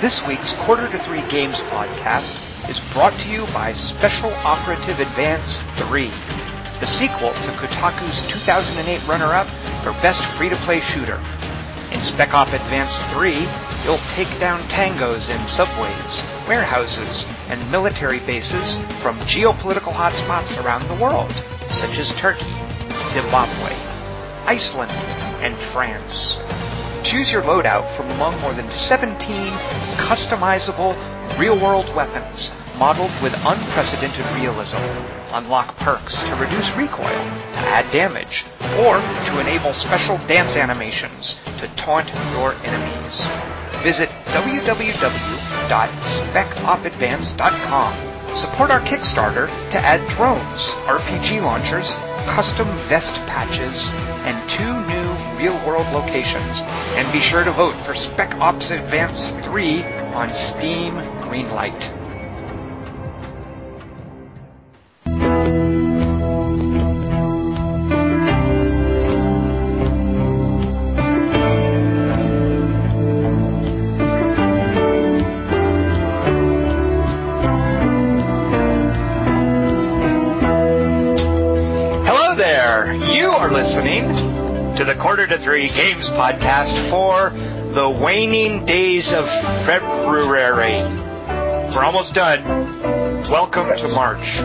This week's Quarter to Three Games podcast is brought to you by Special Operative Advance 3, the sequel to Kotaku's 2008 runner-up for Best Free-to-Play Shooter. In Spec Op Advance 3, you'll take down tangos in subways, warehouses, and military bases from geopolitical hotspots around the world, such as Turkey, Zimbabwe, Iceland, and France. Choose your loadout from among more than 17 customizable real-world weapons modeled with unprecedented realism. Unlock perks to reduce recoil, to add damage, or to enable special dance animations to taunt your enemies. Visit www.specopadvance.com. Support our Kickstarter to add drones, RPG launchers, custom vest patches, and two new real-world locations. And be sure to vote for Spec Ops Advance 3 on Steam Greenlight. To the Quarter to Three Games podcast for the waning days of February. We're almost done. Welcome to March.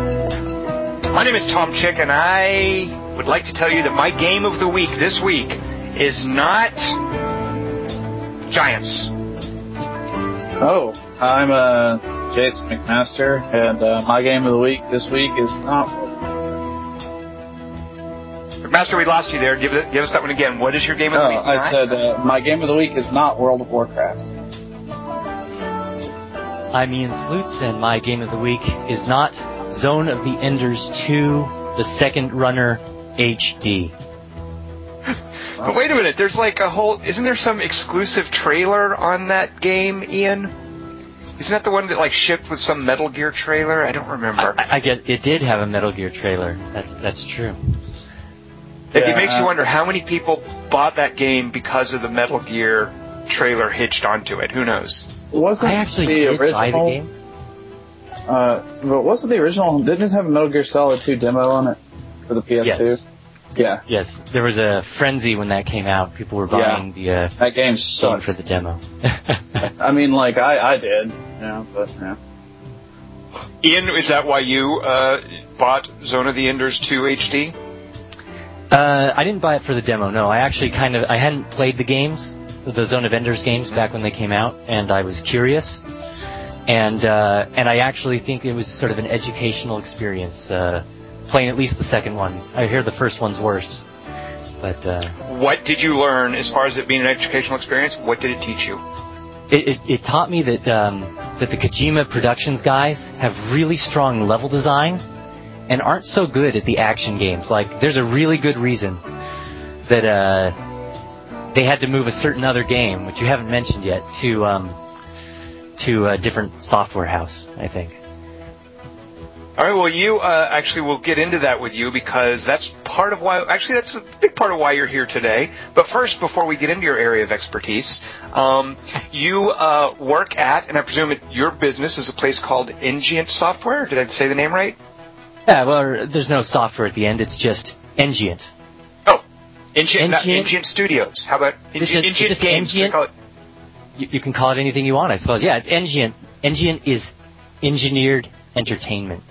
My name is Tom Chick, and I would like to tell you that my game of the week this week is not Giants. Oh, I'm uh, Jason McMaster, and uh, my game of the week this week is not. Master, we lost you there. Give, it, give us that one again. What is your game of the Oh, week? I Not? said uh, my game of the week is not World of Warcraft. I'm Ian Slutz, and my game of the week is not Zone of the Enders 2, the second runner HD. But wait a minute, there's like a whole. Isn't there some exclusive trailer on that game, Ian? Isn't that the one that like shipped with some Metal Gear trailer? I don't remember. I, I guess it did have a Metal Gear trailer. That's that's true. Like, it Yeah, makes you wonder how many people bought that game because of the Metal Gear trailer hitched onto it. Who knows? Wasn't I actually the did original? buy the game. Uh, but wasn't the original? Didn't it have a Metal Gear Solid 2 demo on it for the PS2? Yes. Yeah, Yes, there was a frenzy when that came out. People were Yeah. buying the uh, that game game sucked. for the demo. I mean, like I, I did, yeah, but yeah. Ian, is that why you uh, bought Zone of the Enders 2 HD? Uh, I didn't buy it for the demo. No, I actually kind of I hadn't played the games, the Zone of Enders games back when they came out, and I was curious, and uh, and I actually think it was sort of an educational experience uh, playing at least the second one. I hear the first one's worse, but uh, What did you learn as far as it being an educational experience? What did it teach you? it, it, it taught me that um, that the Kojima Productions guys have really strong level design and aren't so good at the action games. Like, there's a really good reason that uh, they had to move a certain other game, which you haven't mentioned yet, to um, to a different software house. I think. All right. Well, you uh, actually will get into that with you because that's part of why. Actually, that's a big part of why you're here today. But first, before we get into your area of expertise, um, you uh, work at, and I presume it, your business is a place called Engient Software. Did I say the name right? Yeah, well, there's no software at the end. It's just Engient. Oh, Engient. Engient Studios. How about It's Engient, just- Engient Games? Can we Engient. call it- You, you can call it anything you want, I suppose. Yeah, it's Engient. Engient is engineered entertainment.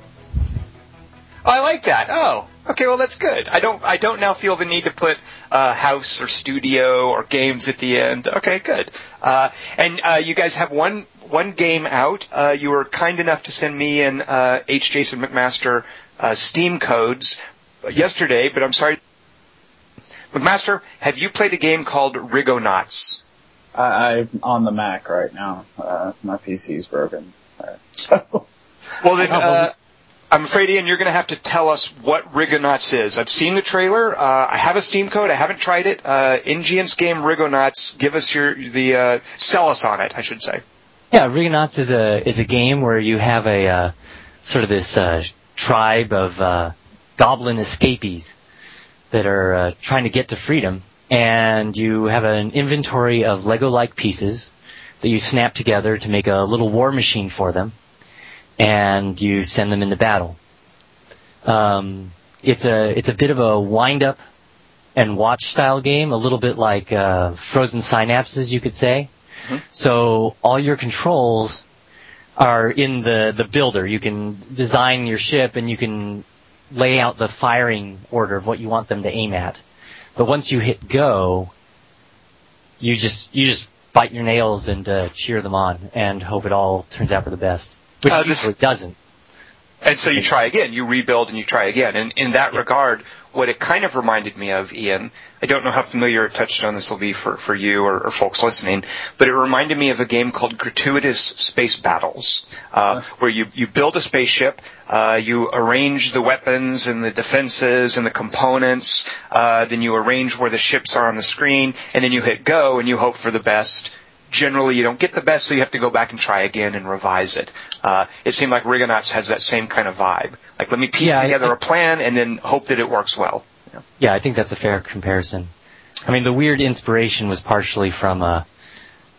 Oh, I like that. Oh, okay. Well, that's good. I don't. I don't now feel the need to put uh, house or studio or games at the end. Okay, good. Uh, and uh, you guys have one one game out. Uh, you were kind enough to send me and uh, H. Jason McMaster uh, Steam codes yesterday, but I'm sorry. McMaster, have you played a game called Rigonauts? I, I'm on the Mac right now. Uh, my PC's broken. So, Well, then, uh, I'm afraid, Ian, you're going to have to tell us what Rigonauts is. I've seen the trailer. Uh, I have a Steam code. I haven't tried it. Uh, Engient's game Rigonauts. Give us your the uh, sell us on it. I should say. Yeah, Rigonauts is a is a game where you have a uh, sort of this uh, tribe of uh, goblin escapees that are uh, trying to get to freedom, and you have an inventory of Lego-like pieces that you snap together to make a little war machine for them, and you send them into battle. Um, it's a it's a bit of a wind up and watch style game, a little bit like uh, Frozen Synapses, you could say. Mm-hmm. So all your controls are in the the builder. You can design your ship and you can lay out the firing order of what you want them to aim at. But once you hit go, you just you just bite your nails and uh, cheer them on and hope it all turns out for the best, which uh, usually doesn't. And so you try again, you rebuild and you try again. And in that yeah. regard, what it kind of reminded me of, Ian, I don't know how familiar a touchstone this will be for, for you or, or folks listening, but it reminded me of a game called Gratuitous Space Battles, uh, where you, you build a spaceship, uh, you arrange the weapons and the defenses and the components, uh, then you arrange where the ships are on the screen, and then you hit go and you hope for the best generally you don't get the best, so you have to go back and try again and revise it. Uh, it seemed like Rigonauts has that same kind of vibe. Like, let me piece yeah, together I, a plan and then hope that it works well. Yeah. I think that's a fair comparison. I mean, the weird inspiration was partially from a,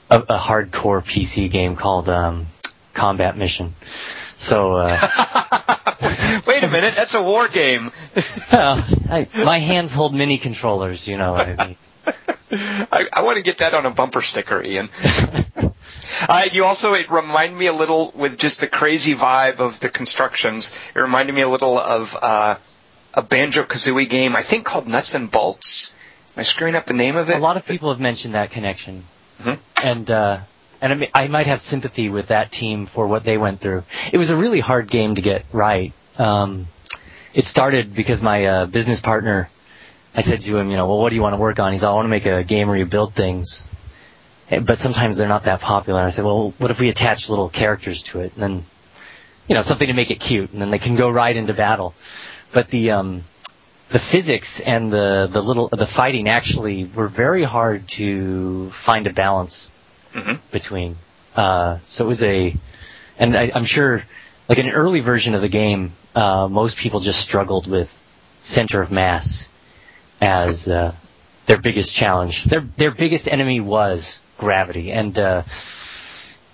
a, a hardcore PC game called um, Combat Mission. So. Uh, Wait a minute, that's a war game. well, I, my hands hold mini controllers, you know what I mean. I, I want to get that on a bumper sticker, Ian. Uh, you also, it reminded me a little with just the crazy vibe of the constructions. It reminded me a little of uh, a Banjo Kazooie game, I think called Nuts and Bolts. Am I screwing up the name of it? A lot of people have mentioned that connection, mm-hmm. and uh, and I, mean, I might have sympathy with that team for what they went through. It was a really hard game to get right. Um, it started because my uh, business partner I said to him, you know, well, what do you want to work on? He's I want to make a game where you build things. But sometimes they're not that popular. I said, well, what if we attach little characters to it? And then, you know, something to make it cute, and then they can go right into battle. But the, um, the physics and the, the little, the fighting actually were very hard to find a balance mm-hmm. between. Uh, so it was a, and I, I'm sure, like an early version of the game, uh, most people just struggled with center of mass as uh, their biggest challenge. Their their biggest enemy was gravity, and uh,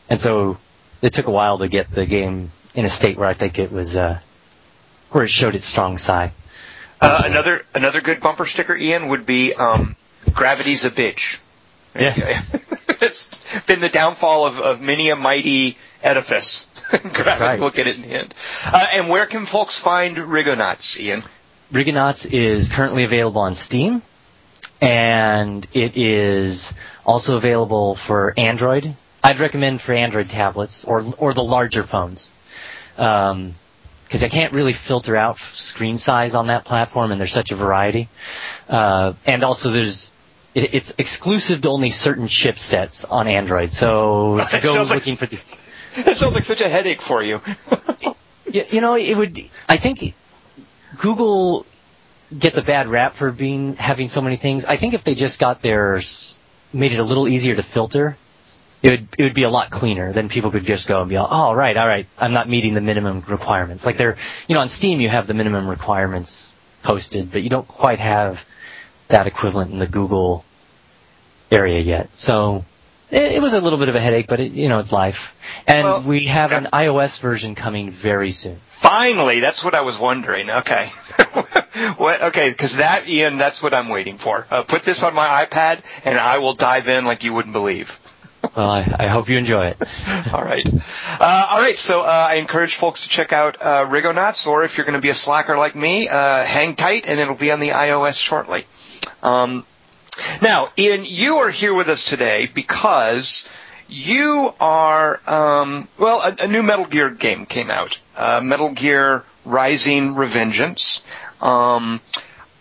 and so it took a while to get the game in a state where I think it was uh, where it showed its strong side. Uh, another another good bumper sticker, Ian, would be um, "Gravity's a bitch." Yeah, it's been the downfall of, of many a mighty edifice. Gravity right. will get it in the end. Uh, and where can folks find Rigonauts, Ian? Rigonauts is currently available on Steam, and it is also available for Android. I'd recommend for Android tablets or or the larger phones, because I can't really filter out screen size on that platform, and there's such a variety. Uh, and also, there's it, it's exclusive to only certain chipsets on Android. So if you go looking like, for the, that sounds like such a headache for you. you, you know, it would. I think Google gets a bad rap for being having so many things. I think if they just got theirs made it a little easier to filter, it would it would be a lot cleaner. Then people could just go and be all, oh, right, all right, I'm not meeting the minimum requirements. Like they're, you know, on Steam you have the minimum requirements posted, but you don't quite have that equivalent in the Google area yet. So it, it was a little bit of a headache, but it, you know, it's life. And well, we have an iOS version coming very soon. Finally, that's what I was wondering. Okay. what, okay, because that, Ian, that's what I'm waiting for. Uh, put this on my iPad, and I will dive in like you wouldn't believe. Well, I, I, hope you enjoy it. all right. Uh, all right. So uh, I encourage folks to check out uh, Rigonauts, or if you're going to be a slacker like me, uh, hang tight, and it'll be on the iOS shortly. Um, now, Ian, you are here with us today because you are um, well. A, a, new Metal Gear game came out. Uh, Metal Gear Rising: Revengeance. Um,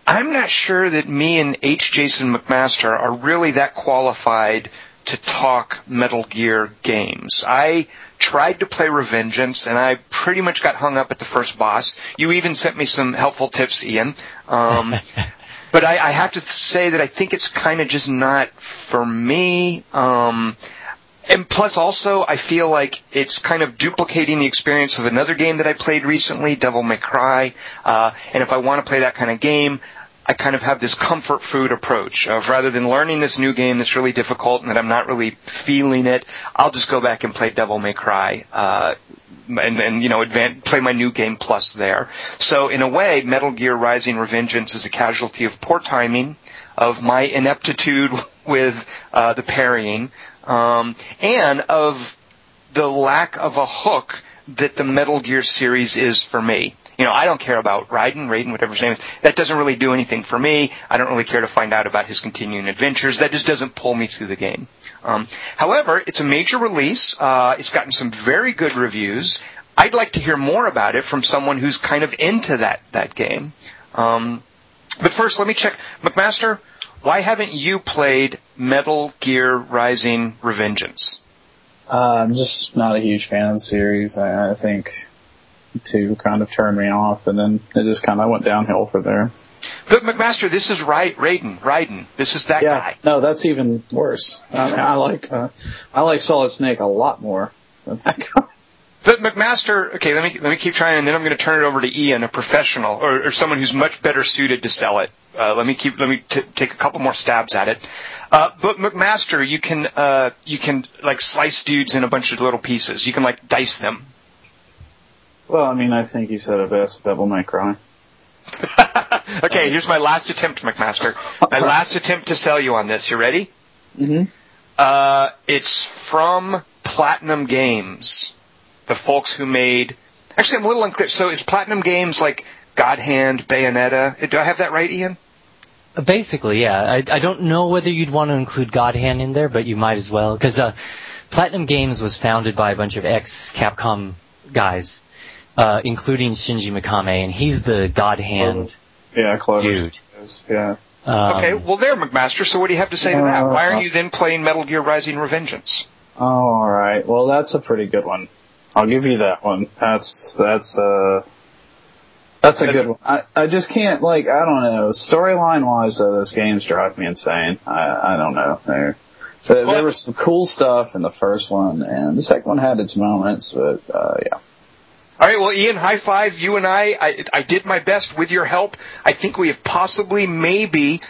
I'm not sure that me and H. Jason McMaster are really that qualified to talk Metal Gear games. I tried to play Revengeance and I pretty much got hung up at the first boss. You even sent me some helpful tips, Ian. Um, but I, I have to say that I think it's kind of just not for me. Um, and plus also I feel like it's kind of duplicating the experience of another game that I played recently, Devil May Cry. Uh, and if I want to play that kind of game, I kind of have this comfort food approach of rather than learning this new game that's really difficult and that I'm not really feeling it, I'll just go back and play Devil May Cry. Uh, and then you know advan- play my new game plus there. So in a way, Metal Gear Rising Revengeance is a casualty of poor timing, of my ineptitude with uh, the parrying, um, and of the lack of a hook that the Metal Gear series is for me. You know, I don't care about Raiden, Raiden, whatever his name is. That doesn't really do anything for me. I don't really care to find out about his continuing adventures. That just doesn't pull me through the game. Um, however, it's a major release. Uh, it's gotten some very good reviews. I'd like to hear more about it from someone who's kind of into that that game. Um, but first, let me check, McMaster. Why haven't you played Metal Gear Rising: Revengeance? Uh, I'm just not a huge fan of the series. I, I think two kind of turn me off, and then it just kind of went downhill from there. But McMaster, this is right, Raiden, Raiden. This is that yeah, guy. no, that's even worse. I, mean, I like uh, I like Solid Snake a lot more than that guy. But McMaster, okay, let me let me keep trying, and then I'm going to turn it over to Ian, a professional or, or someone who's much better suited to sell it. Uh, let me keep let me t- take a couple more stabs at it. Uh, but McMaster, you can uh, you can like slice dudes in a bunch of little pieces. You can like dice them. Well, I mean, I think you said it best. Devil May Cry. okay, here's my last attempt, McMaster. My last attempt to sell you on this. You ready? Mm-hmm. Uh, it's from Platinum Games, the folks who made. Actually, I'm a little unclear. So is Platinum Games like God Hand, Bayonetta? Do I have that right, Ian? Uh, Basically, yeah. I, I don't know whether you'd want to include God Hand in there, but you might as well. Because uh, Platinum Games was founded by a bunch of ex-Capcom guys, uh, including Shinji Mikami, and he's the God Hand Yeah, clever. dude. Yeah. Um, Okay, well there, McMaster. So what do you have to say to that? Why aren't you then playing Metal Gear Rising: Revengeance? Oh, all right. Well, that's a pretty good one. I'll give you that one. That's that's uh that's a good one. I I just can't like I don't know storyline wise though those games drive me insane. I I don't know. There there, there was some cool stuff in the first one, and the second one had its moments, but uh yeah. All right, well, Ian, high five. You and I, I, I did my best with your help. I think we have possibly, maybe,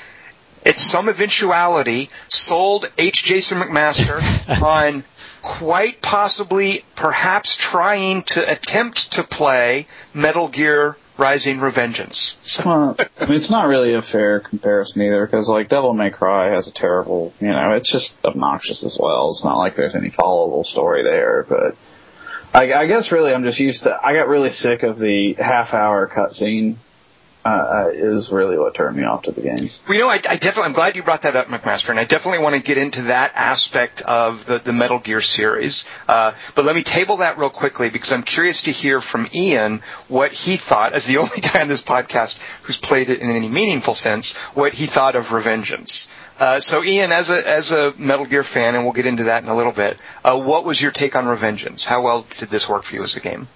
at some eventuality, sold H. Jason McMaster on quite possibly, perhaps trying to attempt to play Metal Gear Rising Revengeance. So, Well, I mean, it's not really a fair comparison either, because like Devil May Cry has a terrible, you know, it's just obnoxious as well. It's not like there's any followable story there, but I, I guess really I'm just used to. I got really sick of the half hour cutscene. Uh, uh, is really what turned me off to the game. well, you know, I, I definitely, I'm glad you brought that up, McMaster, and I definitely want to get into that aspect of the, the Metal Gear series. Uh, but let me table that real quickly because I'm curious to hear from Ian what he thought, as the only guy on this podcast who's played it in any meaningful sense, what he thought of Revengeance. Uh, so Ian, as a as a Metal Gear fan, and we'll get into that in a little bit, uh, what was your take on Revengeance? How well did this work for you as a game?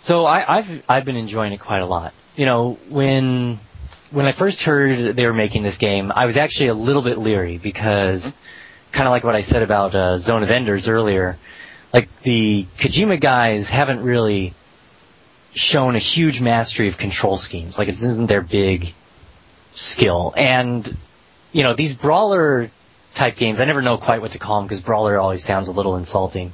So I, I've I've been enjoying it quite a lot. You know, when when I first heard they were making this game, I was actually a little bit leery because, kind of like what I said about uh, Zone of Enders earlier, like the Kojima guys haven't really shown a huge mastery of control schemes. Like it isn't their big skill, and you know these brawler type games. I never know quite what to call them because brawler always sounds a little insulting.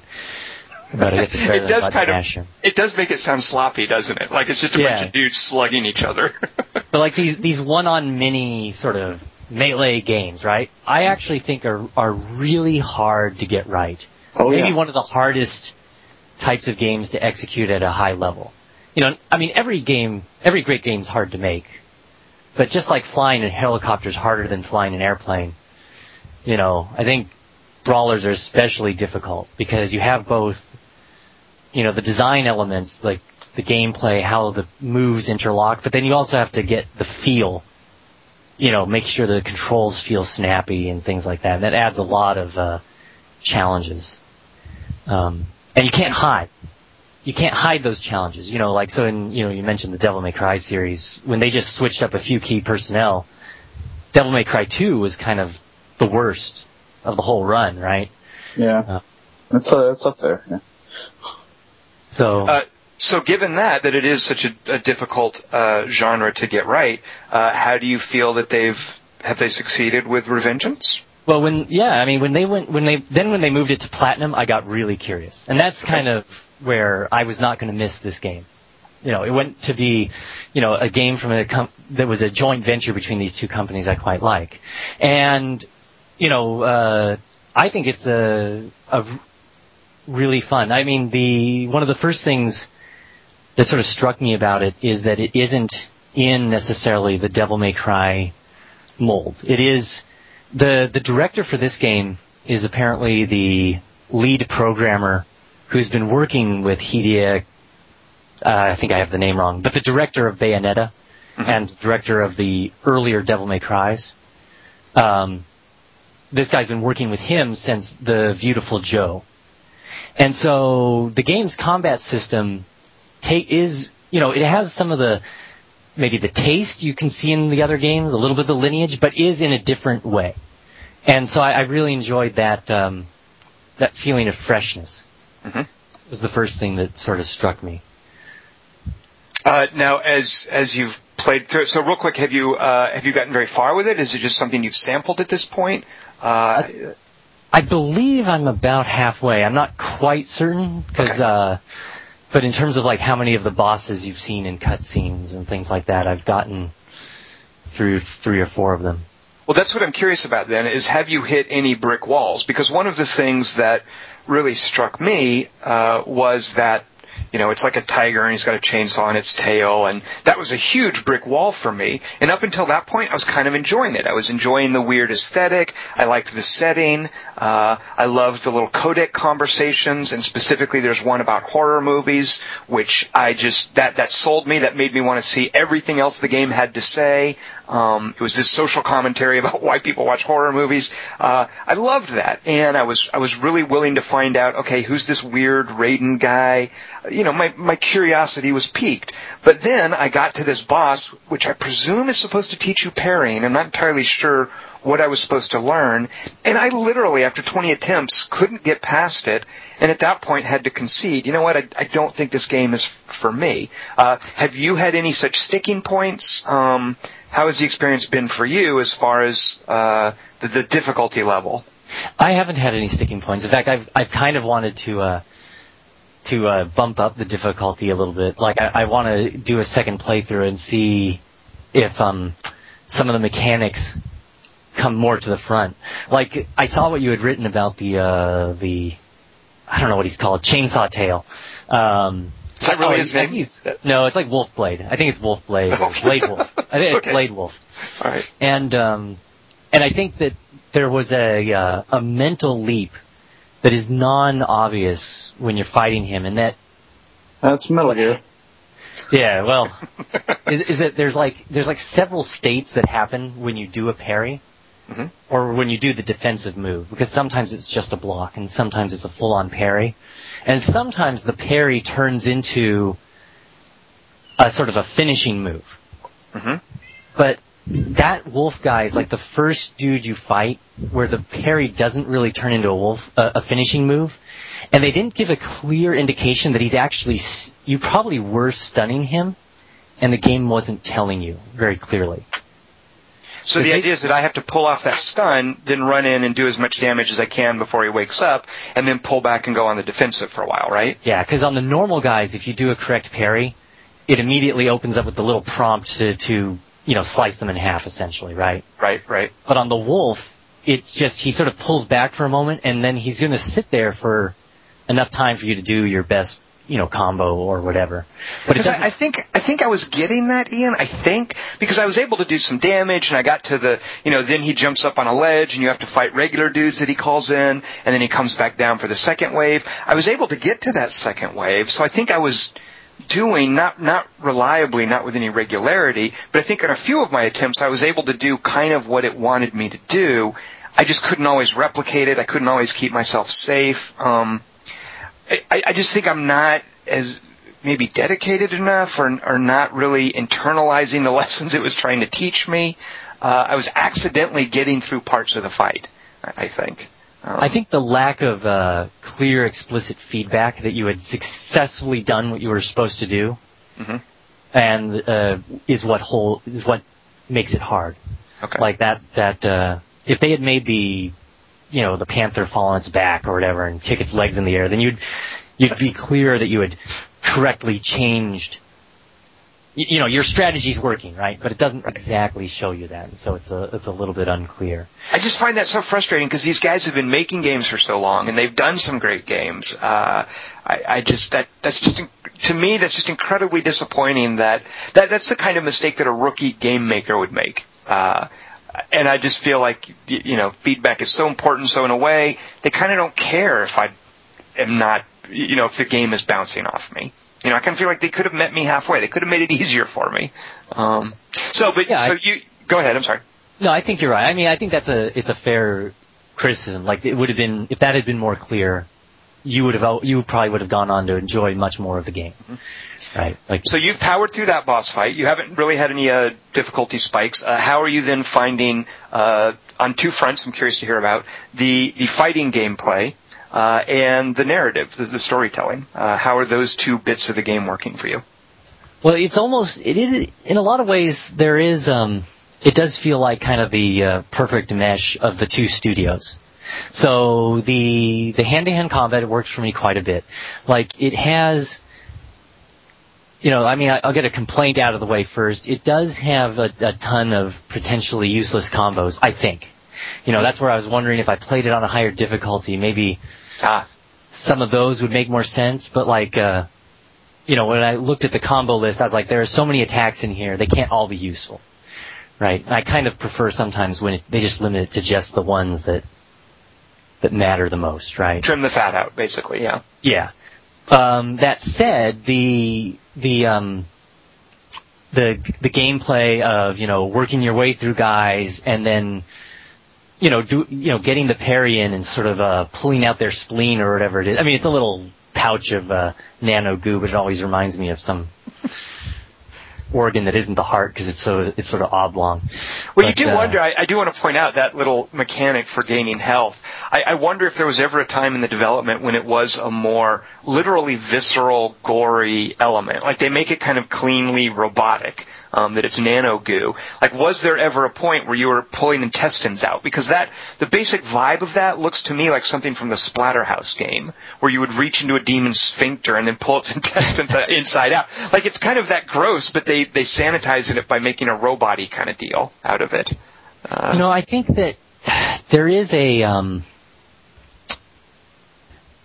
But I guess it's it does kind Masher. of it does make it sound sloppy, doesn't it? Like it's just a bunch of dudes slugging each other. But like these these one on many sort of melee games, right? I actually think are are really hard to get right. Oh, Maybe yeah. one of the hardest types of games to execute at a high level. You know, I mean every game every great game is hard to make. But just like flying in a helicopter is harder than flying an airplane. You know, I think brawlers are especially difficult because you have both you know, the design elements, like the gameplay, how the moves interlock, but then you also have to get the feel, you know, make sure the controls feel snappy and things like that. And that adds a lot of uh, challenges. Um, and you can't hide. You can't hide those challenges. You know, like so in you know you mentioned the Devil May Cry series when they just switched up a few key personnel. Devil May Cry 2 was kind of the worst of the whole run, right? Yeah, Uh, it's uh, it's up there. Yeah. So Uh, So, given that that it is such a, a difficult uh, genre to get right, uh, how do you feel that they've have they succeeded with Revengeance? Well, when yeah, I mean when they went when they then when they moved it to platinum, I got really curious, and that's kind of where I was not going to miss this game. You know, it went to be, you know, a game from a com- that was a joint venture between these two companies I quite like, and you know, uh, I think it's a a really fun. I mean, the one of the first things that sort of struck me about it is that it isn't in necessarily the Devil May Cry mold. It is the the director for this game is apparently the lead programmer who's been working with Hideo. Uh, I think I have the name wrong, but the director of Bayonetta mm-hmm. and director of the earlier Devil May Cries. Um, this guy's been working with him since the Viewtiful Joe, and so the game's combat system take is you know it has some of the maybe the taste you can see in the other games, a little bit of the lineage, but is in a different way. And so I, I really enjoyed that um, that feeling of freshness. Mm-hmm. Was the first thing that sort of struck me. Uh, now, as as you've played through, so real quick, have you uh, have you gotten very far with it? Is it just something you've sampled at this point? Uh, I believe I'm about halfway. I'm not quite certain because okay. But in terms of like how many of the bosses you've seen in cutscenes and things like that, I've gotten through three or four of them. Well, that's what I'm curious about then is have you hit any brick walls? Because one of the things that really struck me uh, was that you know, it's like a tiger and he's got a chainsaw on its tail and that was a huge brick wall for me. And up until that point, I was kind of enjoying it. I was enjoying the weird aesthetic. I liked the setting. Uh, I loved the little codec conversations and specifically there's one about horror movies, which I just, that, that sold me. That made me want to see everything else the game had to say. Um, it was this social commentary about why people watch horror movies. Uh, I loved that, and I was I was really willing to find out. Okay, who's this weird Raiden guy? You know, my my curiosity was piqued. But then I got to this boss, which I presume is supposed to teach you parrying. I'm not entirely sure what I was supposed to learn, and I literally, after 20 attempts, couldn't get past it, and at that point had to concede. You know what? I, I don't think this game is for me. Uh, have you had any such sticking points? Um, how has the experience been for you as far as uh, the, the difficulty level? I haven't had any sticking points. In fact, I've I've kind of wanted to uh, to uh, bump up the difficulty a little bit. Like I, I want to do a second playthrough and see if um, some of the mechanics come more to the front. Like I saw what you had written about the uh, the I don't know what he's called chainsaw tail. Um, is that really oh, his name? He's, no, it's like Wolfblade. I think it's Wolfblade or Blade Wolf. I think it's okay. Blade Wolf. All right. And um, and I think that there was a uh, a mental leap that is non-obvious when you're fighting him, and that that's Metal Gear. Yeah, well, is, is it there's like there's like several states that happen when you do a parry, mm-hmm. or when you do the defensive move, because sometimes it's just a block, and sometimes it's a full-on parry. And sometimes the parry turns into a sort of a finishing move. Mm-hmm. But that wolf guy is like the first dude you fight where the parry doesn't really turn into a wolf, uh, a finishing move. And they didn't give a clear indication that he's actually, you probably were stunning him and the game wasn't telling you very clearly. So the idea is that I have to pull off that stun, then run in and do as much damage as I can before he wakes up, and then pull back and go on the defensive for a while, right? Yeah, because on the normal guys, if you do a correct parry, it immediately opens up with the little prompt to, to you know slice them in half, essentially, right? Right, right. But on the wolf, it's just he sort of pulls back for a moment, and then he's going to sit there for enough time for you to do your best you know, combo or whatever. But because I, I think I think I was getting that, Ian. I think because I was able to do some damage, and I got to the, you know, then he jumps up on a ledge, and you have to fight regular dudes that he calls in, and then he comes back down for the second wave. I was able to get to that second wave, so I think I was doing not not reliably, not with any regularity, but I think in a few of my attempts I was able to do kind of what it wanted me to do. I just couldn't always replicate it. I couldn't always keep myself safe. Um, I, I just think I'm not as maybe dedicated enough or, or not really internalizing the lessons it was trying to teach me. Uh, I was accidentally getting through parts of the fight, I think. Um, I think the lack of uh, clear, explicit feedback that you had successfully done what you were supposed to do, mm-hmm. and uh, is what whole is what makes it hard. Okay. Like that that uh, if they had made the you know the panther fall on its back or whatever and kick its legs in the air, then you'd you'd be clear that you had correctly changed you know, your strategy's working, right? But it doesn't exactly show you that, and so it's a it's a little bit unclear. I just find that so frustrating because these guys have been making games for so long and they've done some great games. Uh, I, I just that that's just to me that's just incredibly disappointing. That that that's the kind of mistake that a rookie game maker would make. Uh, and I just feel like you know feedback is so important. So in a way, they kind of don't care if I am not, you know, if the game is bouncing off me. You know, I kind of feel like they could have met me halfway. They could have made it easier for me. Um, so, but yeah, so I, you go ahead. I'm sorry. No, I think you're right. I mean, I think that's a it's a fair criticism. Like it would have been if that had been more clear, you would have you probably would have gone on to enjoy much more of the game. Mm-hmm. Right. Like so, you've powered through that boss fight. You haven't really had any uh, difficulty spikes. Uh, how are you then finding uh, on two fronts? I'm curious to hear about the the fighting gameplay uh, and the narrative, the, the storytelling. Uh, how are those two bits of the game working for you? Well, it's almost it is in a lot of ways there is um, it does feel like kind of the uh, perfect mesh of the two studios. So the the hand to hand combat works for me quite a bit. Like it has. You know, I mean, I'll get a complaint out of the way first. It does have a, a ton of potentially useless combos, I think you know, that's where I was wondering if I played it on a higher difficulty, maybe ah. some of those would make more sense. But like, uh, you know, when I looked at the combo list, I was like, there are so many attacks in here, they can't all be useful, right? And I kind of prefer sometimes when it, they just limit it to just the ones that that matter the most, right? Trim the fat out, basically, yeah. Yeah. Um, that said, the the um, the the gameplay of you know working your way through guys and then you know, do you know, getting the parry in and sort of uh, pulling out their spleen or whatever it is. I mean, it's a little pouch of uh, nano goo, but it always reminds me of some organ that isn't the heart because it's so it's sort of oblong. Well, but, you do uh, wonder. I, I, do want to point out that little mechanic for gaining health. I, I wonder if there was ever a time in the development when it was a more literally visceral, gory element. Like they make it kind of cleanly robotic um, that it's nano goo. Like, was there ever a point where you were pulling intestines out? Because that the basic vibe of that looks to me like something from the Splatterhouse game, where you would reach into a demon's sphincter and then pull its intestines inside out. Like, it's kind of that gross, but they they sanitize it by making a robot kind of deal out of it. Uh, you know, I think that there is a um,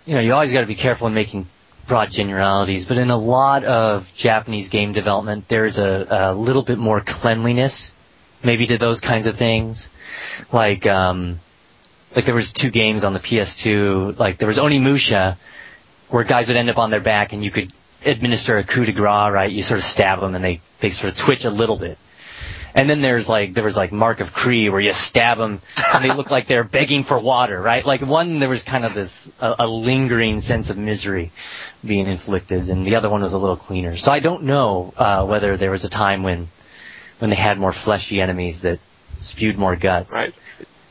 you know, you always got to be careful in making broad generalities, but in a lot of Japanese game development, there's a, a little bit more cleanliness, maybe to those kinds of things. Like, um, like there was two games on the PS2, like there was Onimusha, where guys would end up on their back and you could administer a coup de grace, right? You sort of stab them and they, they sort of twitch a little bit. And then there's like there was like Mark of Kri where you stab them and they look like they're begging for water, right? Like one there was kind of this a, a lingering sense of misery being inflicted, and the other one was a little cleaner. So I don't know uh, whether there was a time when when they had more fleshy enemies that spewed more guts. Right.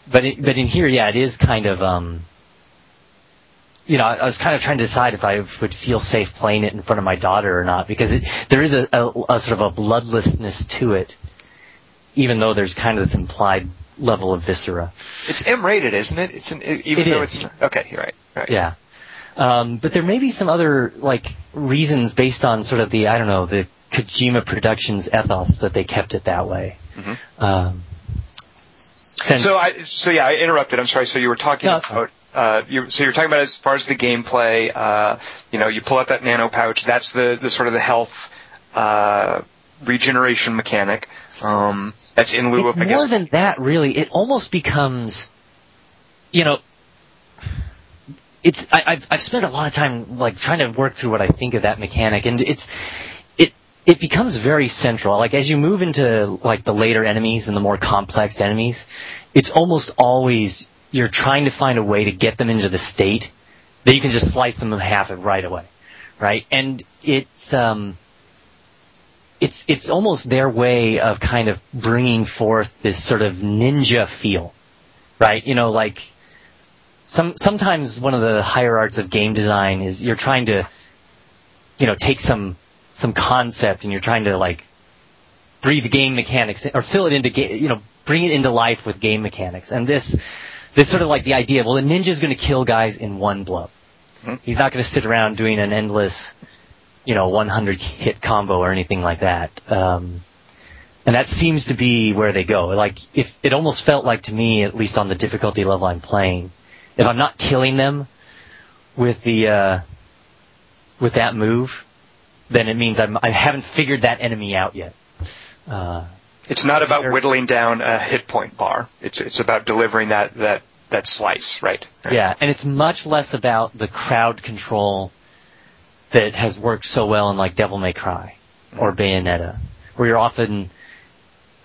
But it, but in here, yeah, it is kind of um, you know, I was kind of trying to decide if I would feel safe playing it in front of my daughter or not because it, there is a, a, a sort of a bloodlessness to it even though there's kind of this implied level of viscera. It's M-rated, isn't it? It's an, even it though is. it's okay. You're right. right. Yeah. Um, but there may be some other like reasons based on sort of the I don't know the Kojima Productions ethos that they kept it that way. Mm-hmm. Um, since, so I so yeah I interrupted. I'm sorry. So you were talking no, about. Uh, you, so you're talking about as far as the gameplay, uh, you know, you pull out that nano pouch. That's the, the sort of the health uh, regeneration mechanic. Um, that's in lieu it's of. More than that, really. It almost becomes, you know, it's. I, I've I've spent a lot of time like trying to work through what I think of that mechanic, and it's it it becomes very central. Like as you move into like the later enemies and the more complex enemies, it's almost always you're trying to find a way to get them into the state that you can just slice them in half right away, right? And it's um it's it's almost their way of kind of bringing forth this sort of ninja feel, right? You know, like some sometimes one of the higher arts of game design is you're trying to, you know, take some some concept and you're trying to like breathe game mechanics or fill it into ga- you know bring it into life with game mechanics. And this this sort of like the idea. Well, the ninja's going to kill guys in one blow. Mm-hmm. He's not going to sit around doing an endless, you know, 100 hit combo or anything like that. Um, and that seems to be where they go. Like, if it almost felt like to me, at least on the difficulty level I'm playing, if I'm not killing them with the uh, with that move, then it means I'm I haven't figured that enemy out yet. Uh, it's not about whittling down a hit point bar. It's it's about delivering that that that slice, right? right? Yeah, and it's much less about the crowd control that has worked so well in like Devil May Cry or Bayonetta, where you're often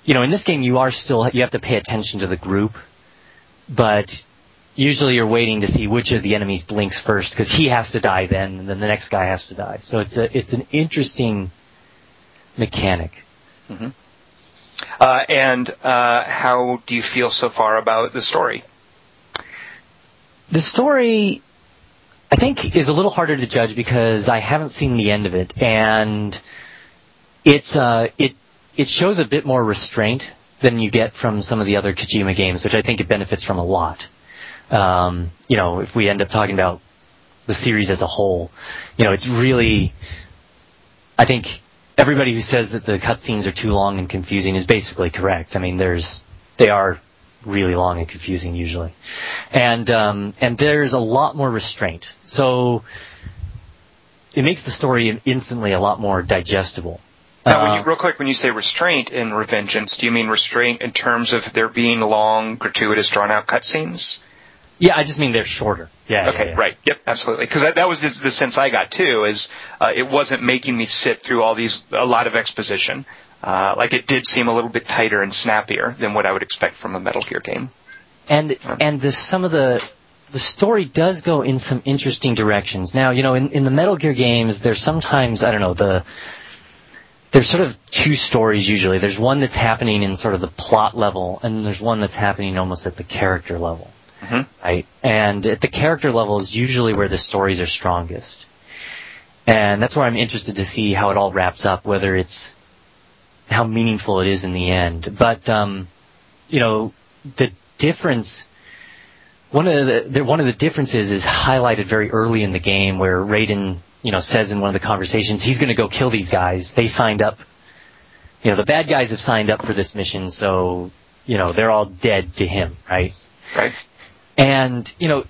you know, in this game you are still, you have to pay attention to the group, but usually you're waiting to see which of the enemies blinks first because he has to die then, and then the next guy has to die. So it's a, it's an interesting mechanic. Mm-hmm. Uh, and uh, how do you feel so far about the story? The story, I think, is a little harder to judge because I haven't seen the end of it, and it's uh, it it shows a bit more restraint than you get from some of the other Kojima games, which I think it benefits from a lot. Um, you know, if we end up talking about the series as a whole, you know, it's really, I think everybody who says that the cutscenes are too long and confusing is basically correct. I mean, there's, they are really long and confusing usually. And, um, and there's a lot more restraint. So, it makes the story instantly a lot more digestible. Now, when you, uh, real quick, when you say restraint in Revengeance, do you mean restraint in terms of there being long, gratuitous, drawn-out cutscenes? Yeah, I just mean they're shorter. Yeah. Okay. Yeah, yeah. Right. Yep. Absolutely. Because that, that, was the, the, sense I got too. Is uh, it wasn't making me sit through all these a lot of exposition. Uh, like it did seem a little bit tighter and snappier than what I would expect from a Metal Gear game. And and the some of the the story does go in some interesting directions. Now, you know, in, in the Metal Gear games, there's sometimes I don't know the there's sort of two stories usually. There's one that's happening in sort of the plot level, and there's one that's happening almost at the character level. Mm-hmm. Right? And at the character level is usually where the stories are strongest. And that's where I'm interested to see how it all wraps up, whether it's how meaningful it is in the end. But um, you know, the difference one of the one of the differences is highlighted very early in the game where Raiden you know, says in one of the conversations, he's going to go kill these guys. They signed up. You know, the bad guys have signed up for this mission, so, you know, they're all dead to him, right? Right. And, you know,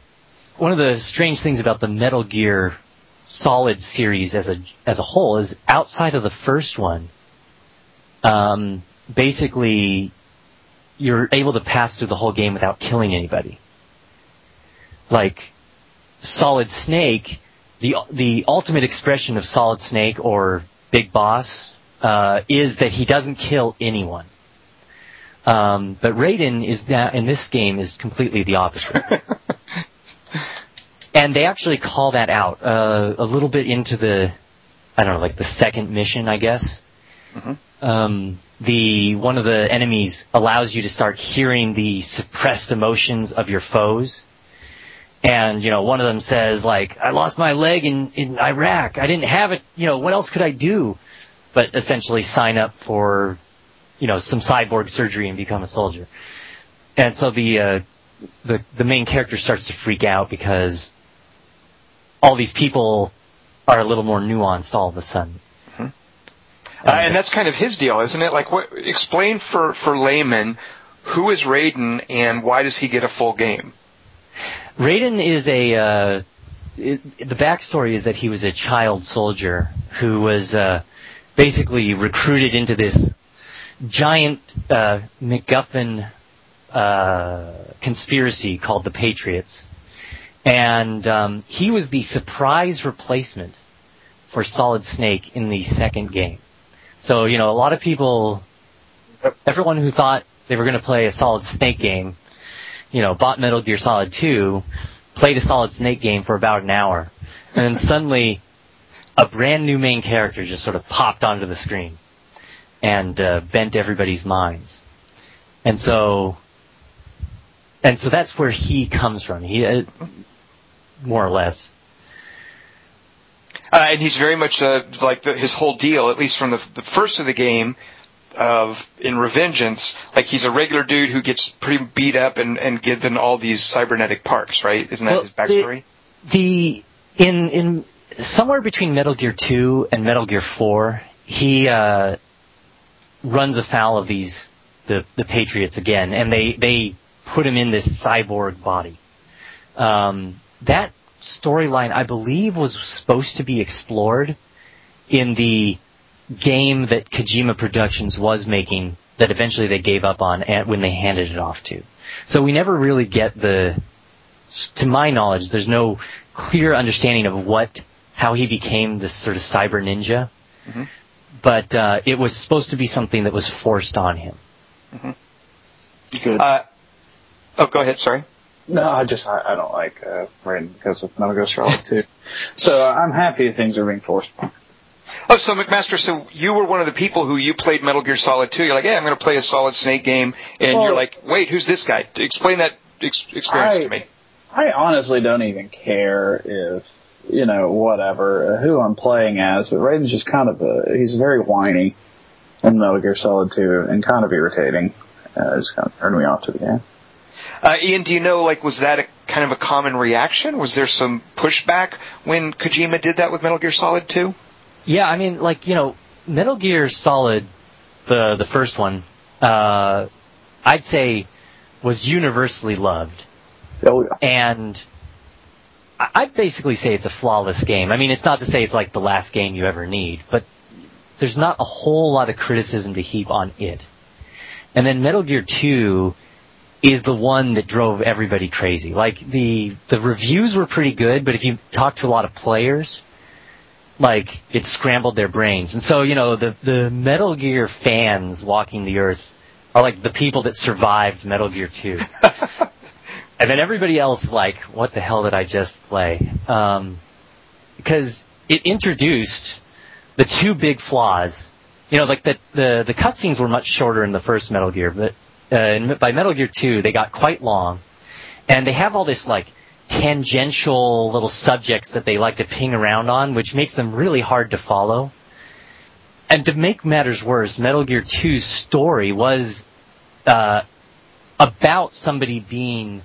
one of the strange things about the Metal Gear Solid series as a, as a whole is outside of the first one, um, basically, you're able to pass through the whole game without killing anybody. Like, Solid Snake, the the ultimate expression of Solid Snake or Big Boss uh, is that he doesn't kill anyone. Um, but Raiden is now in this game is completely the opposite. and they actually call that out uh, a little bit into the I don't know like the second mission I guess. Mm-hmm. Um, the one of the enemies allows you to start hearing the suppressed emotions of your foes and, you know, one of them says, like, I lost my leg in, in Iraq. I didn't have it. You know, what else could I do? But essentially sign up for, you know, some cyborg surgery and become a soldier. And so the, uh, the, the main character starts to freak out because all these people are a little more nuanced all of a sudden. Uh, and that's kind of his deal, isn't it? Like, what, explain for, for laymen, who is Raiden and why does he get a full game? Raiden is a. Uh, it, the backstory is that he was a child soldier who was uh, basically recruited into this giant uh, MacGuffin uh, conspiracy called the Patriots, and um, he was the surprise replacement for Solid Snake in the second game. So you know, a lot of people, everyone who thought they were going to play a Solid Snake game you know, bought Metal Gear Solid 2, played a Solid Snake game for about an hour, and then suddenly a brand new main character just sort of popped onto the screen and uh, bent everybody's minds. And so and so that's where he comes from. He, uh, more or less. Uh, and he's very much uh, like the, his whole deal, at least from the, the first of the game, of in Revengeance, like he's a regular dude who gets pretty beat up and, and given all these cybernetic parts, right? Isn't that Well, his backstory? The in in somewhere between Metal Gear 2 and Metal Gear 4, he uh, runs afoul of these the the Patriots again, and they they put him in this cyborg body. Um, that storyline, I believe, was supposed to be explored in the game that Kojima Productions was making that eventually they gave up on and when they handed it off to. So we never really get the, to my knowledge, there's no clear understanding of what, how he became this sort of cyber ninja. Mhm. But uh, it was supposed to be something that was forced on him. Good. Uh, oh, go ahead. Sorry. No, I just I, I don't like uh, Raiden because of Metal Gear Solid 2. So uh, I'm happy things are being forced. Oh, so McMaster, so you were one of the people who you played Metal Gear Solid 2. You're like, yeah, I'm going to play a Solid Snake game, and Well- you're like, wait, who's this guy? Explain that ex- experience I- to me. I honestly don't even care if you know whatever uh, who I'm playing as, but Raiden's just kind of a he's very whiny in Metal Gear Solid 2 and kind of irritating. Uh, it just kind of turned me off to the game. Uh, Ian, do you know, like, was that a kind of a common reaction? Was there some pushback when Kojima did that with Metal Gear Solid 2? Yeah, I mean, like you know, Metal Gear Solid, the the first one, uh, I'd say was universally loved. Oh, yeah. and I- I'd basically say it's a flawless game. I mean, it's not to say it's like the last game you ever need, but there's not a whole lot of criticism to heap on it. And then Metal Gear 2 is the one that drove everybody crazy. Like the the reviews were pretty good, but if you talk to a lot of players, like it scrambled their brains. And so, you know, the the Metal Gear fans walking the earth are like the people that survived Metal Gear 2. And then everybody else is like, what the hell did I just play? Um, because it introduced the two big flaws. You know, like the, the, the cutscenes were much shorter in the first Metal Gear, but uh, in, by Metal Gear 2, they got quite long. And they have all this like tangential little subjects that they like to ping around on, which makes them really hard to follow. And to make matters worse, Metal Gear 2's story was uh, about somebody being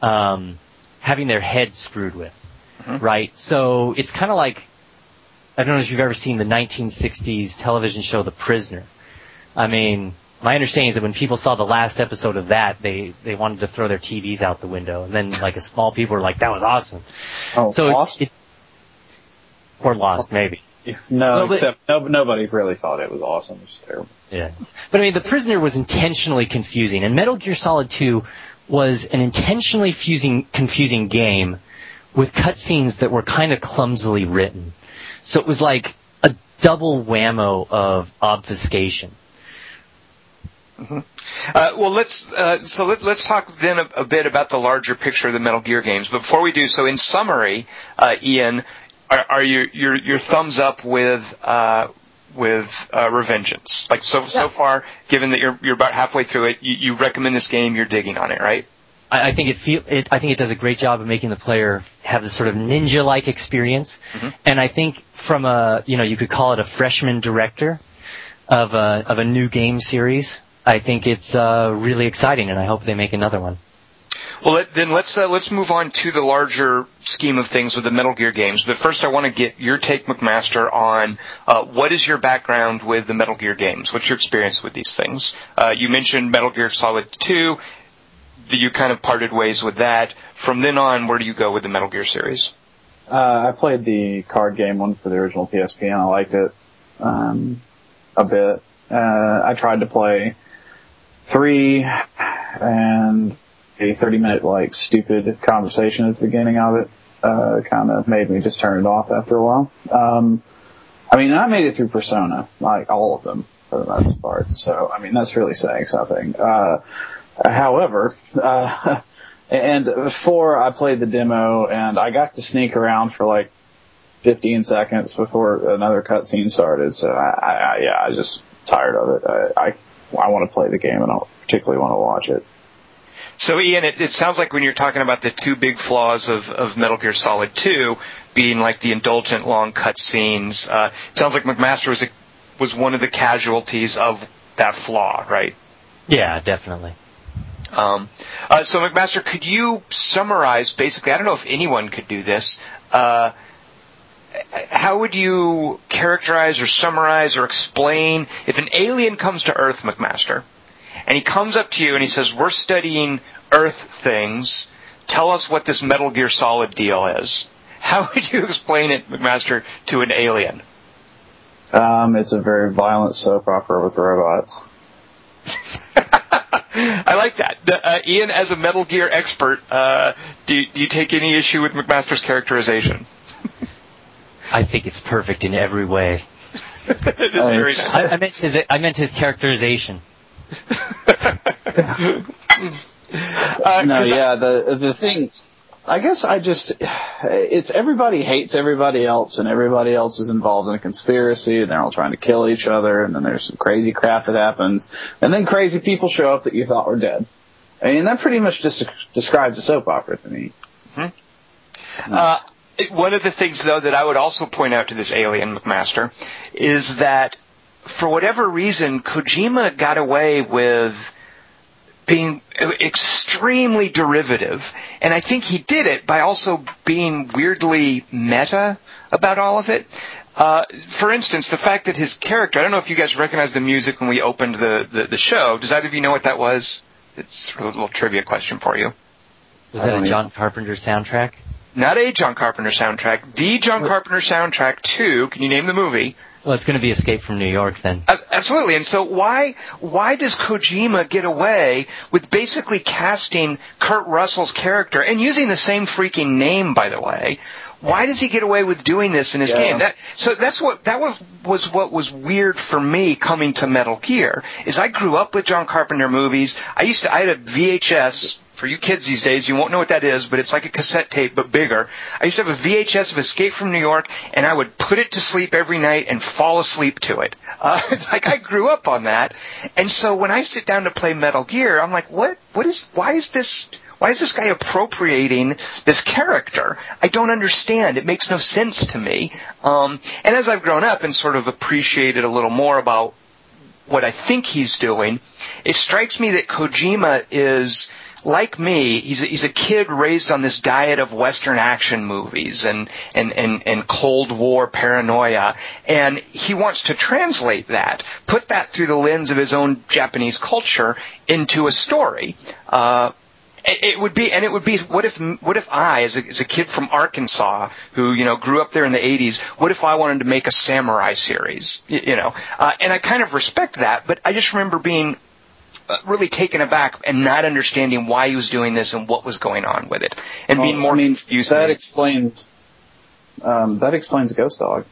um, having their head screwed with, Mhm. right? So it's kind of like I don't know if you've ever seen the 1960s television show The Prisoner. I mean, my understanding is that when people saw the last episode of that, they they wanted to throw their TVs out the window, and then like a small people were like, "That was awesome." Oh, So it- Lost? It, or Lost, maybe. no, Well, but- except no, nobody really thought it was awesome. It was just terrible. Yeah. But I mean, The Prisoner was intentionally confusing, and Metal Gear Solid 2 was an intentionally fusing, confusing game with cutscenes that were kind of clumsily written. So it was like a double whammo of obfuscation. Uh, well, let's uh, so let, let's talk then a, a bit about the larger picture of the Metal Gear games. But before we do so, in summary, uh, Ian, are, are you your your thumbs up with uh, with uh, Revengeance? Like so so far, given that you're you're about halfway through it, you, you recommend this game. You're digging on it, right? I, I think it feel it. I think it does a great job of making the player have this sort of ninja-like experience, Mhm. and I think from a you know you could call it a freshman director of a of a new game series. I think it's uh, really exciting, and I hope they make another one. Well, let, then let's uh, let's move on to the larger scheme of things with the Metal Gear games. But first, I want to get your take, McMaster, on uh, what is your background with the Metal Gear games? What's your experience with these things? Uh, you mentioned Metal Gear Solid Two. that You kind of parted ways with that. From then on, where do you go with the Metal Gear series? Uh, I played the card game one for the original PSP and I liked it um, a bit. Uh, I tried to play three and a 30 minute like stupid conversation at the beginning of it uh, kind of made me just turn it off after a while. Um, I mean, I made it through Persona, like all of them for the most part. So, I mean, that's really saying something. Uh, however, uh, and before I played the demo and I got to sneak around for like 15 seconds before another cutscene started. So I, I, I yeah, I just tired of it. I, I, I want to play the game and I particularly want to watch it. So Ian, it, it sounds like when you're talking about the two big flaws of, of Metal Gear Solid 2 being like the indulgent long cut scenes, uh, it sounds like McMaster was a, was one of the casualties of that flaw, right? Yeah, definitely. Um, uh, so McMaster, could you summarize basically? I don't know if anyone could do this. Uh, how would you characterize or summarize or explain if an alien comes to Earth, McMaster, and he comes up to you and he says, "We're studying Earth things. Tell us what this Metal Gear Solid deal is." How would you explain it, McMaster, to an alien? Um, it's a very violent soap opera with robots. I like that. Uh, Ian, as a Metal Gear expert, uh, do, do you take any issue with McMaster's characterization? I think it's perfect in every way. it is very nice. I, I meant his I meant his characterization. Uh, No, 'cause I- yeah, the the thing. I guess I just it's everybody hates everybody else, and everybody else is involved in a conspiracy, and they're all trying to kill each other, and then there's some crazy crap that happens, and then crazy people show up that you thought were dead. I mean, that pretty much just describes a soap opera to me. Uh, one of the things, though, that I would also point out to this alien McMaster is that for whatever reason, Kojima got away with being extremely derivative, and I think he did it by also being weirdly meta about all of it. Uh, for instance, the fact that his character, I don't know if you guys recognize the music when we opened the, the, the show. Does either of you know what that was? It's sort of a little trivia question for you. Was that a John Carpenter soundtrack? Not a John Carpenter soundtrack. The John Carpenter soundtrack to, can you name the movie? Well, it's going to be Escape from New York then. Uh, absolutely. And so why, why does Kojima get away with basically casting Kurt Russell's character and using the same freaking name, by the way? Why does he get away with doing this in his Yeah. game? That, so that's what, that was, was what was weird for me coming to Metal Gear, is I grew up with John Carpenter movies. I used to, I had a VHS, for you kids these days, you won't know what that is, but it's like a cassette tape, but bigger. I used to have a VHS of Escape from New York, and I would put it to sleep every night and fall asleep to it. Uh, like I grew up on that, and so when I sit down to play Metal Gear, I'm like, what? What is? Why is this? Why is this guy appropriating this character? I don't understand. It makes no sense to me. Um, and as I've grown up and sort of appreciated a little more about what I think he's doing, it strikes me that Kojima is like me, he's a, he's a kid raised on this diet of Western action movies and, and, and, and Cold War paranoia, and he wants to translate that, put that through the lens of his own Japanese culture into a story. Uh, it would be, and it would be, what if, what if I, as a, as a kid from Arkansas, who, you know, grew up there in the 80s, what if I wanted to make a samurai series? You, know, uh, and I kind of respect that, but I just remember being really taken aback and not understanding why he was doing this and what was going on with it, and being Well, more I mean, confused. that explains um, that explains Ghost Dog.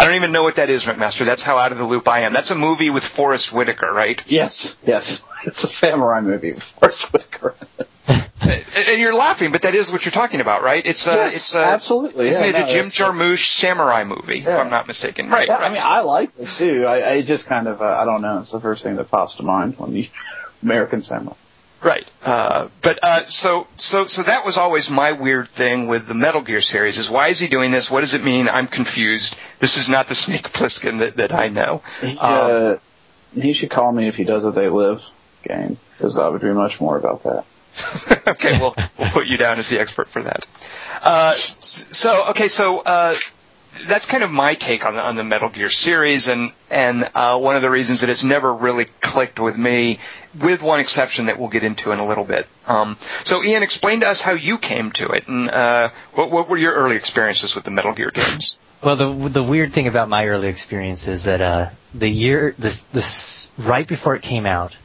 I don't even know what that is, McMaster. That's how out of the loop I am. That's a movie with Forest Whitaker, right? Yes, yes, it's a samurai movie with Forest Whitaker. and you're laughing, but that is what you're talking about, right? It's a, Yes, it's a, absolutely. Isn't yeah, it no, a Jim Jarmusch samurai movie, if I'm not mistaken? Right, Yeah, right. I mean, I like it too. I, I just kind of, uh, I don't know. It's the first thing that pops to mind when you American Samurai. Right. Uh, but uh, so so so that was always my weird thing with the Metal Gear series is why is he doing this? What does it mean? I'm confused. This is not the Snake Plissken that, that I know. He, Um, uh, he should call me if he does a They Live game because I would be much more about that. okay, we'll we'll put you down as the expert for that. Uh, so okay, so uh, that's kind of my take on the, on the Metal Gear series, and and uh, one of the reasons that it's never really clicked with me, with one exception that we'll get into in a little bit. Um, so Ian, explain to us how you came to it, and uh, what what were your early experiences with the Metal Gear games? Well, the the weird thing about my early experience is that uh, the year this this right before it came out,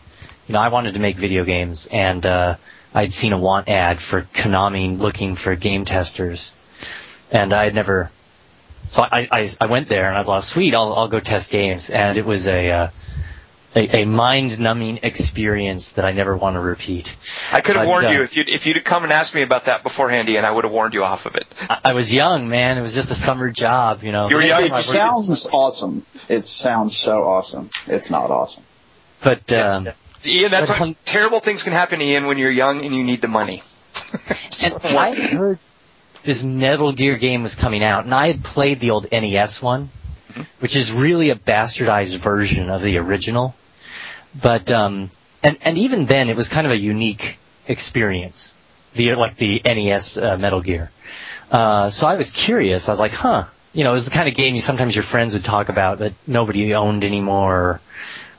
you know, I wanted to make video games, and uh, I'd seen a want ad for Konami looking for game testers, and I had never. So I, I I went there and I was like, sweet, I'll I'll go test games, and it was a uh, a, a mind numbing experience that I never want to repeat. I could have Uh, warned yeah. you if you'd if you'd come and asked me about that beforehand, Ian. I would have warned you off of it. I, I was young, man. It was just a summer job, you know. You were young. It I- sounds awesome. It sounds so awesome. It's not awesome. But um, Ian, that's But what hung- terrible things can happen, to Ian, when you're young and you need the money. And I heard this Metal Gear game was coming out, and I had played the old NES one, which is really a bastardized version of the original. But um, and and even then, it was kind of a unique experience. The like the NES uh, Metal Gear. Uh, so I was curious. I was like, huh. You know, it was the kind of game you sometimes your friends would talk about that nobody owned anymore, or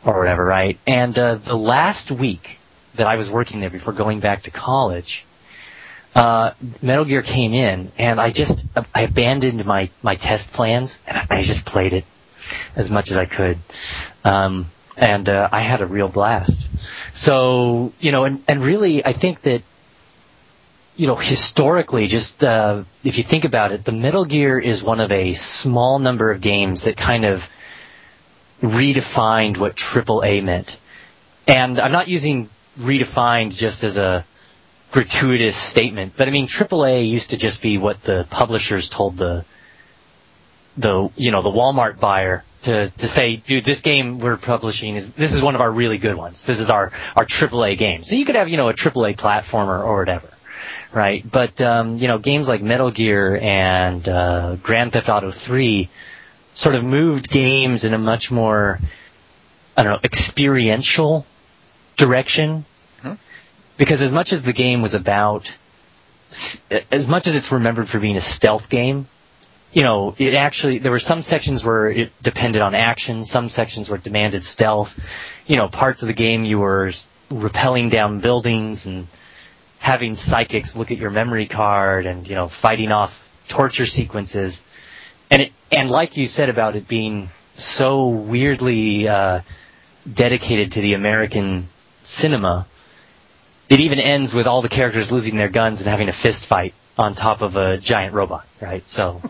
whatever, right? And uh, the last week that I was working there before going back to college, uh, Metal Gear came in, and I just I abandoned my my test plans, and I just played it as much as I could, um, and uh, I had a real blast. So you know, and and really, I think that you know historically, just uh, if you think about it, the Metal Gear is one of a small number of games that kind of redefined what AAA meant. And I'm not using redefined just as a gratuitous statement, but I mean AAA used to just be what the publishers told the the you know the Walmart buyer to to say, dude, this game we're publishing is this is one of our really good ones. This is our our AAA game. So you could have you know a AAA platformer or whatever, right? But um, you know games like Metal Gear and uh, Grand Theft Auto 3 sort of moved games in a much more I don't know experiential direction mm-hmm. because as much as the game was about, as much as it's remembered for being a stealth game, you know, it actually, there were some sections where it depended on action, some sections where it demanded stealth. You know, parts of the game you were rappelling down buildings and having psychics look at your memory card and, you know, fighting off torture sequences. And it, and like you said about it being so weirdly, uh, dedicated to the American cinema, it even ends with all the characters losing their guns and having a fist fight on top of a giant robot, right? So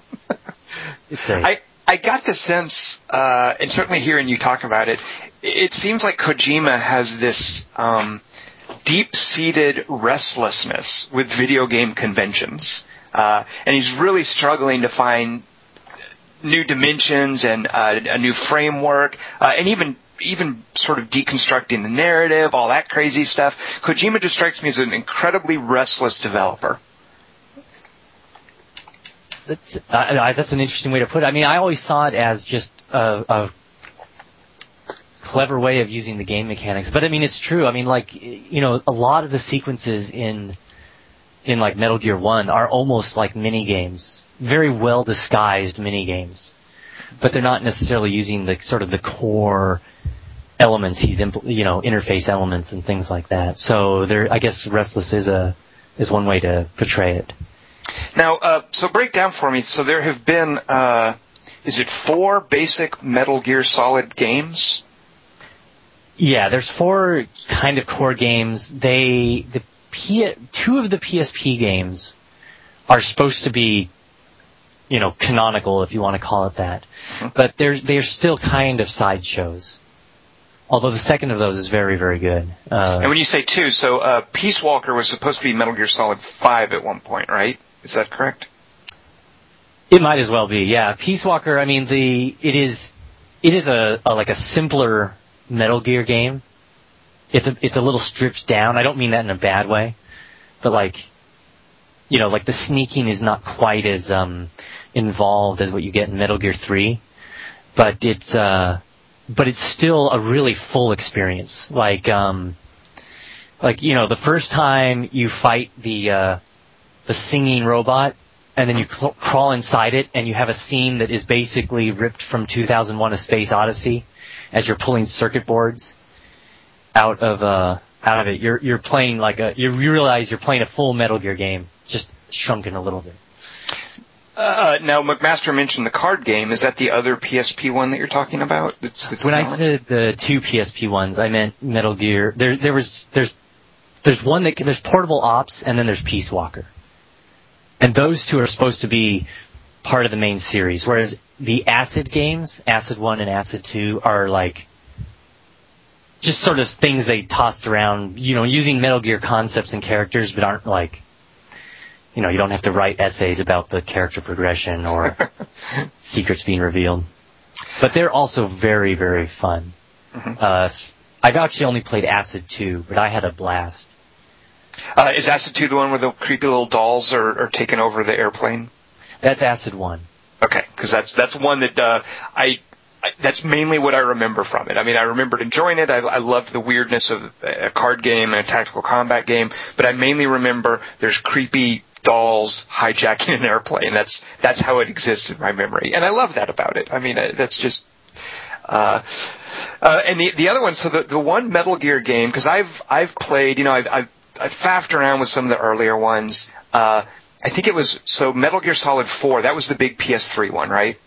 it's a I, I got the sense, uh, and certainly hearing you talk about it, it seems like Kojima has this um, deep-seated restlessness with video game conventions, uh, and he's really struggling to find new dimensions and uh, a new framework, uh, and even even sort of deconstructing the narrative, all that crazy stuff. Kojima just strikes me as an incredibly restless developer. That's I, that's an interesting way to put it. I mean, I always saw it as just a, a clever way of using the game mechanics. But I mean, it's true. I mean, like you know, a lot of the sequences in in like Metal Gear One are almost like mini games, very well disguised mini games, but they're not necessarily using the sort of the core elements he's impl- you know interface elements and things like that. So there, I guess Restless is a is one way to portray it. Now, uh, so break down for me. So there have been, uh, is it four basic Metal Gear Solid games? Yeah, there's four kind of core games. They the P, two of the PSP games are supposed to be, you know, canonical if you want to call it that, but they're they're still kind of sideshows. Although the second of those is very very good. Uh, And when you say two, so uh, Peace Walker was supposed to be Metal Gear Solid 5 at one point, right? Is that correct? It might as well be, yeah. Peace Walker, I mean, the it is it is a, a like a simpler Metal Gear game. It's a it's a little stripped down. I don't mean that in a bad way, but like, you know, like the sneaking is not quite as um involved as what you get in Metal Gear Three, but it's uh but it's still a really full experience. Like um like you know the first time you fight the uh the singing robot and then you cl- crawl inside it and you have a scene that is basically ripped from 2001 a space odyssey as you're pulling circuit boards out of uh out of it. You're you're playing like a you realize you're playing a full metal gear game just shrunken a little bit. Uh, now, McMaster mentioned the card game. Is that the other PSP one that you're talking about? It's, it's when I said the two PSP ones I meant Metal Gear. There there was there's there's one that there's Portable Ops and then there's Peace Walker. And those two are supposed to be part of the main series, whereas the Acid games, Acid 1 and Acid 2, are like just sort of things they tossed around, you know, using Metal Gear concepts and characters, but aren't like, you know, you don't have to write essays about the character progression or secrets being revealed. But they're also very, very fun. Uh, s- I've actually only played Acid 2, but I had a blast. Uh, is Acid 2 the one where the creepy little dolls are, are taking over the airplane? That's Acid 1. Okay, because that's that's one that uh, I, I that's mainly what I remember from it. I mean, I remembered enjoying it. I, I loved the weirdness of a card game and a tactical combat game, but I mainly remember there's creepy dolls hijacking an airplane. That's that's how it exists in my memory, and I love that about it. I mean, uh, that's just. Uh, uh, and the the other one, so the the one Metal Gear game, because I've I've played, you know, I've, I've I've faffed around with some of the earlier ones. Uh, I think it was so Metal Gear Solid 4. That was the big PS3 one, right?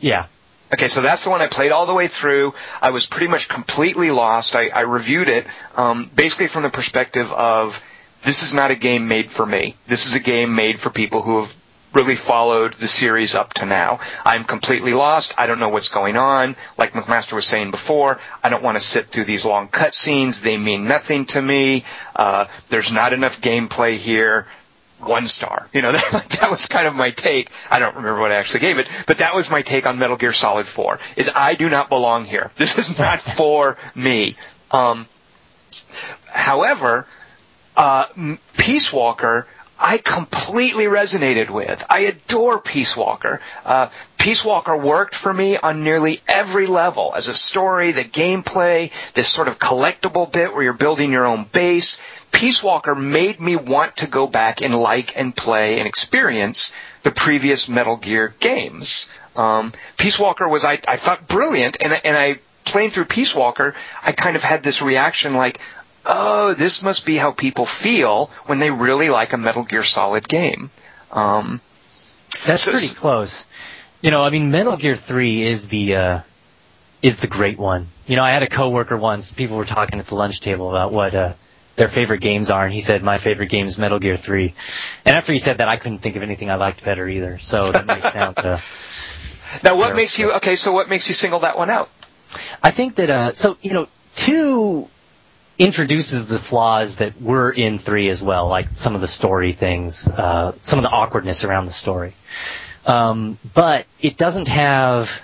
Yeah. Okay, so that's the one I played all the way through. I was pretty much completely lost. I, I reviewed it um, basically from the perspective of this is not a game made for me. This is a game made for people who have really followed the series up to now. I'm completely lost. I don't know what's going on. Like McMaster was saying before, I don't want to sit through these long cutscenes. They mean nothing to me. Uh, there's not enough gameplay here one star. You know, that, that was kind of my take. I don't remember what I actually gave it, but that was my take on Metal Gear Solid 4, is I do not belong here. This is not for me. Um, however, uh, Peace Walker, I completely resonated with. I adore Peace Walker. Uh, Peace Walker worked for me on nearly every level as a story, the gameplay, this sort of collectible bit where you're building your own base. Peace Walker made me want to go back and like and play and experience the previous Metal Gear games. Um, Peace Walker was, I, I thought, brilliant, and, and I, playing through Peace Walker, I kind of had this reaction like, oh, this must be how people feel when they really like a Metal Gear Solid game. Um, That's so, pretty close. You know, I mean, Metal Gear 3 is the, uh, is the great one. You know, I had a coworker once, people were talking at the lunch table about what, uh, their favorite games are, and he said my favorite game is Metal Gear 3. And after he said that, I couldn't think of anything I liked better either. So that makes sound. Uh, now, what makes you okay? So, what makes you single that one out? I think that uh, so you know, two introduces the flaws that were in three as well, like some of the story things, uh, some of the awkwardness around the story. Um, but it doesn't have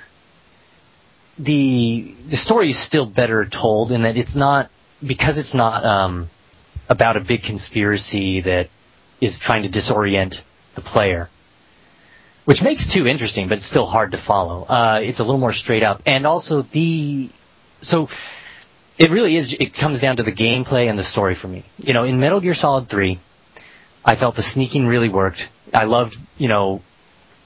the the story is still better told in that it's not because it's not um, about a big conspiracy that is trying to disorient the player, which makes two interesting, but it's still hard to follow. Uh, it's a little more straight up, and also the so it really is. It comes down to the gameplay and the story for me. You know, in Metal Gear Solid Three, I felt the sneaking really worked. I loved, you know,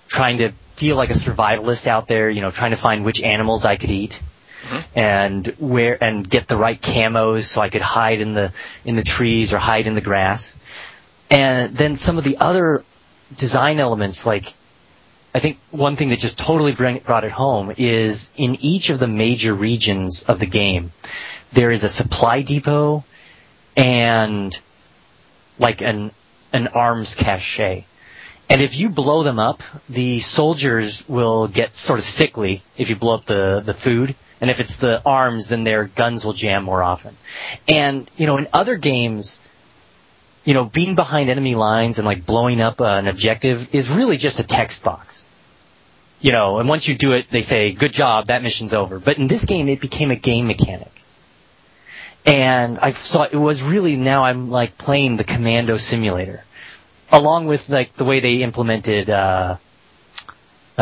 trying to feel like a survivalist out there. You know, trying to find which animals I could eat mm-hmm. and where and get the right camos so I could hide in the in the trees or hide in the grass. And then some of the other design elements, like I think one thing that just totally brought it home is in each of the major regions of the game, there is a supply depot and like an an arms cache. And if you blow them up, the soldiers will get sort of sickly if you blow up the, the food. And if it's the arms, then their guns will jam more often. And, you know, in other games, you know, being behind enemy lines and like blowing up uh, an objective is really just a text box. You know, and once you do it, they say, good job, that mission's over. But in this game, it became a game mechanic. And I saw it was really now I'm like playing the commando simulator. Along with like the way they implemented, uh,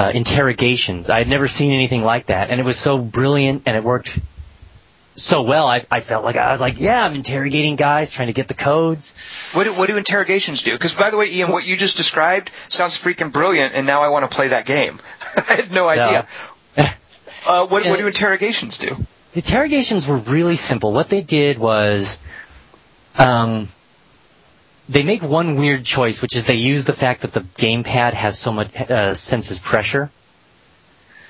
uh, interrogations. I had never seen anything like that, and it was so brilliant, and it worked so well. I, I felt like I was like, yeah, I'm interrogating guys, trying to get the codes. What do, what do interrogations do? Because by the way, Ian, what you just described sounds freaking brilliant, and now I want to play that game. I had no idea. No. uh, what, what do interrogations do? Interrogations were really simple. What they did was, um, they make one weird choice, which is they use the fact that the gamepad has so much uh, senses pressure.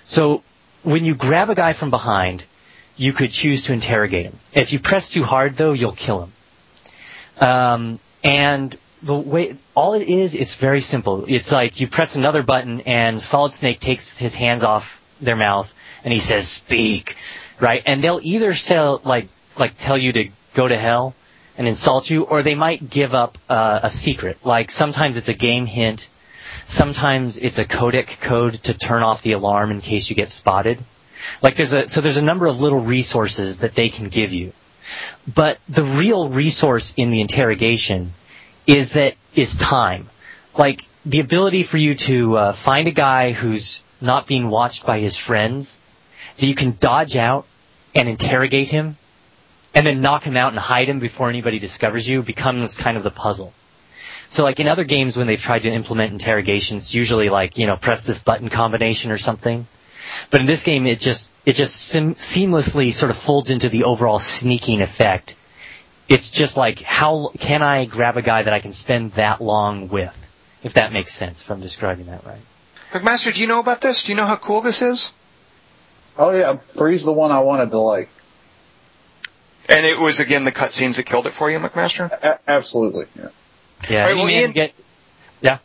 So when you grab a guy from behind, you could choose to interrogate him. If you press too hard, though, you'll kill him. Um, and the way all it is, it's very simple. It's like you press another button, and Solid Snake takes his hands off their mouth, and he says, "Speak," right? And they'll either sell like like tell you to go to hell, and insult you, or they might give up uh, a secret. Like sometimes it's a game hint, sometimes it's a codec code to turn off the alarm in case you get spotted. Like there's a so there's a number of little resources that they can give you. But the real resource in the interrogation is that is time. Like the ability for you to uh, find a guy who's not being watched by his friends, that you can dodge out and interrogate him, and then knock him out and hide him before anybody discovers you becomes kind of the puzzle. So like in other games when they've tried to implement interrogations, usually like, you know, press this button combination or something. But in this game, it just, it just sim- seamlessly sort of folds into the overall sneaking effect. It's just like, how can I grab a guy that I can spend that long with? If that makes sense, if I'm describing that right. McMaster, do you know about this? Do you know how cool this is? Oh yeah, three's the one I wanted to like. And it was again the cutscenes that killed it for you, McMaster. A- absolutely. Yeah. Yeah. Right, well, Ian- get, yeah.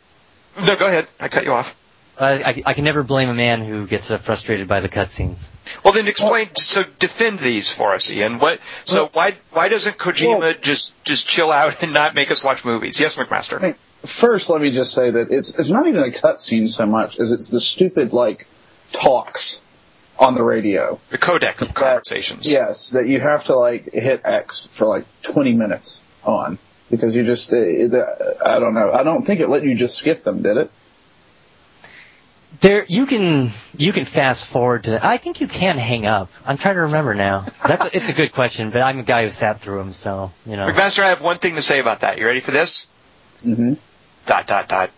No, go ahead. I cut you off. Uh, I, I can never blame a man who gets uh, frustrated by the cutscenes. Well, then explain. So defend these for us, Ian. What? So Well- why why doesn't Kojima Well- just just chill out and not make us watch movies? Yes, McMaster. Hey, First, let me just say that it's it's not even the cutscenes so much as it's the stupid like talks on the radio. The codec of conversations. Yes, that you have to like hit X for like 20 minutes on because you just uh, the, I don't know. I don't think it let you just skip them, did it? There, you can you can fast forward to. I think you can hang up. I'm trying to remember now. That's a, it's a good question, but I'm a guy who sat through them, so you know. McMaster, I have one thing to say about that. You ready for this? Mm-hmm. Dot dot dot.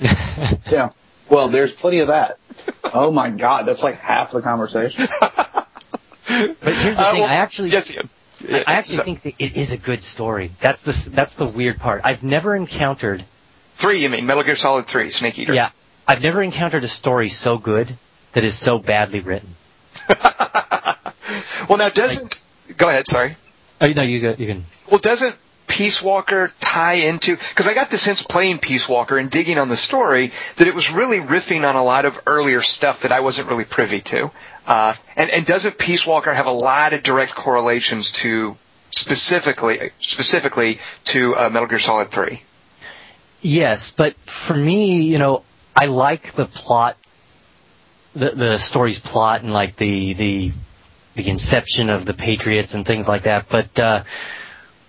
Yeah. Well, there's plenty of that. Oh my God, that's like half the conversation. But here's the Uh, thing. well, I actually, yes, Ian. I I actually So- think that it is a good story. That's the that's the weird part. I've never encountered. three. You mean Metal Gear Solid Three, Snake Eater? Yeah, I've never encountered a story so good that is so badly written. well, now doesn't. Go ahead. Sorry. Oh no, you go, you can. Well, doesn't Peace Walker tie into? Because I got the sense playing Peace Walker and digging on the story that it was really riffing on a lot of earlier stuff that I wasn't really privy to. Uh, and and doesn't Peace Walker have a lot of direct correlations to specifically specifically to uh, Metal Gear Solid Three? Yes, but for me, you know, I like the plot, the the story's plot, and like the the the inception of the Patriots and things like that. But uh,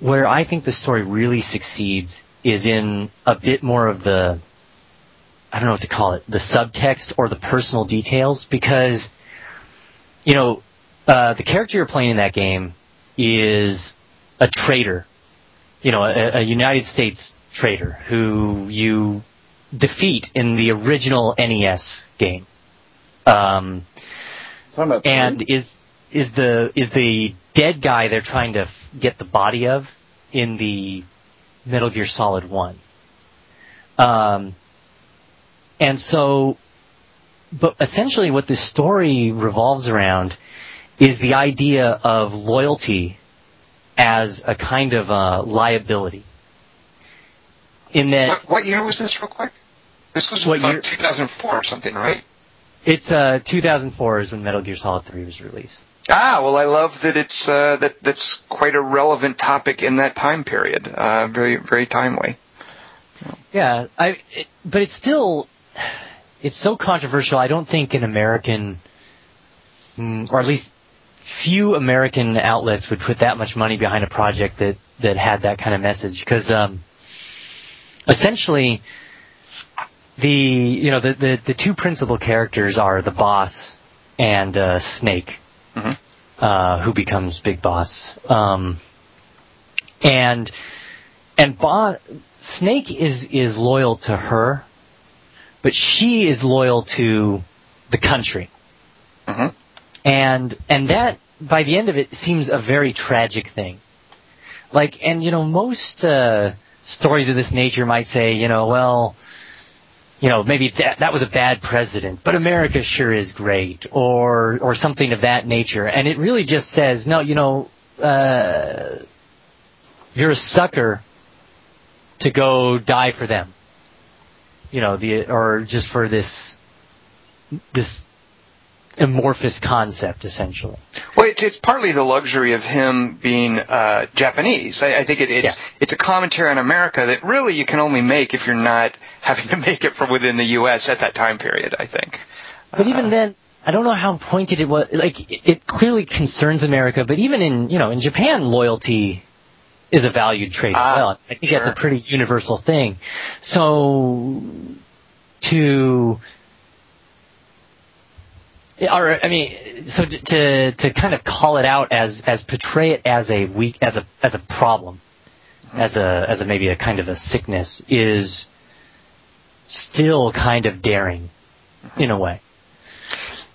where I think the story really succeeds is in a bit more of the I don't know what to call it, the subtext or the personal details, because you know uh, the character you're playing in that game is a traitor, you know, a, a United States traitor who you defeat in the original NES game. Um, Talking about and is is the is the dead guy they're trying to f- get the body of in the Metal Gear Solid One. Um, and so, but essentially, what this story revolves around is the idea of loyalty as a kind of uh, liability. In that What, what year was this, real quick? This was What about year? 2004 or something, right? it's uh, 2004 is when Metal Gear Solid 3 was released. Ah, well, I love that it's uh, that that's quite a relevant topic in that time period. Uh, very very timely. Yeah, I. It, but it's still, it's so controversial. I don't think an American, mm, or at least few American outlets would put that much money behind a project that that had that kind of message. Because um, essentially, the you know the, the the two principal characters are the boss and uh, Snake, Mhm. Uh, who becomes Big Boss. Um, and and Bo- Snake is is loyal to her, but she is loyal to the country. Mhm. And and that by the end of it seems a very tragic thing. Like and you know most uh, stories of this nature might say you know well you know maybe that that was a bad president, but America sure is great or or something of that nature. And it really just says no you know. Uh, you're a sucker to go die for them. You know, the or just for this this amorphous concept essentially. Well, it, it's partly the luxury of him being uh, Japanese. I, I think it, it's Yeah. it's a commentary on America that really you can only make if you're not having to make it from within the U.S. at that time period. I think. But even then I don't know how pointed it was. Like, it, it clearly concerns America, but even in, you know, in Japan, loyalty is a valued trait as Ah, well. I think that's a pretty universal thing. So, to, or, I mean, so to, to, to kind of call it out as, as portray it as a weak, as a, as a problem, as a, as a maybe a kind of a sickness is still kind of daring in a way.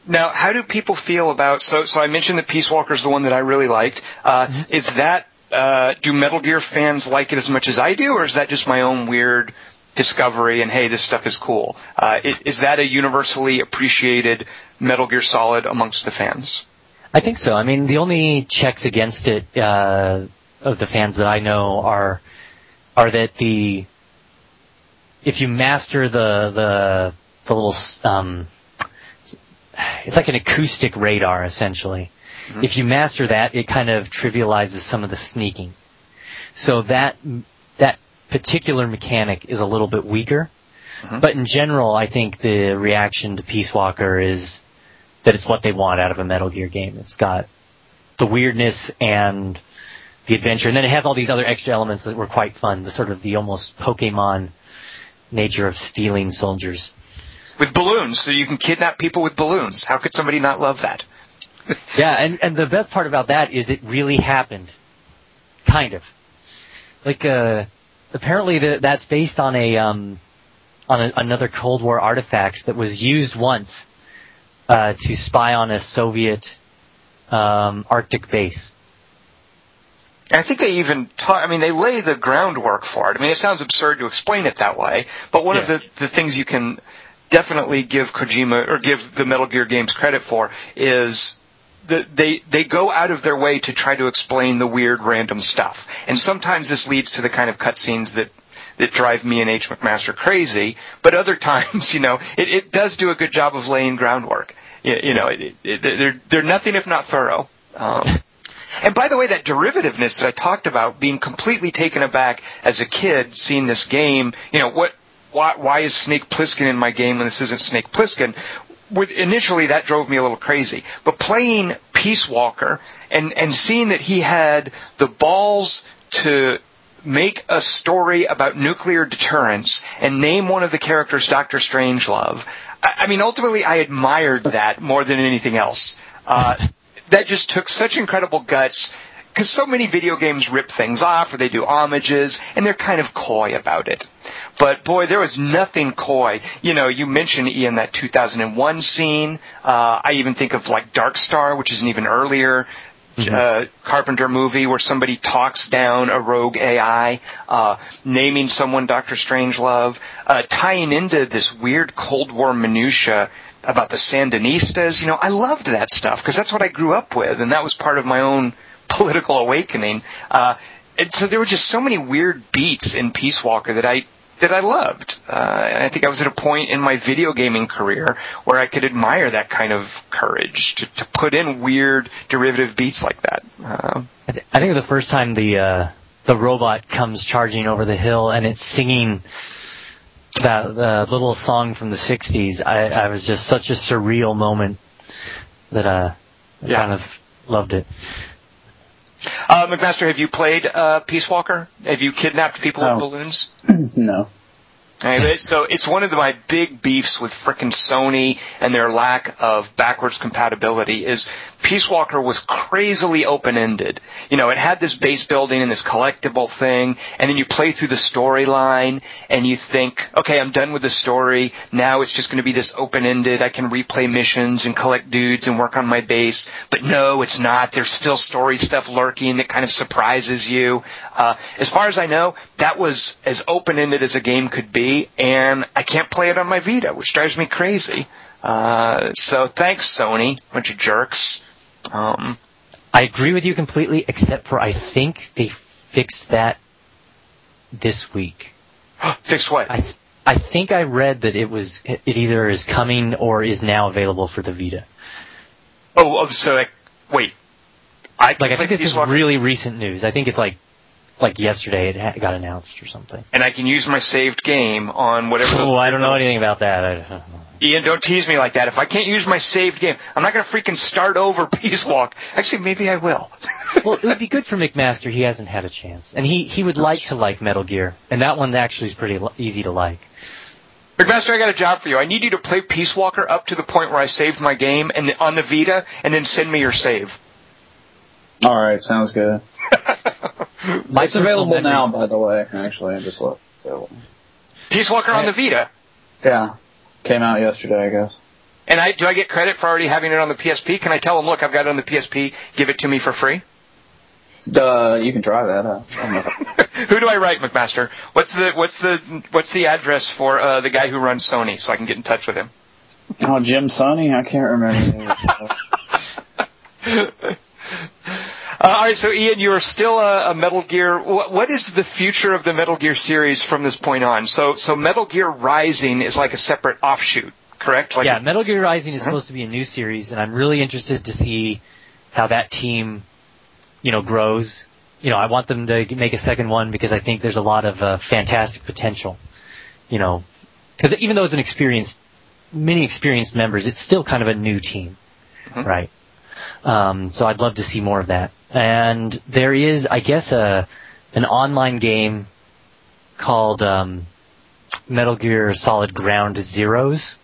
Now, how do people feel about? So, so I mentioned that Peace Walker is the one that I really liked. Uh, Mm-hmm. Is that? Uh, do Metal Gear fans like it as much as I do, or is that just my own weird discovery? And hey, this stuff is cool. Uh, is that a universally appreciated Metal Gear Solid amongst the fans? I think so. I mean, the only checks against it uh, of the fans that I know are are that the if you master the the the little um, it's- it's like an acoustic radar essentially. If you master that, it kind of trivializes some of the sneaking. So that particular mechanic is a little bit weaker. But in general, I think the reaction to Peace Walker is that it's what they want out of a Metal Gear game. It's got the weirdness and the adventure, and then it has all these other extra elements that were quite fun. The sort of the almost Pokemon nature of stealing soldiers. With balloons, so you can kidnap people with balloons. How could somebody not love that? Yeah, and and the best part about that is it really happened, kind of. Like uh, apparently the, that's based on a um, on a, another Cold War artifact that was used once uh, to spy on a Soviet um, Arctic base. I think they even talk, I mean, they lay the groundwork for it. I mean, it sounds absurd to explain it that way, but one of the, the things you can definitely give Kojima, or give the Metal Gear games credit for is they, they go out of their way to try to explain the weird random stuff. And sometimes this leads to the kind of cutscenes that, that drive me and H. McMaster crazy, but other times, you know, it, it does do a good job of laying groundwork. You, you know, it, it, they're, they're nothing if not thorough. Um, and by the way, that derivativeness that I talked about, being completely taken aback as a kid, seeing this game, you know, what, why, why is Snake Plissken in my game when this isn't Snake Plissken? With, initially, that drove me a little crazy. But playing Peace Walker and, and seeing that he had the balls to make a story about nuclear deterrence and name one of the characters Doctor Strangelove, I, I mean, ultimately, I admired that more than anything else. Uh, that just took such incredible guts because so many video games rip things off or they do homages and they're kind of coy about it. But boy, there was nothing coy. You know, you mentioned Ian that 2001 scene. Uh, I even think of like Dark Star, which is an even earlier uh, Carpenter movie where somebody talks down a rogue AI, uh, naming someone Doctor Strangelove, uh, tying into this weird Cold War minutia about the Sandinistas. You know, I loved that stuff because that's what I grew up with, and that was part of my own political awakening. Uh, and so there were just so many weird beats in Peace Walker that I that I loved. Uh, and I think I was at a point in my video gaming career where I could admire that kind of courage to, to put in weird derivative beats like that. Uh, I, th- I think the first time the uh, the robot comes charging over the hill and it's singing that uh, little song from the '60s, I, I was just such a surreal moment that uh, I Yeah. kind of loved it. Uh, McMaster, have you played uh, Peace Walker? Have you kidnapped people No. with balloons? No. Anyway, so it's one of the, my big beefs with frickin' Sony and their lack of backwards compatibility is Peace Walker was crazily open-ended. You know, it had this base building and this collectible thing, and then you play through the storyline and you think, okay, I'm done with the story. Now it's just going to be this open-ended. I can replay missions and collect dudes and work on my base. But no, it's not. There's still story stuff lurking that kind of surprises you. Uh, as far as I know, that was as open-ended as a game could be, and I can't play it on my Vita, which drives me crazy. Uh, so thanks, Sony, bunch of jerks. Um, I agree with you completely, except for I think they fixed that this week. fixed what? I th- I think I read that it was it either is coming or is now available for the Vita. oh, oh, so like, wait. I Like I think this is really recent news. I think it's like like yesterday it ha- got announced or something. And I can use my saved game on whatever. Oh, I don't know anything about that. I, don't know. Ian, don't tease me like that. If I can't use my saved game, I'm not going to freaking start over Peace Walk. Actually, maybe I will. well, it would be good for McMaster. He hasn't had a chance, and he he would like to like Metal Gear, and that one actually is pretty li- easy to like. McMaster, I got a job for you. I need you to play Peace Walker up to the point where I saved my game and on the Vita, and then send me your save. All right, sounds good. My it's available personal now, by the way. Actually, I just looked. So, Peace Walker on the Vita. yeah, came out yesterday, I guess. And I do I get credit for already having it on the PSP? Can I tell them, look, I've got it on the PSP. Give it to me for free. Uh, you can try that. out. I don't know. who do I write, McMaster? What's the what's the what's the address for uh, the guy who runs Sony so I can get in touch with him? oh, Jim Sony, I can't remember. Uh, all right, so Ian, you are still a, a Metal Gear. What, what is the future of the Metal Gear series from this point on? So, so Metal Gear Rising is like a separate offshoot, correct? Like yeah, Metal Gear Rising is Uh-huh. supposed to be a new series, and I'm really interested to see how that team, you know, grows. You know, I want them to make a second one because I think there's a lot of uh, fantastic potential. You know, because even though it's an experienced, many experienced members, it's still kind of a new team, Mhm. right? Um, so I'd love to see more of that. And there is, I guess, a an online game called um, Metal Gear Solid Ground Zeroes.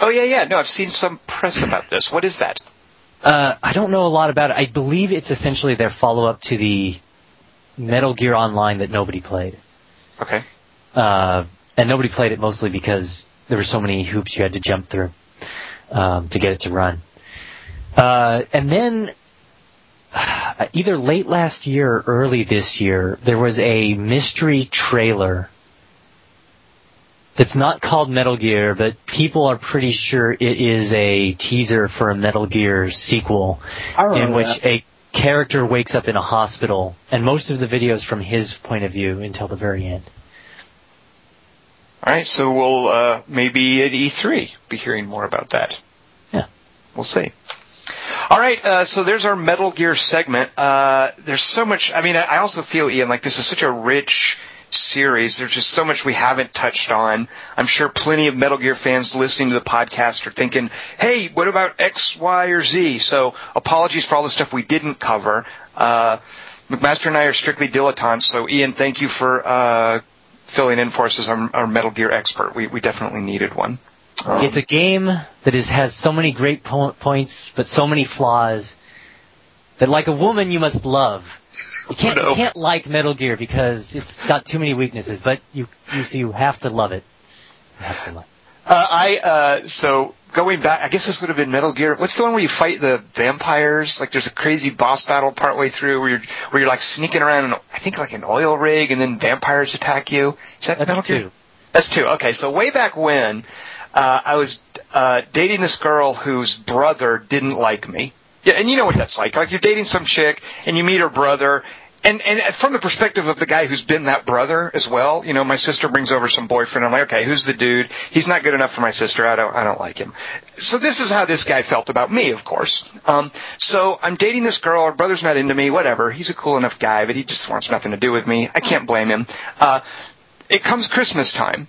oh yeah, yeah. No, I've seen some press about this. What is that? Uh, I don't know a lot about it. I believe it's essentially their follow-up to the Metal Gear Online that nobody played. Okay. Uh, and nobody played it mostly because there were so many hoops you had to jump through um, to get it to run. Uh, and then either late last year or early this year, there was a mystery trailer that's not called Metal Gear, but people are pretty sure it is a teaser for a Metal Gear sequel in which that. a character wakes up in a hospital, and most of the video is from his point of view until the very end. All right, so we'll uh, maybe at E3 be hearing more about that. Yeah. We'll see. All right, uh, so there's our Metal Gear segment. Uh, there's so much. I mean, I also feel Ian like this is such a rich series. There's just so much we haven't touched on. I'm sure plenty of Metal Gear fans listening to the podcast are thinking, "Hey, what about X, Y, or Z?" So apologies for all the stuff we didn't cover. Uh, McMaster and I are strictly dilettantes, so Ian, thank you for uh, filling in for us as our, our Metal Gear expert. We we definitely needed one. It's a game that is, has so many great po- points, but so many flaws that, like a woman, you must love. You can't, no. you can't like Metal Gear because it's got too many weaknesses, but you, you, so you have to love it. To love. it. Uh, I uh, so going back, I guess this would have been Metal Gear. What's the one where you fight the vampires? Like there's a crazy boss battle partway through where you're where you're like sneaking around, in, I think like an oil rig, and then vampires attack you. Is that That's Metal Gear? two. That's two. Okay, so way back when, uh, I was uh, dating this girl whose brother didn't like me. Yeah, and you know what that's like. Like you're dating some chick, and you meet her brother, and and from the perspective of the guy who's been that brother as well, you know, my sister brings over some boyfriend. I'm like, okay, who's the dude? He's not good enough for my sister. I don't I don't like him. So this is how this guy felt about me, of course. Um, so I'm dating this girl. Her brother's not into me. Whatever. He's a cool enough guy, but he just wants nothing to do with me. I can't blame him. Uh, it comes Christmas time.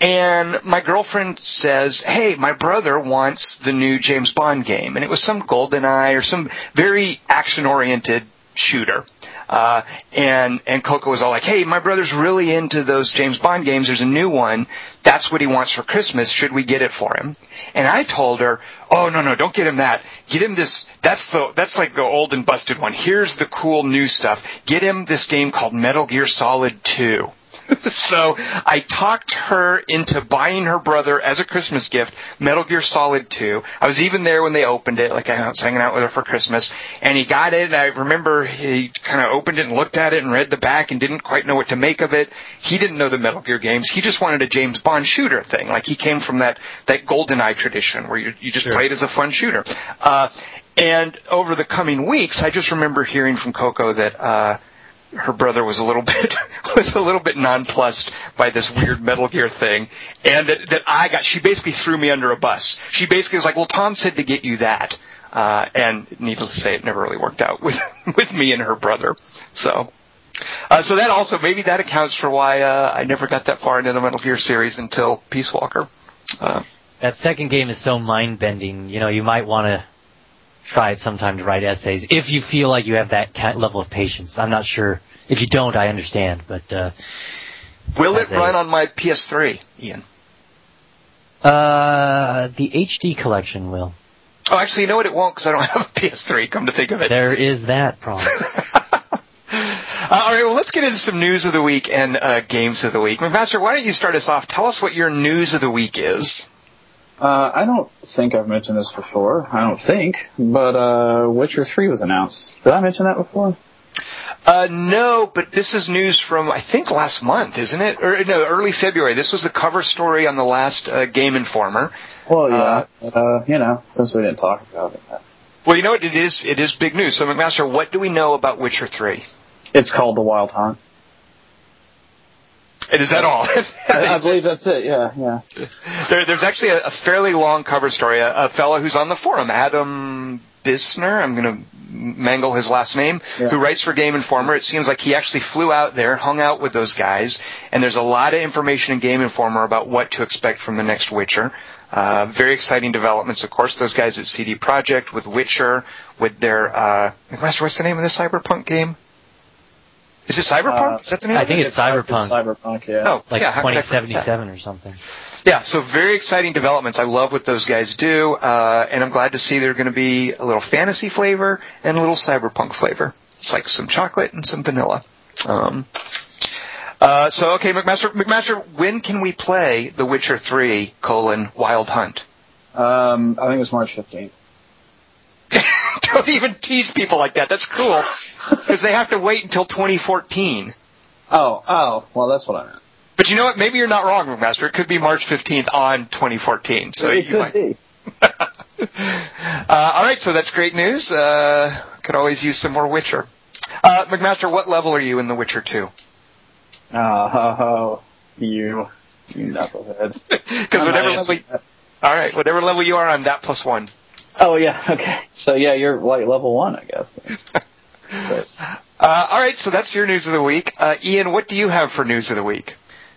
And my girlfriend says, "Hey, my brother wants the new James Bond game," and it was some GoldenEye or some very action-oriented shooter. Uh, and and Coco was all like, "Hey, my brother's really into those James Bond games. There's a new one. That's what he wants for Christmas. Should we get it for him?" And I told her, "Oh no, no, don't get him that. Get him this. That's the that's like the old and busted one. Here's the cool new stuff. Get him this game called Metal Gear Solid 2." so I talked her into buying her brother as a Christmas gift Metal Gear Solid 2. I was even there when they opened it, like I was hanging out with her for Christmas, and he got it. And I remember he kind of opened it and looked at it and read the back and didn't quite know what to make of it. He didn't know the Metal Gear games. He just wanted a James Bond shooter thing. Like he came from that that GoldenEye tradition where you you just Sure. played as a fun shooter. Uh, and over the coming weeks, I just remember hearing from Coco that. Uh, her brother was a little bit was a little bit nonplussed by this weird Metal Gear thing, and that that I got. She basically threw me under a bus. She basically was like, "Well, Tom said to get you that," uh, and needless to say, it never really worked out with with me and her brother. So Uh, so that also maybe that accounts for why uh, I never got that far into the Metal Gear series until Peace Walker. Uh, that second game is so mind bending. You know, you might want to try it sometime to write essays if you feel like you have that level of patience. I'm not sure. If you don't, I understand, but. Uh, Will it run on my PS3, Ian? Uh, the HD collection will. Oh, actually, you know what? It won't because I don't have a PS3. Come to think of it, there is that problem. uh, all right, well, let's get into some news of the week and uh, games of the week. McMaster, why don't you start us off? Tell us what your news of the week is. Uh, I don't think I've mentioned this before. I don't think, but uh, Witcher Three was announced. Did I mention that before? Uh, no, but this is news from I think last month, isn't it? Or no, early February. This was the cover story on the last uh, Game Informer. Well, yeah, uh, uh, you know, since we didn't talk about it. Well, you know what? It is it is big news. So, McMaster, what do we know about Witcher Three? It's called The Wild Hunt. And is that all? I, I, believe that's it. Yeah, yeah. There, there's actually a, a, fairly long cover story. A, a fellow who's on the forum, Adam Biessener. I'm going to mangle his last name, yeah. who writes for Game Informer. It seems like he actually flew out there, hung out with those guys, and there's a lot of information in Game Informer about what to expect from the next Witcher. Uh, very exciting developments, of course. Those guys at CD Projekt with Witcher, with their uh, what's the name of the Cyberpunk game? Is it Cyberpunk? Uh, Is that the name? I think it? it's Cyberpunk. Cyberpunk, yeah. Oh, like yeah, 2077 or something. Yeah, so very exciting developments. I love what those guys do, uh, and I'm glad to see they're going to be a little fantasy flavor and a little cyberpunk flavor. It's like some chocolate and some vanilla. Um, uh, so okay, McMaster, McMaster, when can we play The Witcher 3, colon, Wild Hunt? Um, I think it's March 15th. Don't even tease people like that. That's cruel. Because they have to wait until 2014. Oh, oh, well that's what I meant. But you know what? Maybe you're not wrong, McMaster. It could be March 15th on 2014. So it you could might. be. uh, all right, so that's great news. Uh, could always use some more Witcher. Uh, McMaster, what level are you in The Witcher 2? Oh, you, you knucklehead. Because whatever level, all right, whatever level you are, I'm that plus one. Oh yeah, okay. So yeah, you're like level one, I guess. uh, all right, so that's your news of the week. Uh, Ian, what do you have for news of the week?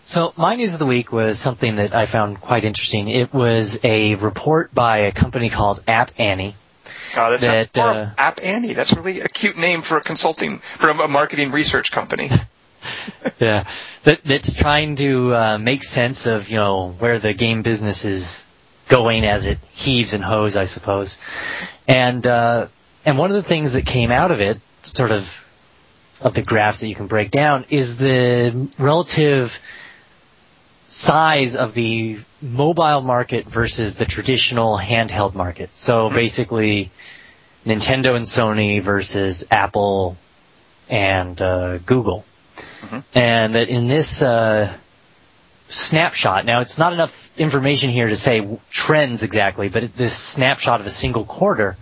So my news of the week was something that I found quite interesting. It was a report by a company called App Annie. Oh, that's that, uh, App Annie. That's really a cute name for a consulting, for a marketing research company. yeah, that, that's trying to uh, make sense of you know where the game business is going as it heaves and hoes, I suppose. And uh, and one of the things that came out of it, sort of, of the graphs that you can break down, is the relative size of the mobile market versus the traditional handheld market. So mm-hmm. basically, Nintendo and Sony versus Apple and uh, Google. Mm-hmm. And that in this uh, snapshot, now it's not enough information here to say trends exactly, but this snapshot of a single quarter,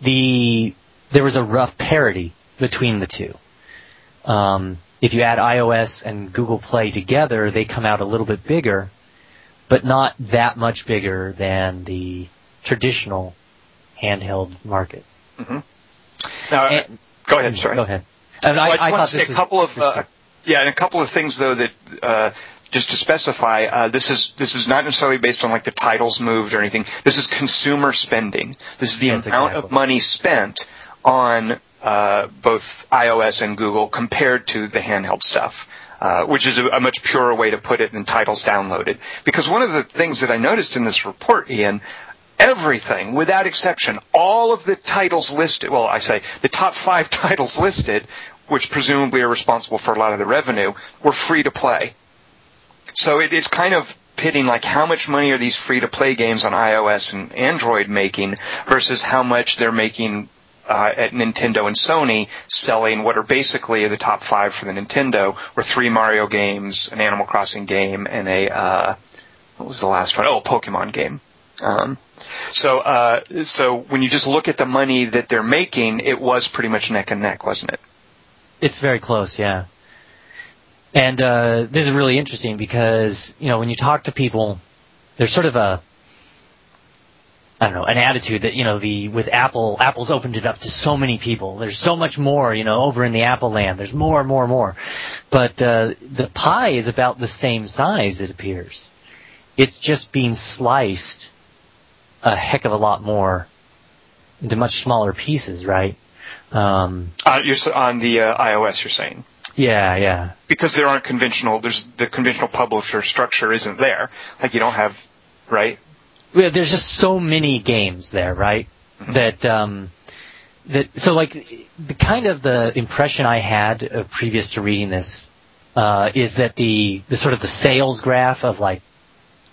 the there was a rough parity between the two. Um, if you add iOS and Google Play together, they come out a little bit bigger, but not that much bigger than the traditional handheld market. Mm-hmm. Now, and, go ahead. Sorry. Go ahead. And well, I, I, I want to say a couple of uh, yeah, and a couple of things though that uh, just to specify, uh, this is this is not necessarily based on like the titles moved or anything. This is consumer spending. This is the yes, amount exactly. of money spent on uh, both iOS and Google compared to the handheld stuff. Uh, which is a, a, much purer way to put it than titles downloaded. Because one of the things that I noticed in this report, Ian, everything, without exception, all of the titles listed, well, I say the top five titles listed, which presumably are responsible for a lot of the revenue, were free to play. So it, it's kind of pitting like how much money are these free to play games on iOS and Android making versus how much they're making uh, at Nintendo and Sony selling what are basically the top five for the Nintendo were three Mario games, an Animal Crossing game, and a uh, what was the last one? Oh, Pokemon game. Um, so uh, so when you just look at the money that they're making, it was pretty much neck and neck, wasn't it? It's very close, yeah. And uh, this is really interesting because you know when you talk to people, there's sort of a I don't know, an attitude that, you know, the, with Apple, Apple's opened it up to so many people. There's so much more, you know, over in the Apple land. There's more and more and more. But, uh, the pie is about the same size, it appears. It's just being sliced a heck of a lot more into much smaller pieces, right? Um, uh, you're on the uh, iOS, you're saying? Yeah, yeah. Because there aren't conventional, there's the conventional publisher structure isn't there. Like you don't have, right? Yeah, there's just so many games there, right? Mm-hmm. That um, that so like the kind of the impression I had uh, previous to reading this uh, is that the the sort of the sales graph of like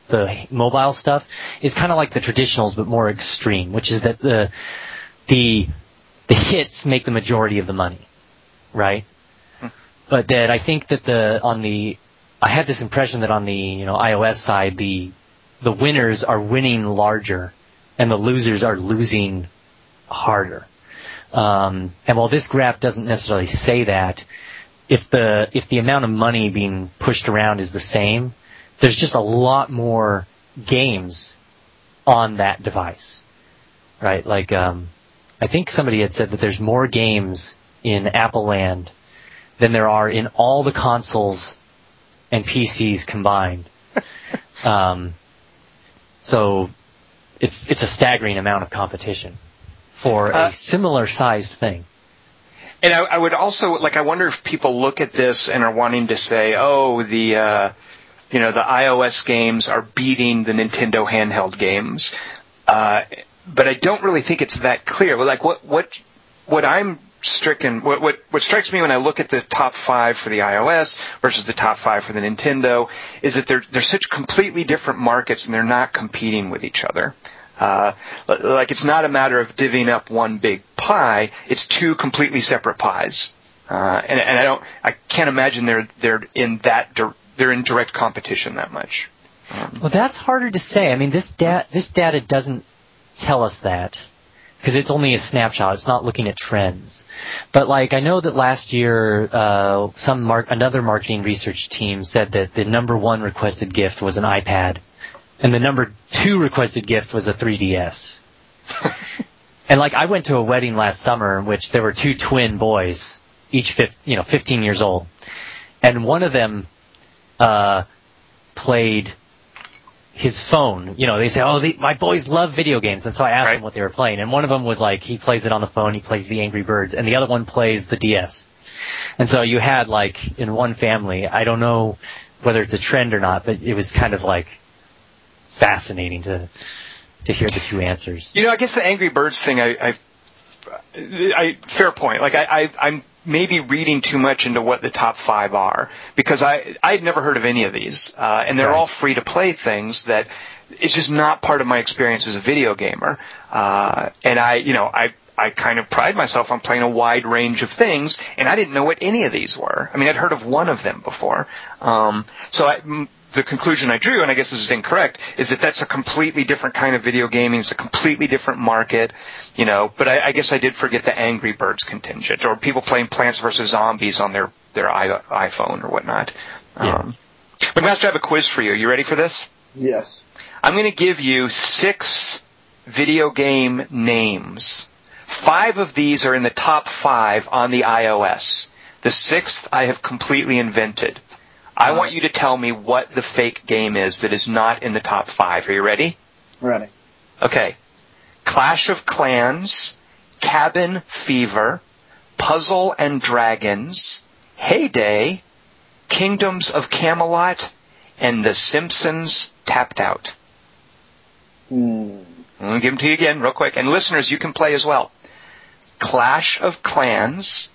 the mobile stuff is kind of like the traditionals but more extreme, which is that the the the hits make the majority of the money, right? But that I think that the on the I had this impression that on the you know iOS side the the winners are winning larger and the losers are losing harder. Um, and while this graph doesn't necessarily say that, if the if the amount of money being pushed around is the same, there's just a lot more games on that device, right? Like um, I think somebody had said that there's more games in Apple Land than there are in all the consoles and PCs combined. um, so it's it's a staggering amount of competition for uh, a similar sized thing. And I, I, would also like I wonder if people look at this and are wanting to say, oh, the uh, you know the iOS games are beating the Nintendo handheld games. Uh, but I don't really think it's that clear. Like what what what I'm stricken. What, what what strikes me when I look at the top five for the iOS versus the top five for the Nintendo is that they're they're such completely different markets and they're not competing with each other. Uh, like it's not a matter of divvying up one big pie; it's two completely separate pies. Uh, and, and I don't, I can't imagine they're they're in that they're in direct competition that much. Um, well, that's harder to say. I mean, this da- this data doesn't tell us that because it's only a snapshot. It's not looking at trends. But like I know that last year, uh, some mar- another marketing research team said that the number one requested gift was an iPad, and the number two requested gift was a 3DS. and like I went to a wedding last summer in which there were two twin boys, each fif- you know 15 years old, and one of them uh, played his phone. You know, they say, "Oh, the, my boys love video games," and so I asked right. them what they were playing, and one of them was like, he plays it on the phone, he plays the Angry Birds, and the other one plays the DS. And so you had like in one family, I don't know whether it's a trend or not, but it was kind of like fascinating to to hear the two answers. You know, I guess the Angry Birds thing, I, I, I fair point. Like I, I, I'm maybe reading too much into what the top five are because I I had never heard of any of these, uh, and they're all free to play things that it's just not part of my experience as a video gamer. Uh, and I, you know, I I kind of pride myself on playing a wide range of things, and I didn't know what any of these were. I mean, I'd heard of one of them before. Um, so I, the conclusion I drew, and I guess this is incorrect, is that that's a completely different kind of video gaming. It's a completely different market, you know. But I, I guess I did forget the Angry Birds contingent, or people playing Plants vs Zombies on their their iPhone or whatnot. Yeah. Um, McMaster, I have a quiz for you. Are you ready for this? Yes. I'm going to give you six video game names. Five of these are in the top five on the iOS. The sixth I have completely invented. I want you to tell me what the fake game is that is not in the top five. Are you ready? Ready. Okay. Clash of Clans, Cabin Fever, Puzzle and Dragons, Hay Day, Kingdoms of Camelot, and The Simpsons Tapped Out. Hmm. I'm going to give them to you again real quick. And listeners, you can play as well. Clash of Clans,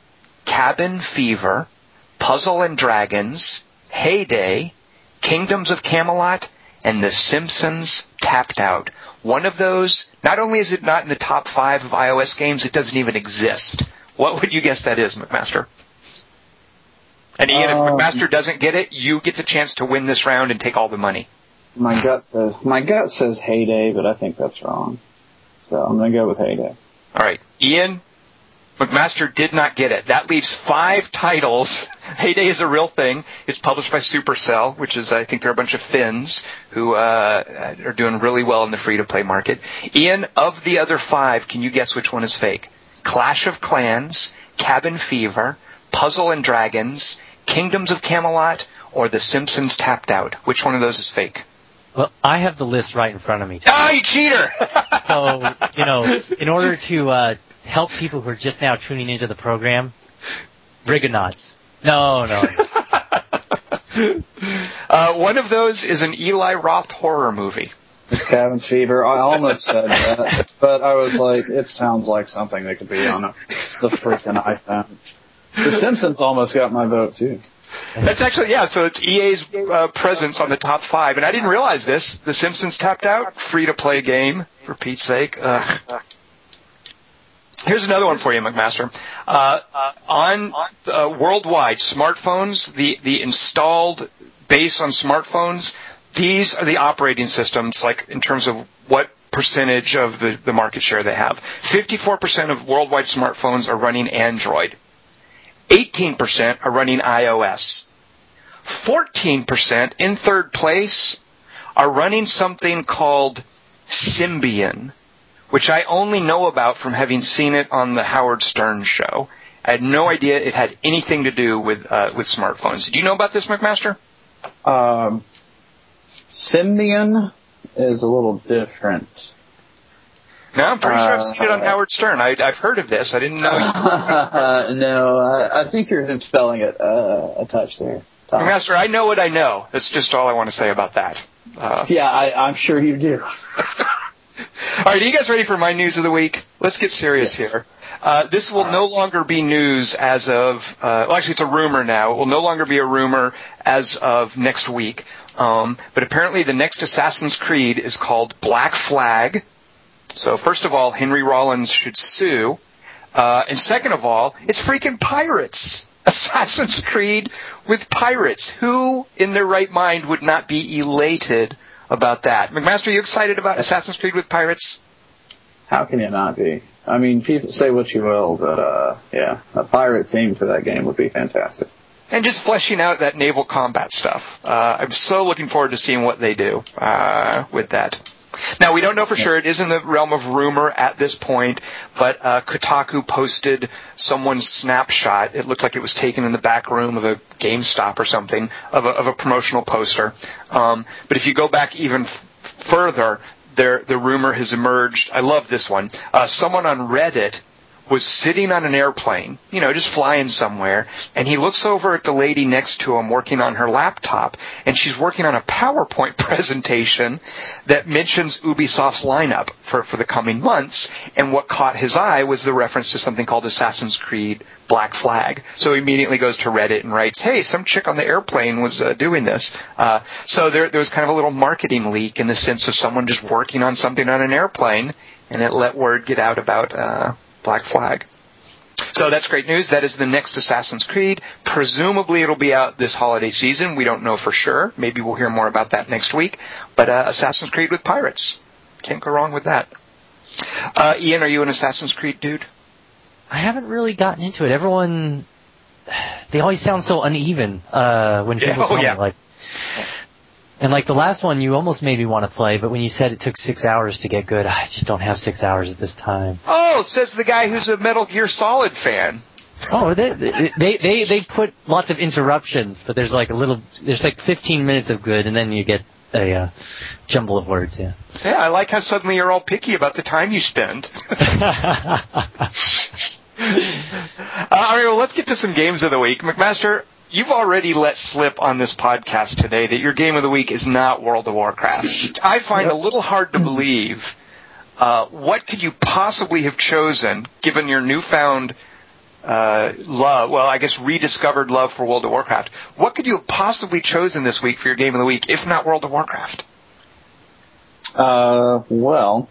Cabin Fever, Puzzle and Dragons, Hay Day, Kingdoms of Camelot, and The Simpsons Tapped Out. One of those, not only is it not in the top five of iOS games, it doesn't even exist. What would you guess that is, McMaster? And Ian, um, if McMaster doesn't get it, you get the chance to win this round and take all the money. My gut says my gut says Hay Day, but I think that's wrong. So I'm gonna go with Hay Day. All right, Ian, McMaster did not get it. That leaves five titles. Hay Day is a real thing. It's published by Supercell, which is, I think, they're a bunch of Finns who uh, are doing really well in the free-to-play market. Ian, of the other five, can you guess which one is fake? Clash of Clans, Cabin Fever, Puzzle and Dragons, Kingdoms of Camelot, or The Simpsons Tapped Out. Which one of those is fake? Well, I have the list right in front of me. Ah, you cheater! so, you know, in order to uh, help people who are just now tuning into the program, Rigonauts. No, no. uh, one of those is an Eli Roth horror movie. It's Cabin Fever. I almost said that, but I was like, it sounds like something that could be on a, the freaking iPhone. The Simpsons almost got my vote too. That's actually yeah. So it's EA's uh, presence on the top five, and I didn't realize this. The Simpsons tapped out, free to play game for Pete's sake. Ugh. Here's another one for you, McMaster. Uh, on uh, worldwide smartphones, the the installed base on smartphones, these are the operating systems, like in terms of what percentage of the, the market share they have. 54% of worldwide smartphones are running Android. 18% are running iOS. 14% in third place are running something called Symbian, which I only know about from having seen it on the Howard Stern show. I had no idea it had anything to do with uh, with smartphones. Do you know about this, McMaster? Um, Symbian is a little different. No, I'm pretty sure I've seen it on uh, Howard Stern. I, have heard of this. I didn't know. no, I, I, think you're spelling it uh, a touch there. Tom. Master, I know what I know. That's just all I want to say about that. Uh, yeah, I, am sure you do. all right, are you guys ready for my news of the week? Let's get serious yes. here. Uh, this will no longer be news as of, uh, well, actually, it's a rumor now. It will no longer be a rumor as of next week. Um, but apparently, the next Assassin's Creed is called Black Flag. So first of all, Henry Rollins should sue. Uh, and second of all, it's freaking pirates. Assassin's Creed with pirates. Who in their right mind would not be elated about that? McMaster, are you excited about Assassin's Creed with pirates? How can you not be? I mean, people say what you will, but uh, yeah, a pirate theme for that game would be fantastic. And just fleshing out that naval combat stuff. Uh, I'm so looking forward to seeing what they do uh, with that. Now we don't know for sure. It is in the realm of rumor at this point, but uh, Kotaku posted someone's snapshot. It looked like it was taken in the back room of a GameStop or something of a, of a promotional poster. Um, but if you go back even f- further, there the rumor has emerged. I love this one. Uh, someone on Reddit was sitting on an airplane, you know, just flying somewhere, and he looks over at the lady next to him working on her laptop, and she's working on a PowerPoint presentation that mentions Ubisoft's lineup for, for the coming months, and what caught his eye was the reference to something called Assassin's Creed Black Flag. So he immediately goes to Reddit and writes, hey, some chick on the airplane was uh, doing this. Uh, so there, there was kind of a little marketing leak in the sense of someone just working on something on an airplane, and it let word get out about uh, Black Flag. So that's great news. That is the next Assassin's Creed. Presumably it'll be out this holiday season. We don't know for sure. Maybe we'll hear more about that next week. But uh, Assassin's Creed with pirates. Can't go wrong with that. Uh, Ian, are you an Assassin's Creed dude? I haven't really gotten into it. Everyone, they always sound so uneven uh, when people yeah, oh, tell yeah. me like and like the last one, you almost made me want to play, but when you said it took six hours to get good, I just don't have six hours at this time. Oh, says the guy who's a Metal Gear Solid fan. Oh, they, they they they put lots of interruptions, but there's like a little, there's like 15 minutes of good, and then you get a uh, jumble of words. Yeah. Yeah, I like how suddenly you're all picky about the time you spend. uh, all right, well, let's get to some games of the week, McMaster you've already let slip on this podcast today that your game of the week is not World of Warcraft. I find yep. a little hard to believe. Uh, what could you possibly have chosen, given your newfound uh, love? Well, I guess rediscovered love for World of Warcraft. What could you have possibly chosen this week for your game of the week, if not World of Warcraft? Uh, well,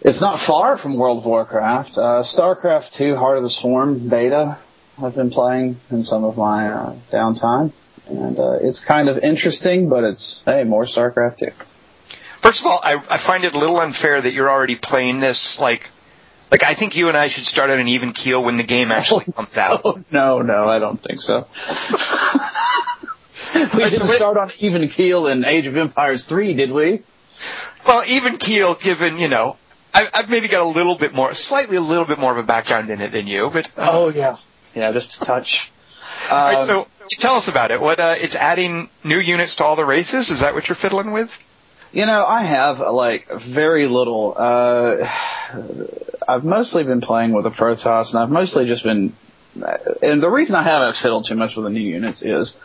it's not far from World of Warcraft. Uh, StarCraft 2 Heart of the Swarm beta I've been playing in some of my uh, downtime, and uh, it's kind of interesting, but it's hey more StarCraft 2. First of all, I, I find it a little unfair that you're already playing this like Like I think you and I should start on an even keel when the game actually comes out. Oh, no, no, I don't think so. we didn't start on even keel in Age of Empires 3, did we? Well, even keel, given you know, I, I've maybe got a little bit more, slightly a little bit more of a background in it than you, but uh, Oh yeah, yeah, just a touch. all right. Um, So tell us about it. What uh, it's adding new units to all the races? Is that what you're fiddling with? You know, I have like very little. Uh, I've mostly been playing with the Protoss, and I've mostly just been. And the reason I haven't fiddled too much with the new units is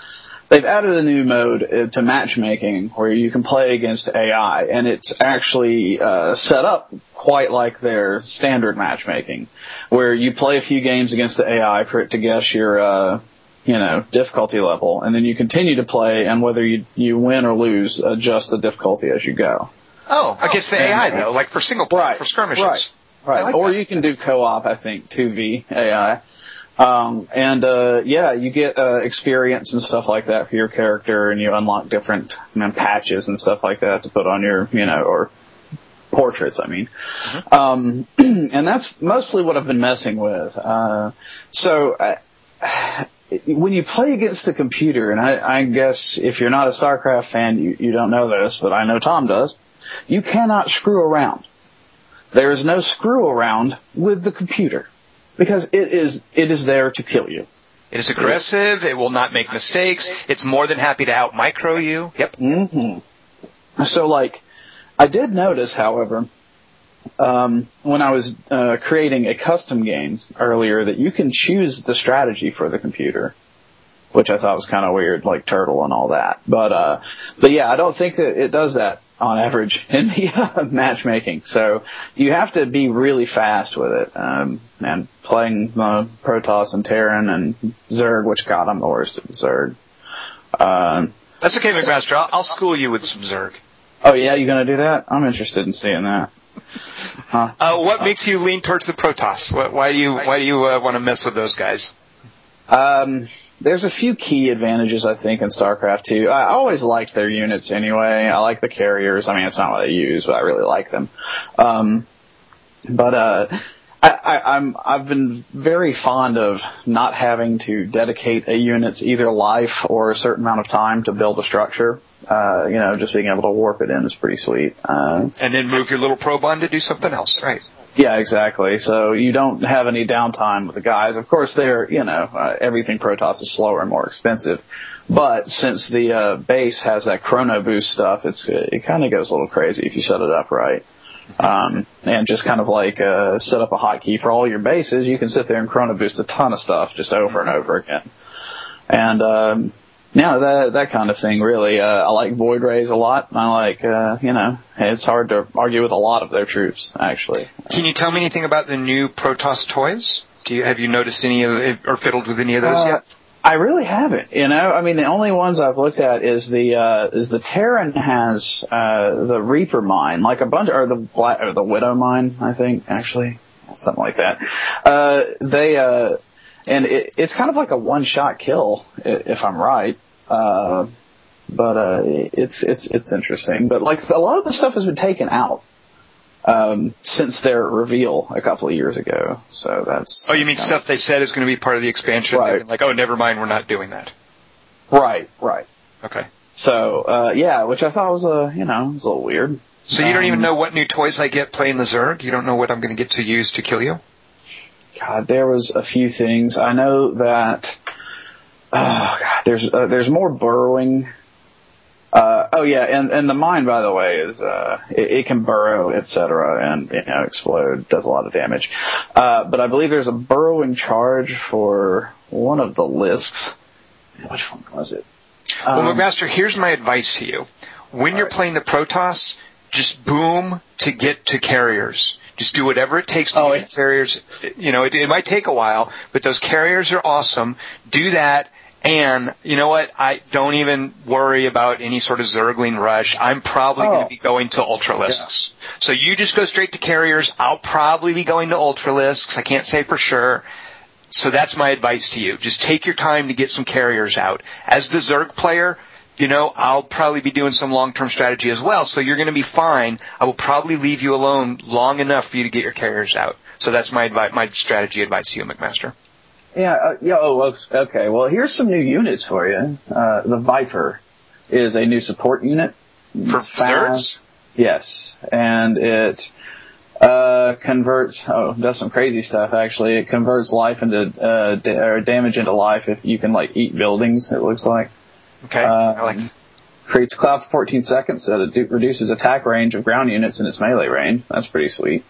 they've added a new mode uh, to matchmaking where you can play against AI, and it's actually uh, set up quite like their standard matchmaking, where you play a few games against the AI for it to guess your. Uh, you know, difficulty level, and then you continue to play, and whether you you win or lose, adjust the difficulty as you go. Oh, against the AI though, like for single player, Right, for skirmishes. right. Right. Like or that. you can do co-op, I think, 2v AI. Um, and, uh, yeah, you get, uh, experience and stuff like that for your character and you unlock different you know, patches and stuff like that to put on your, you know, or portraits, I mean. Um, and that's mostly what I've been messing with. Uh, so, uh, when you play against the computer, and I, I guess if you're not a StarCraft fan, you, you don't know this, but I know Tom does, you cannot screw around. There is no screw around with the computer because it is it is there to kill you. It is aggressive. It will not make mistakes. It's more than happy to out micro you. Yep. hmm So like, I did notice, however, um, when I was uh, creating a custom game earlier, that you can choose the strategy for the computer, which I thought was kind of weird, like turtle and all that. But uh, but yeah, I don't think that it does that on average in the uh, matchmaking. So you have to be really fast with it. Um, and playing uh, Protoss and Terran and Zerg, which God, I'm the worst at Zerg. Um, That's okay, McMaster. I'll, I'll school you with some Zerg. oh yeah, you gonna do that? I'm interested in seeing that. Uh, what makes you lean towards the Protoss? Wh- Why do you why do you uh, want to mess with those guys? Um, there's a few key advantages I think in StarCraft 2. I always liked their units anyway. I like the carriers. I mean, it's not what I use, but I really like them. Um, but uh, I, I, I'm I've been very fond of not having to dedicate a unit's either life or a certain amount of time to build a structure. Uh, you know, just being able to warp it in is pretty sweet. Uh, And then move your little probe on to do something else, right? yeah, exactly. So you don't have any downtime with the guys. Of course, they're, you know, uh, everything Protoss is slower and more expensive. But since the uh, base has that chrono boost stuff, it's it kind of goes a little crazy if you set it up right. Um, and just kind of like uh, set up a hotkey for all your bases. You can sit there and chrono boost a ton of stuff just over and over again. And um, yeah, that that kind of thing really. Uh, I like Void Rays a lot. I like, uh, you know, it's hard to argue with a lot of their troops actually. Can you tell me anything about the new Protoss toys? Do you have you noticed any of it or fiddled with any of those Uh, yet? I really haven't. You know, I mean, the only ones I've looked at is the uh, is the Terran has uh, the Reaper mine, like a bunch, or the Black, or the Widow mine, I think actually, something like that. Uh, they uh, and it, it's kind of like a one shot kill, if I'm right. Uh, but uh, it's it's it's interesting. But like a lot of the stuff has been taken out um, since their reveal a couple of years ago. So that's Oh, you mean stuff they said is going to be part of the expansion? Right. Like, oh, never mind, we're not doing that. right, right. Okay. So uh, yeah, which I thought was a you know was a little weird. So you don't Um, even know what new toys I get playing the Zerg? You don't know what I'm going to get to use to kill you? God, there was a few things. I know that. Oh God, there's uh, there's more burrowing. Uh, oh yeah, and and the mine, by the way, is uh, it, it can burrow, etc., and you know explode, does a lot of damage. Uh, but I believe there's a burrowing charge for one of the lists. Which one was it? Well, Um, McMaster, here's my advice to you. When you're Alright. playing the Protoss, just boom to get to carriers. Just do whatever it takes to Oh, get carriers. You know, it, it might take a while, but those carriers are awesome. Do that. And you know what? I don't even worry about any sort of Zergling rush. I'm probably Oh. going to be going to Ultralisks. So you just go straight to carriers. I'll probably be going to Ultralisks. I can't say for sure. So that's my advice to you. Just take your time to get some carriers out. As the Zerg player, you know, I'll probably be doing some long-term strategy as well. So you're going to be fine. I will probably leave you alone long enough for you to get your carriers out. So that's my advice, my strategy advice to you, McMaster. Yeah, uh, yeah. Oh, okay. Well, here's some new units for you. Uh, the Viper is a new support unit. For Zergs? Yes, and it uh, converts. Oh, does some crazy stuff. Actually, it converts life into uh, da- or damage into life if you can like eat buildings. It looks like. Okay. Um, I like. Creates cloud for 14 seconds that it reduces attack range of ground units in its melee range. That's pretty sweet.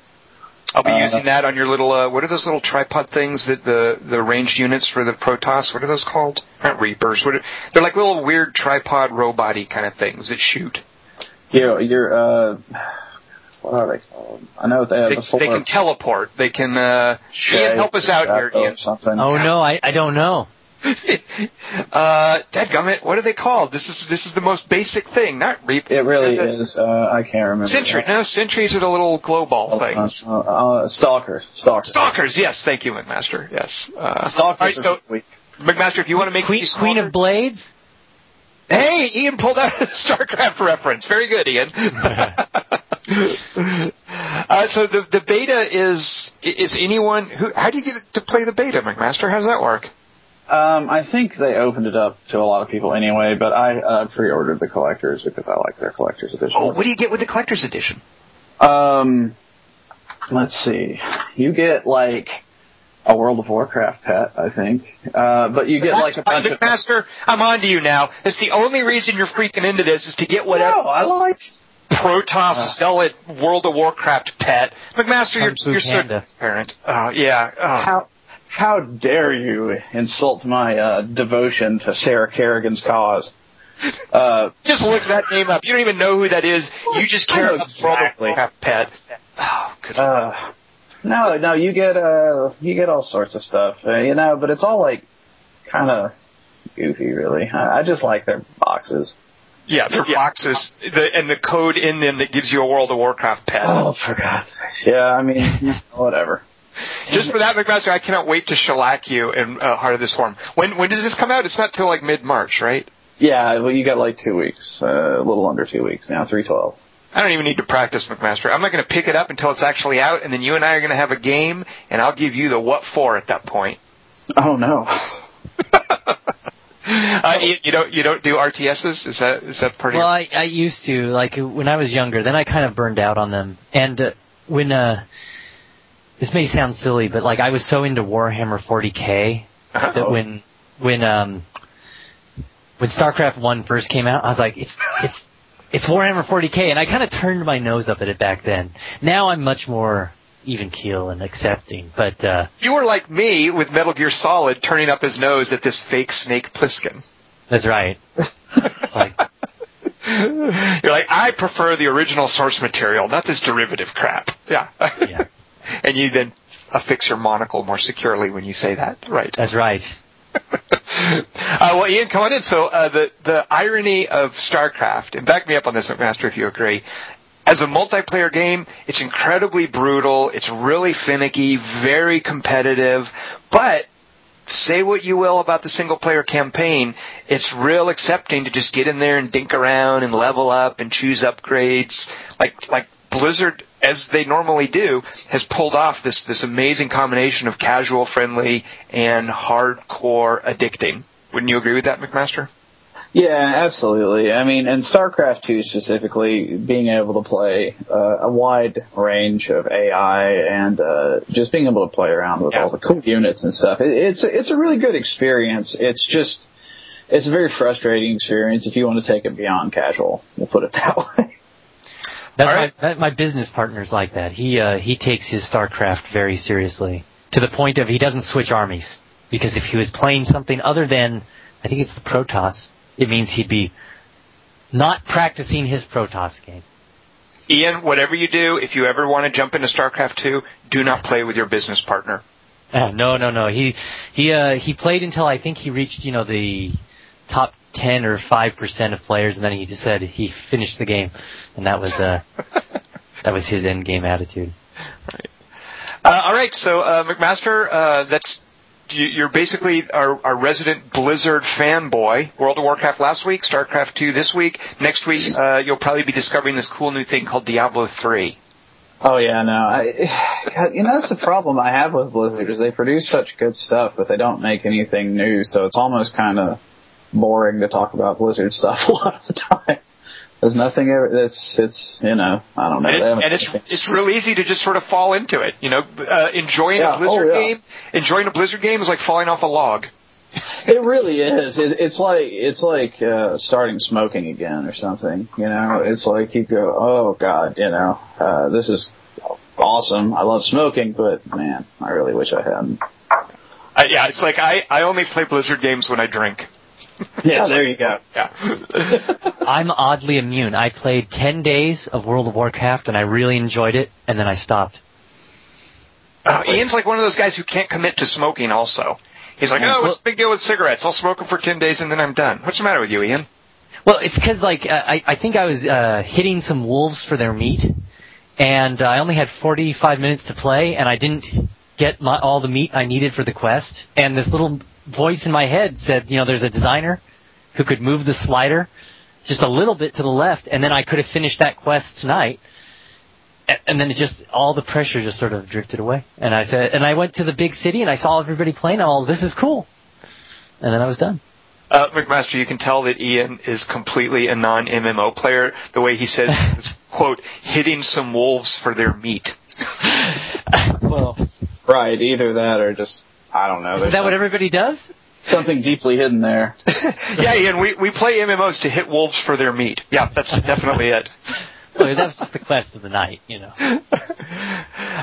I'll be Uh, using that on your little. Uh, what are those little tripod things that the the ranged units for the Protoss? What are those called? Not Reapers. What are, they're like little weird tripod robot kind of things that shoot. You, you're, uh, what are they called? I know they have They, they can teleport. They can. Uh, Ian, help us out here, Ian. Something. Oh no, I, I don't know. uh, Dadgummit, what are they called? This is this is the most basic thing. Not Reap. It really is. Uh, I can't remember. Sentry. No, sentries are the little glow ball Uh, things. uh, uh, stalkers. Stalkers. Stalkers. Yes, thank you, McMaster. Yes. Uh, Stalkers. all right, so are. McMaster, if you want to make Queen, Queen of Blades? Hey, Ian pulled out a StarCraft reference. Very good, Ian. uh, so the the beta is is anyone who? How do you get to play the beta, McMaster? How does that work? Um, I think they opened it up to a lot of people anyway, but I uh, pre-ordered the collectors because I like their collector's edition. Oh, what do you get with the collector's edition? Um, let's see. You get like a World of Warcraft pet, I think. Uh, but you get like a bunch of. McMaster, I'm on to you now. That's the only reason you're freaking into this is to get whatever No, I like Protoss zealot World of Warcraft pet. McMaster, you're Kung Fu you're so Panda. transparent. Oh yeah. Oh. How how dare you insult my uh, devotion to Sarah Kerrigan's cause? Uh, Just look that name up. You don't even know who that is. You just care about the exactly. Warcraft pet. Oh, good. uh, no, no, you get uh, you get all sorts of stuff, uh, you know, but it's all like kind of goofy, really. I, I just like their boxes. Yeah, for boxes, the, and the code in them that gives you a World of Warcraft pet. Oh, for God's sake! Yeah, I mean, whatever. Just for that, McMaster, I cannot wait to shellac you in uh, Heart of the Swarm. When when does this come out? It's not till like mid March, right? Yeah, well, you got like two weeks, uh, a little under two weeks now, three twelve. I don't even need to practice, McMaster. I'm not going to pick it up until it's actually out, and then you and I are going to have a game, and I'll give you the what for at that point. Oh no. Uh, you, you don't you don't do RTSs? Is that is that part of Well, your- I, I used to, like, when I was younger, then I kind of burned out on them. And uh, when, uh, this may sound silly, but like, I was so into Warhammer 40k Uh-huh. that when, when, um, when StarCraft 1 first came out, I was like, it's, it's, it's Warhammer 40k, and I kind of turned my nose up at it back then. Now I'm much more even keel and accepting, but, uh, You were like me with Metal Gear Solid, turning up his nose at this fake Snake Plissken. that's right. It's like, You're like, I prefer the original source material, not this derivative crap. Yeah. yeah, and you then affix your monocle more securely when you say that. Right. that's right. Uh, well, Ian, come on in. So uh, the the irony of StarCraft, and back me up on this, McMaster, if you agree. As a multiplayer game, it's incredibly brutal. It's really finicky, very competitive. But say what you will about the single player campaign, it's real accepting to just get in there and dink around and level up and choose upgrades. Like like Blizzard, as they normally do, has pulled off this this amazing combination of casual friendly and hardcore addicting. Wouldn't you agree with that, McMaster? Yeah, absolutely. I mean, and StarCraft 2 specifically, being able to play uh, a wide range of AI and uh, just being able to play around with Yeah. all the cool units and stuff, it, it's it's a really good experience. It's just it's a very frustrating experience if you want to take it beyond casual. We'll put it that way. That's All my that, my business partner's like that. He uh, he takes his StarCraft very seriously to the point of he doesn't switch armies because if he was playing something other than I think it's the Protoss, it means he'd be not practicing his Protoss game. Ian, whatever you do, if you ever want to jump into StarCraft 2, do not play with your business partner. Uh, no, no, no. He he uh, he played until I think he reached you know the top ten or five percent of players, and then he just said he finished the game, and that was uh that was his end game attitude. Uh, all right, so uh, McMaster, uh, that's you're basically our, our resident Blizzard fanboy. World of Warcraft last week, StarCraft 2 this week. Next week, uh, you'll probably be discovering this cool new thing called Diablo 3. Oh yeah, no. I, you know, that's the problem I have with Blizzard is they produce such good stuff, but they don't make anything new. So it's almost kind of boring to talk about Blizzard stuff a lot of the time. There's nothing ever. It's it's you know I don't know. And, it, and it's it's real easy to just sort of fall into it. You know, uh, enjoying yeah, a Blizzard oh, yeah. game, enjoying a Blizzard game is like falling off a log. it really is. It, it's like it's like uh, starting smoking again or something. You know, it's like you go, oh god, you know, uh, this is awesome. I love smoking, but man, I really wish I hadn't. Uh, yeah, it's like I I only play Blizzard games when I drink. yeah, there you go. Yeah. I'm oddly immune. I played 10 days of World of Warcraft and I really enjoyed it, and then I stopped. Uh, Ian's like one of those guys who can't commit to smoking also. He's like, oh, what's the big deal with cigarettes? I'll smoke them for 10 days and then I'm done. What's the matter with you, Ian? Well, it's because like uh, I, I think I was uh, hitting some wolves for their meat, and uh, I only had 45 minutes to play, and I didn't get my, all the meat I needed for the quest. And this little voice in my head said, you know, there's a designer who could move the slider just a little bit to the left, and then I could have finished that quest tonight. And then it just all the pressure just sort of drifted away. And I said, and I went to the big city and I saw everybody playing. All this is cool. And then I was done. Uh, McMaster, you can tell that Ian is completely a non-MMO player. The way he says, "quote hitting some wolves for their meat." well, right. Either that or just I don't know. Is that what everybody does? Something deeply hidden there. yeah, Ian, we, we play MMOs to hit wolves for their meat. Yeah, that's definitely it. Well, that was just the quest of the night, you know.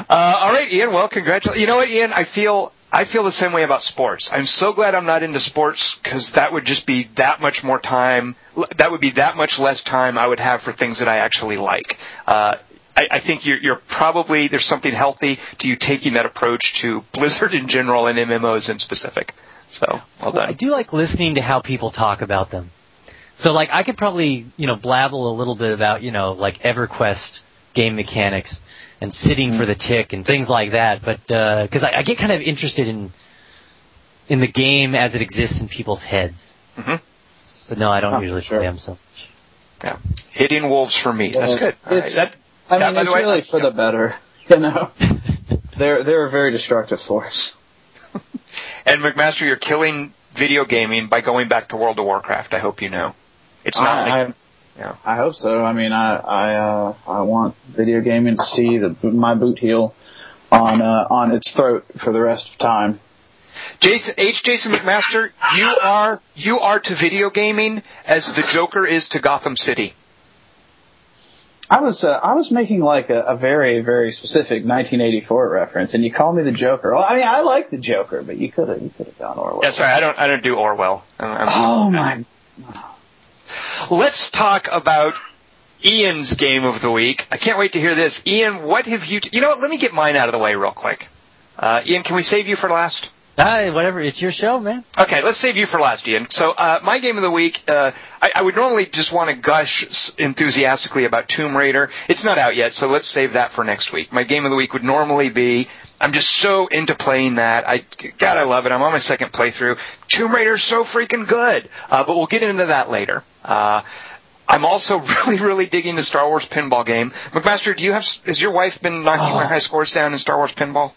Uh, all right, Ian. Well, congratulations. You know what, Ian? I feel I feel the same way about sports. I'm so glad I'm not into sports because that would just be that much more time. That would be that much less time I would have for things that I actually like. Uh, I, I think you're, you're probably there's something healthy to you taking that approach to Blizzard in general and MMOs in specific. So well done. Well, I do like listening to how people talk about them. So like I could probably you know blabble a little bit about you know like EverQuest game mechanics and sitting for the tick and things like that, but because uh, I, I get kind of interested in in the game as it exists in people's heads. Mm-hmm. But no, I don't oh, usually sure. play them so much. Yeah, hitting wolves for me. That's good. Right. That, I mean, it's really for the better, you know. they're they're a very destructive force. and McMaster, you're killing video gaming by going back to World of Warcraft. I hope you know. It's not. I, like, I, yeah. I hope so. I mean, I I uh, I want video gaming to see the my boot heel on uh, on its throat for the rest of time. Jason H. Jason McMaster, you are you are to video gaming as the Joker is to Gotham City. I was uh, I was making like a, a, very very specific 1984 reference, and you call me the Joker. Well, I mean, I like the Joker, but you could have you could have gone Orwell. Yeah, sorry, I don't I don't do Orwell. I'm, oh my. Let's talk about Ian's game of the week. I can't wait to hear this. Ian, what have you? T- you know what? Let me get mine out of the way real quick. Uh, Ian, can we save you for last? Uh, whatever, it's your show, man. Okay, let's save you for last, Ian. So, uh, my game of the week, uh, I, I would normally just want to gush enthusiastically about Tomb Raider. It's not out yet, so let's save that for next week. My game of the week would normally be, I'm just so into playing that. I, God, I love it. I'm on my second playthrough. Tomb Raider's so freaking good. Uh, but we'll get into that later. Uh, I'm also really, really digging the Star Wars pinball game. McMaster, do you have, has your wife been knocking oh. my high scores down in Star Wars pinball?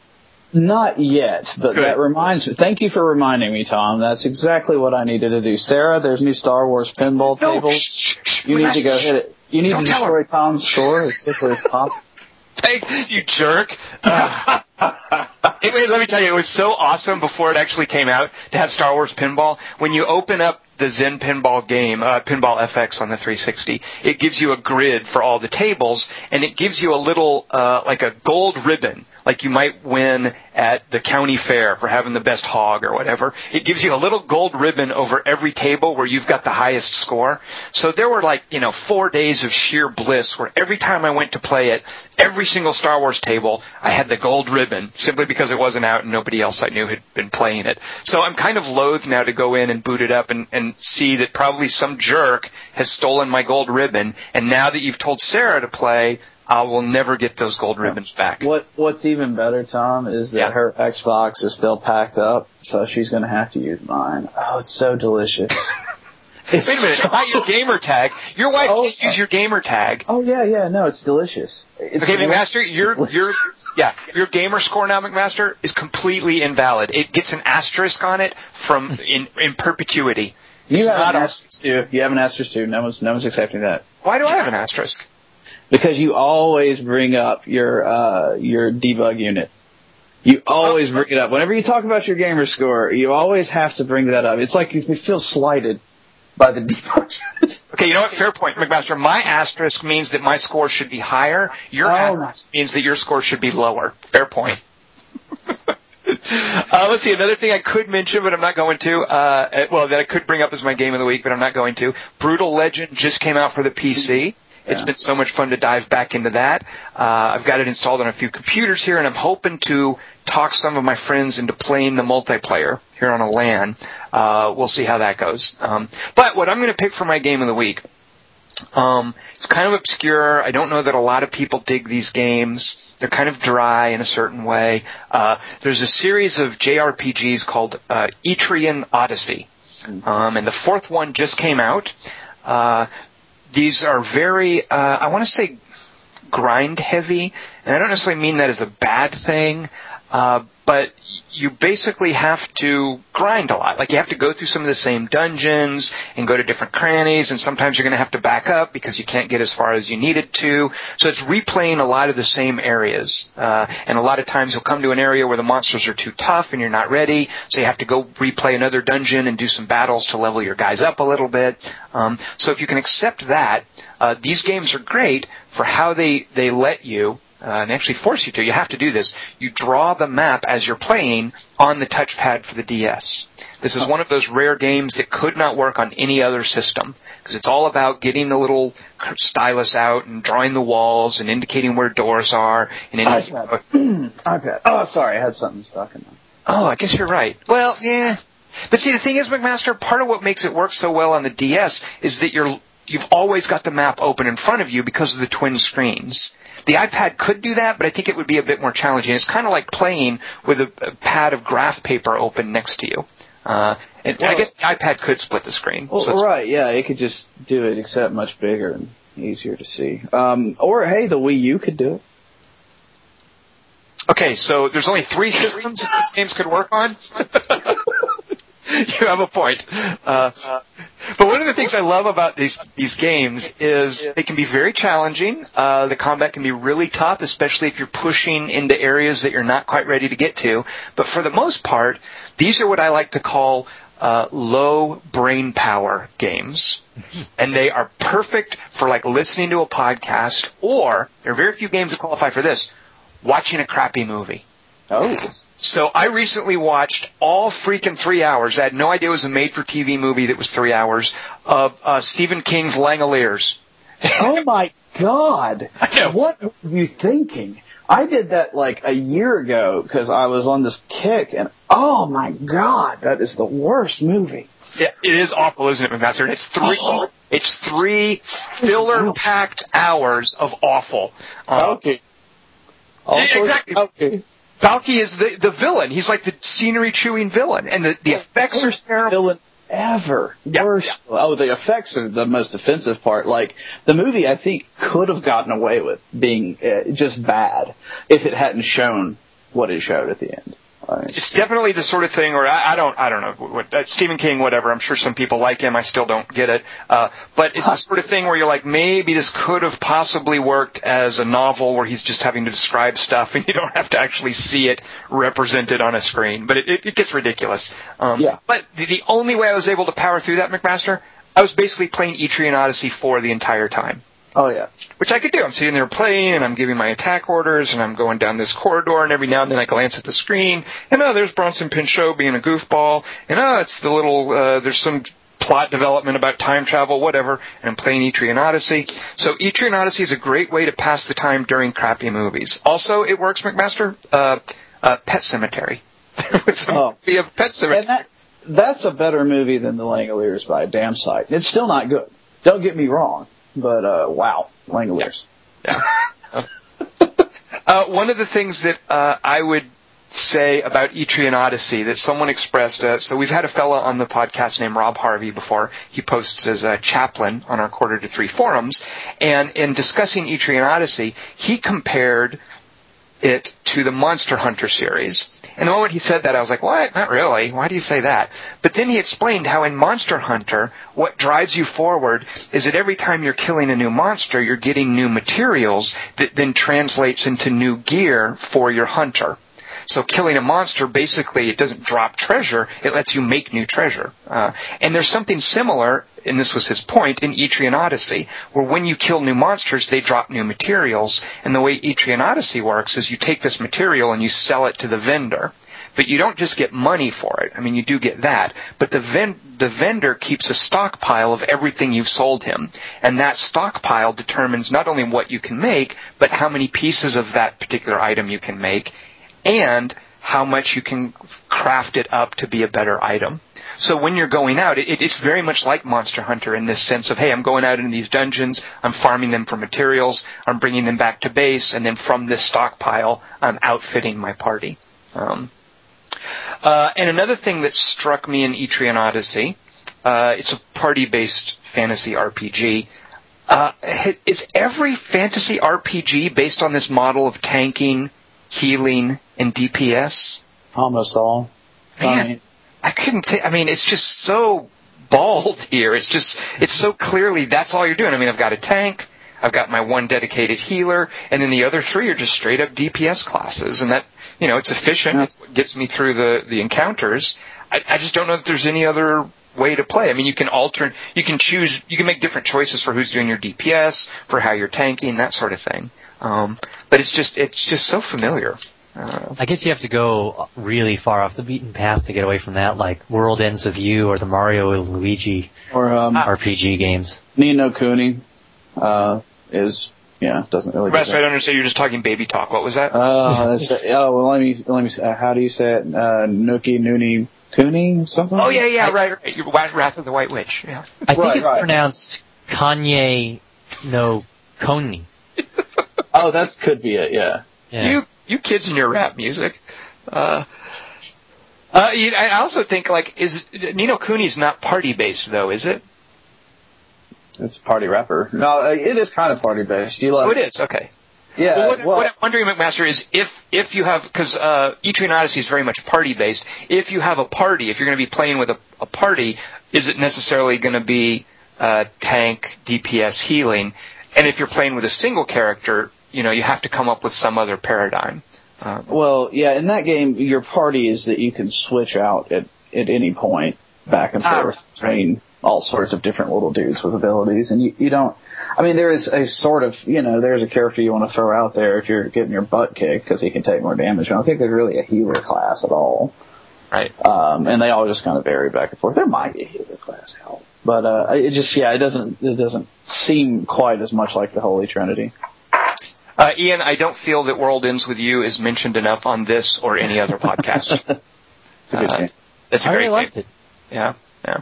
Not yet, but Good. that reminds me. Thank you for reminding me, Tom. That's exactly what I needed to do. Sarah, there's new Star Wars pinball no, tables. Shh, shh, you need to go hit it. You need to destroy Tom's store as quickly as possible. Thank you, jerk. Uh, anyway, let me tell you, it was so awesome before it actually came out to have Star Wars pinball. When you open up the Zen Pinball game, uh, Pinball FX on the 360, it gives you a grid for all the tables, and it gives you a little, uh, like a gold ribbon like you might win at the county fair for having the best hog or whatever. It gives you a little gold ribbon over every table where you've got the highest score. So there were like, you know, four days of sheer bliss where every time I went to play it, every single Star Wars table, I had the gold ribbon simply because it wasn't out and nobody else I knew had been playing it. So I'm kind of loath now to go in and boot it up and, and see that probably some jerk has stolen my gold ribbon. And now that you've told Sarah to play, I will never get those gold ribbons back. What What's even better, Tom, is that Yeah. her Xbox is still packed up, so she's going to have to use mine. Oh, it's so delicious. It's Wait a minute, so- not your gamer tag. Your wife Oh. can't use your gamer tag. Oh yeah, yeah, no, it's delicious. It's Okay, delicious. McMaster, your your yeah, your gamer score now, McMaster, is completely invalid. It gets an asterisk on it from in in perpetuity. You It's have not an asterisk too. You have an asterisk too. No one's no one's accepting that Why do I have an asterisk? because you always bring up your uh your debug unit. You always bring it up whenever you talk about your gamer score. You always have to bring that up. It's like you feel slighted by the debug unit. Okay, you know what? Fair point, McMaster. My asterisk means that my score should be higher. Your Oh. asterisk means that your score should be lower. Fair point. uh, let's see. Another thing I could mention, but I'm not going to. Uh, well, that I could bring up as my game of the week, but I'm not going to. Brutal Legend just came out for the PC. It's Yeah. been so much fun to dive back into that. Uh, I've got it installed on a few computers here, and I'm hoping to talk some of my friends into playing the multiplayer here on a LAN. Uh, we'll see how that goes. Um, but what I'm going to pick for my game of the week um, it's kind of obscure. I don't know that a lot of people dig these games. They're kind of dry in a certain way. Uh, there's a series of JRPGs called uh, Etrian Odyssey, um, and the fourth one just came out. Uh, these are very, uh, I want to say, grind heavy, and I don't necessarily mean that as a bad thing, uh, but you basically have to grind a lot. Like you have to go through some of the same dungeons and go to different crannies, and sometimes you're going to have to back up because you can't get as far as you needed to. So it's replaying a lot of the same areas, uh, and a lot of times you'll come to an area where the monsters are too tough and you're not ready, so you have to go replay another dungeon and do some battles to level your guys up a little bit. Um, so if you can accept that, uh, these games are great for how they they let you uh, and actually force you to. You have to do this. You draw the map as you're playing on the touchpad for the DS. This is one of those rare games that could not work on any other system because it's all about getting the little stylus out and drawing the walls and indicating where doors are and indicating. iPad. iPad. Oh, sorry, I had something stuck in there. Oh, I guess you're right. Well, yeah. But see, the thing is, McMaster, part of what makes it work so well on the DS is that you're you've always got the map open in front of you because of the twin screens. The iPad could do that, but I think it would be a bit more challenging. It's kind of like playing with a, a pad of graph paper open next to you. Uh, and I guess the iPad could split the screen. Well, so right, yeah, it could just do it, except much bigger and easier to see. Um, or hey, the Wii U could do it. Okay, so there's only three systems these games could work on. you have a point. Uh, but one of the things I love about these these games is they can be very challenging. Uh, the combat can be really tough, especially if you're pushing into areas that you're not quite ready to get to. But for the most part, these are what I like to call uh, low brain power games, and they are perfect for like listening to a podcast. Or there are very few games that qualify for this watching a crappy movie. Oh, So I recently watched all freaking three hours. I had no idea it was a made-for-TV movie that was three hours of uh, Stephen King's Langoliers. oh my God! What were you thinking? I did that like a year ago because I was on this kick, and oh my God, that is the worst movie. Yeah, it is awful, isn't it, McMaster? And It's three. Oh. It's three filler-packed hours of awful. Uh, Okay. Yeah, exactly. Okay. Balki is the the villain. He's like the scenery-chewing villain, and the the effects are terrible. villain ever. Yeah, Worst. Oh, the effects are the most offensive part. Like the movie, I think could have gotten away with being uh, just bad if it hadn't shown what it showed at the end. It's definitely the sort of thing where I, I don't I don't know what uh, Stephen King whatever I'm sure some people like him I still don't get it uh, but it's the sort of thing where you're like maybe this could have possibly worked as a novel where he's just having to describe stuff and you don't have to actually see it represented on a screen but it, it, it gets ridiculous um, Yeah. but the, the only way I was able to power through that McMaster I was basically playing Etrian Odyssey 4 the entire time oh yeah. Which I could do. I'm sitting there playing and I'm giving my attack orders and I'm going down this corridor and every now and then I glance at the screen and oh, there's Bronson Pinchot being a goofball and oh, it's the little, uh, there's some plot development about time travel, whatever, and I'm playing Etrian Odyssey. So Etrian Odyssey is a great way to pass the time during crappy movies. Also, it works, McMaster, uh, uh, Pet Sematary. it's a Oh. movie of Pet Sematary. And that that's a better movie than The Langoliers by a damn sight. It's still not good. Don't get me wrong, but uh, wow, Langoliers. Yeah. Uh, Uh, one of the things that uh, I would say about Etrian Odyssey that someone expressed. Uh, so we've had a fella on the podcast named Rob Harvey before. He posts as a chaplain on our quarter to three forums, and in discussing Etrian Odyssey, he compared it to the Monster Hunter series. And the moment he said that, I was like, what? Not really. Why do you say that? But then he explained how in Monster Hunter, what drives you forward is that every time you're killing a new monster, you're getting new materials that then translates into new gear for your hunter. So killing a monster, basically, it doesn't drop treasure, it lets you make new treasure. Uh, and there's something similar, and this was his point, in Etrian Odyssey, where when you kill new monsters, they drop new materials, and the way Etrian Odyssey works is you take this material and you sell it to the vendor. But you don't just get money for it. I mean, you do get that. But the, ven- the vendor keeps a stockpile of everything you've sold him. And that stockpile determines not only what you can make, but how many pieces of that particular item you can make and how much you can craft it up to be a better item. So when you're going out, it, it's very much like Monster Hunter in this sense of, hey, I'm going out into these dungeons, I'm farming them for materials, I'm bringing them back to base, and then from this stockpile, I'm outfitting my party. Um, uh, and another thing that struck me in Etrian Odyssey, uh, it's a party-based fantasy RPG. Uh, is every fantasy RPG based on this model of tanking, healing, and DPS? Almost all. Man, I, mean, I couldn't think. I mean, it's just so bald here. It's just, it's so clearly that's all you're doing. I mean, I've got a tank, I've got my one dedicated healer, and then the other three are just straight up DPS classes, and that, you know, it's efficient. Yeah. It gets me through the the encounters. I, I just don't know that there's any other way to play. I mean, you can alter, you can choose, you can make different choices for who's doing your DPS, for how you're tanking, that sort of thing. Um, but it's just, it's just so familiar. Uh, I guess you have to go really far off the beaten path to get away from that, like World Ends with You or the Mario and Luigi or um, RPG games. Ni no Kuni uh, is yeah doesn't really. Best I don't understand. You're just talking baby talk. What was that? Uh, oh well, let me let me. Uh, how do you say it? Uh, Nuki Nuni Kuni something. Oh yeah, yeah, I, right, right. Wrath of the White Witch. Yeah. I think right, it's right. pronounced Kanye no Koni. oh, that could be it. Yeah. yeah. You you kids and your rap music. Uh, uh, I also think like is Ni no Kuni's not party based though, is it? It's party rapper. No, uh, it is kind of party based. You love oh, it is okay. Yeah. Well, what, what, I'm wondering, McMaster, is if if you have because uh, Etrian Odyssey is very much party based. If you have a party, if you're going to be playing with a, a party, is it necessarily going to be uh, tank, DPS, healing? And if you're playing with a single character, you know, you have to come up with some other paradigm. Uh, well, yeah, in that game, your party is that you can switch out at, at any point back and forth ah, between all sorts of different little dudes with abilities, and you, you don't. I mean, there is a sort of, you know, there's a character you want to throw out there if you're getting your butt kicked because he can take more damage. I don't think there's really a healer class at all. Right. Um, and they all just kind of vary back and forth. There might be a healer class, hell, but uh, it just, yeah, it doesn't, it doesn't seem quite as much like the Holy Trinity. Uh, Ian, I don't feel that World Ends with You is mentioned enough on this or any other podcast. it's a good uh, game. It's a I great really liked game. it. Yeah, yeah.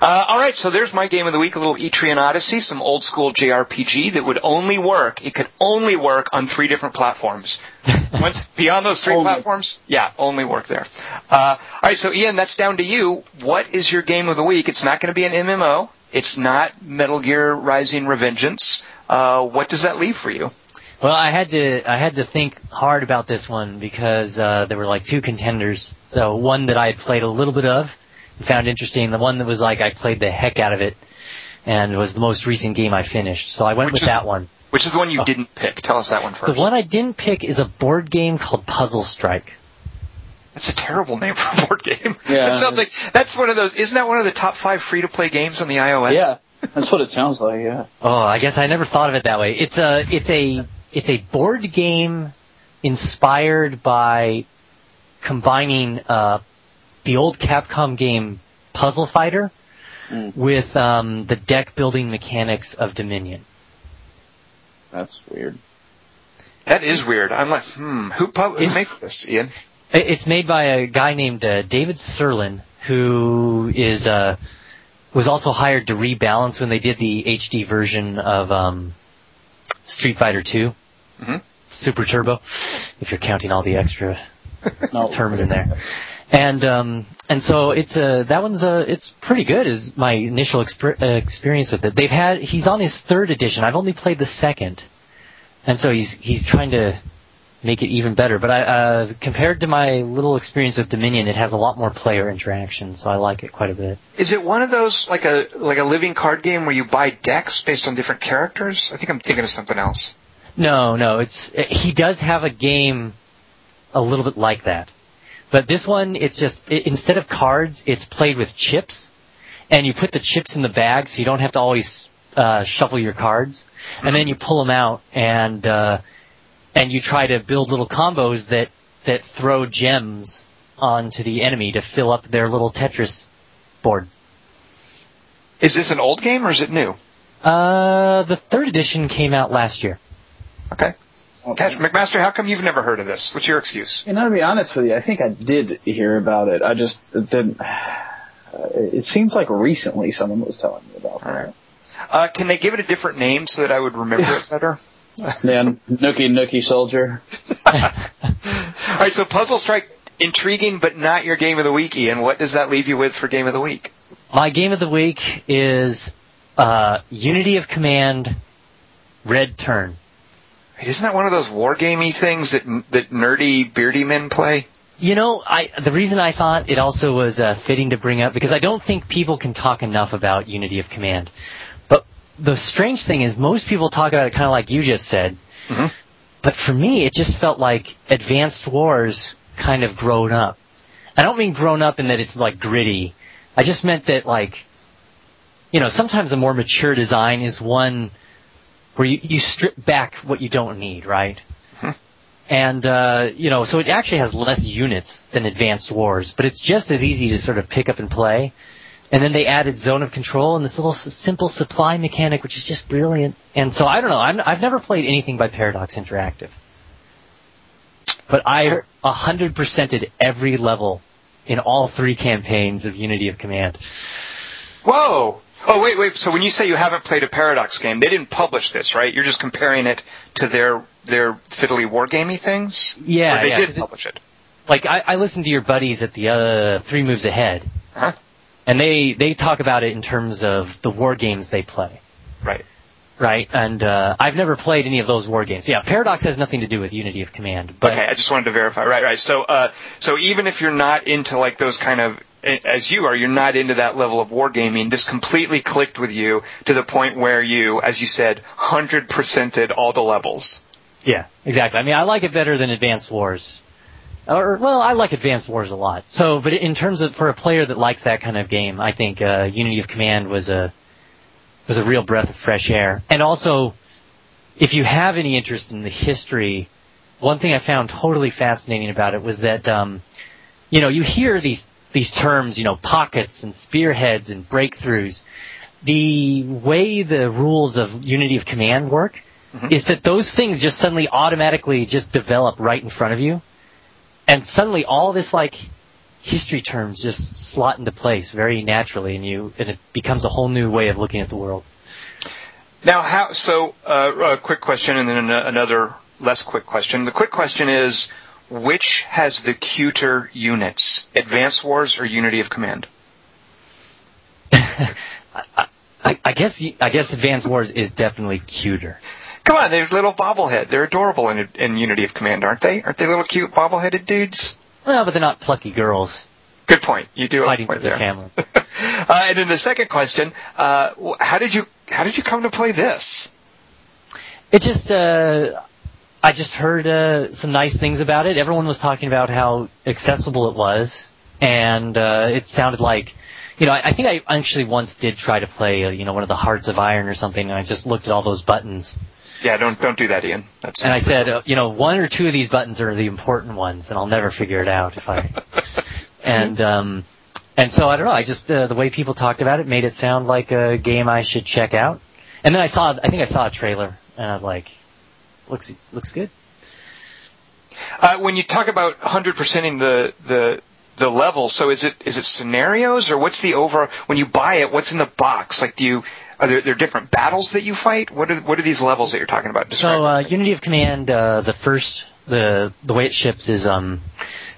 Uh, all right, so there's my game of the week, a little Etrian Odyssey, some old school JRPG that would only work. It could only work on three different platforms. Once beyond those three only. platforms, yeah, only work there. Uh, all right, so Ian, that's down to you. What is your game of the week? It's not going to be an MMO. It's not Metal Gear Rising Revengeance. Uh, what does that leave for you? Well, I had to I had to think hard about this one because uh, there were like two contenders. So one that I had played a little bit of and found interesting. The one that was like I played the heck out of it and was the most recent game I finished. So I went which with is, that one. Which is the one you oh. didn't pick? Tell us that one first. The one I didn't pick is a board game called Puzzle Strike. That's a terrible name for a board game. Yeah. that sounds like that's one of those. Isn't that one of the top five free to play games on the iOS? Yeah. That's what it sounds like, yeah. Oh, I guess I never thought of it that way. It's a it's a it's a board game inspired by combining uh, the old Capcom game Puzzle Fighter mm. with um, the deck building mechanics of Dominion. That's weird. That is weird. I'm like, hmm, who pub- who makes this, Ian? It's made by a guy named uh, David Sirlin, who is uh, was also hired to rebalance when they did the HD version of um, Street Fighter 2. Mm-hmm. Super Turbo, if you're counting all the extra No. terms in there. And um, and so it's a that one's a it's pretty good. Is my initial exper- uh, experience with it. They've had he's on his third edition. I've only played the second, and so he's he's trying to make it even better. But I uh, compared to my little experience with Dominion, it has a lot more player interaction, so I like it quite a bit. Is it one of those like a like a living card game where you buy decks based on different characters? I think I'm thinking of something else. No, no, it's he does have a game a little bit like that. But this one, it's just i instead of cards, it's played with chips, and you put the chips in the bag, so you don't have to always uh, shuffle your cards, and then you pull them out, and uh, and you try to build little combos that that throw gems onto the enemy to fill up their little Tetris board. Is this an old game or is it new? Uh, the third edition came out last year. Okay. Gosh, McMaster, how come you've never heard of this? What's your excuse? You know, to be honest with you, I think I did hear about it. I just didn't. It seems like recently someone was telling me about that. Uh, can they give it a different name so that I would remember it better? Then Nookie Nookie Soldier. All right, so Puzzle Strike, intriguing, but not your game of the week, Ian. What does that leave you with for game of the week? My game of the week is uh, Unity of Command Red Turn. Isn't that one of those wargamey things that that nerdy beardy men play? You know, I the reason I thought it also was uh, fitting to bring up because I don't think people can talk enough about Unity of Command. But the strange thing is, most people talk about it kind of like you just said. Mhm. But for me, it just felt like Advanced Wars kind of grown up. I don't mean grown up in that it's like gritty. I just meant that like, you know, sometimes a more mature design is one where you, you strip back what you don't need, right? And, uh, you know, so it actually has less units than Advanced Wars, but it's just as easy to sort of pick up and play. And then they added Zone of Control and this little s- simple supply mechanic, which is just brilliant. And so I don't know, I'm, I've never played anything by Paradox Interactive. But I 100%ed every level in all three campaigns of Unity of Command. Whoa! Oh wait, wait. So when you say you haven't played a Paradox game, they didn't publish this, right? You're just comparing it to their their fiddly wargamey things. Yeah, or they yeah, did publish it. like I, I listened to your buddies at the uh, Three Moves Ahead, Huh? and they they talk about it in terms of the war games they play, Right. Right? And uh, I've never played any of those war games. Yeah, Paradox has nothing to do with Unity of Command, but okay, I just wanted to verify. Right, right. So, uh, so even if you're not into like those kind of, as you are, you're not into that level of wargaming. This completely clicked with you to the point where you, as you said, hundred percented all the levels. yeah, exactly. I mean, I like it better than Advanced Wars. Or well, I like Advanced Wars a lot. So, but in terms of for a player that likes that kind of game, I think uh, Unity of Command was a was a real breath of fresh air. And also, if you have any interest in the history, one thing I found totally fascinating about it was that, um, you know, you hear these these terms, you know, pockets and spearheads and breakthroughs. The way the rules of Unity of Command work is that those things just suddenly automatically just develop right in front of you, and suddenly all this like history terms just slot into place very naturally, and you and it becomes a whole new way of looking at the world. Now, how? So, uh, a quick question, and then an- another less quick question. The quick question is, which has the cuter units, Advance Wars or Unity of Command? I, I guess I guess Advanced Wars is definitely cuter. Come on, they're little bobblehead. They're adorable in, in Unity of Command, aren't they? Aren't they little cute bobbleheaded dudes? Well, but they're not plucky girls Good point. You do fighting for their there. family. uh, and then the second question: uh, How did you how did you come to play this? It just, uh, I just heard uh, some nice things about it. Everyone was talking about how accessible it was, and uh, it sounded like, you know, I, I think I actually once did try to play, uh, you know, one of the Hearts of Iron or something, and I just looked at all those buttons, Yeah, don't don't do that, Ian. That's and I said, uh, you know, one or two of these buttons are the important ones, and I'll never figure it out if I. and um, and so I don't know. I just uh, the way people talked about it made it sound like a game I should check out. And then I saw, I think I saw a trailer, and I was like, looks looks good. Uh, when you talk about 100%ing the, the, the level, so is it, is it scenarios or what's the over, when you buy it, what's in the box? Like do you, are there, there different battles that you fight? What are what are these levels that you're talking about? Describe So uh, Unity of Command, uh, the first the the way it ships is um,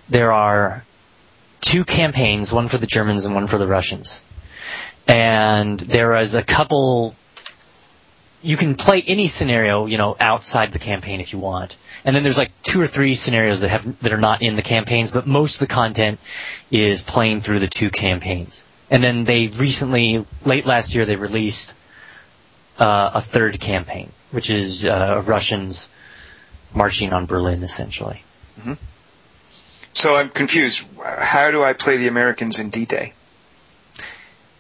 there are two campaigns, one for the Germans and one for the Russians, and there is a couple. You can play any scenario, you know, outside the campaign if you want. And then there's like two or three scenarios that have that are not in the campaigns, but most of the content is playing through the two campaigns. And then they recently, late last year, they released uh, a third campaign, which is uh, Russians marching on Berlin, essentially. So I'm confused. How do I play the Americans in D-Day?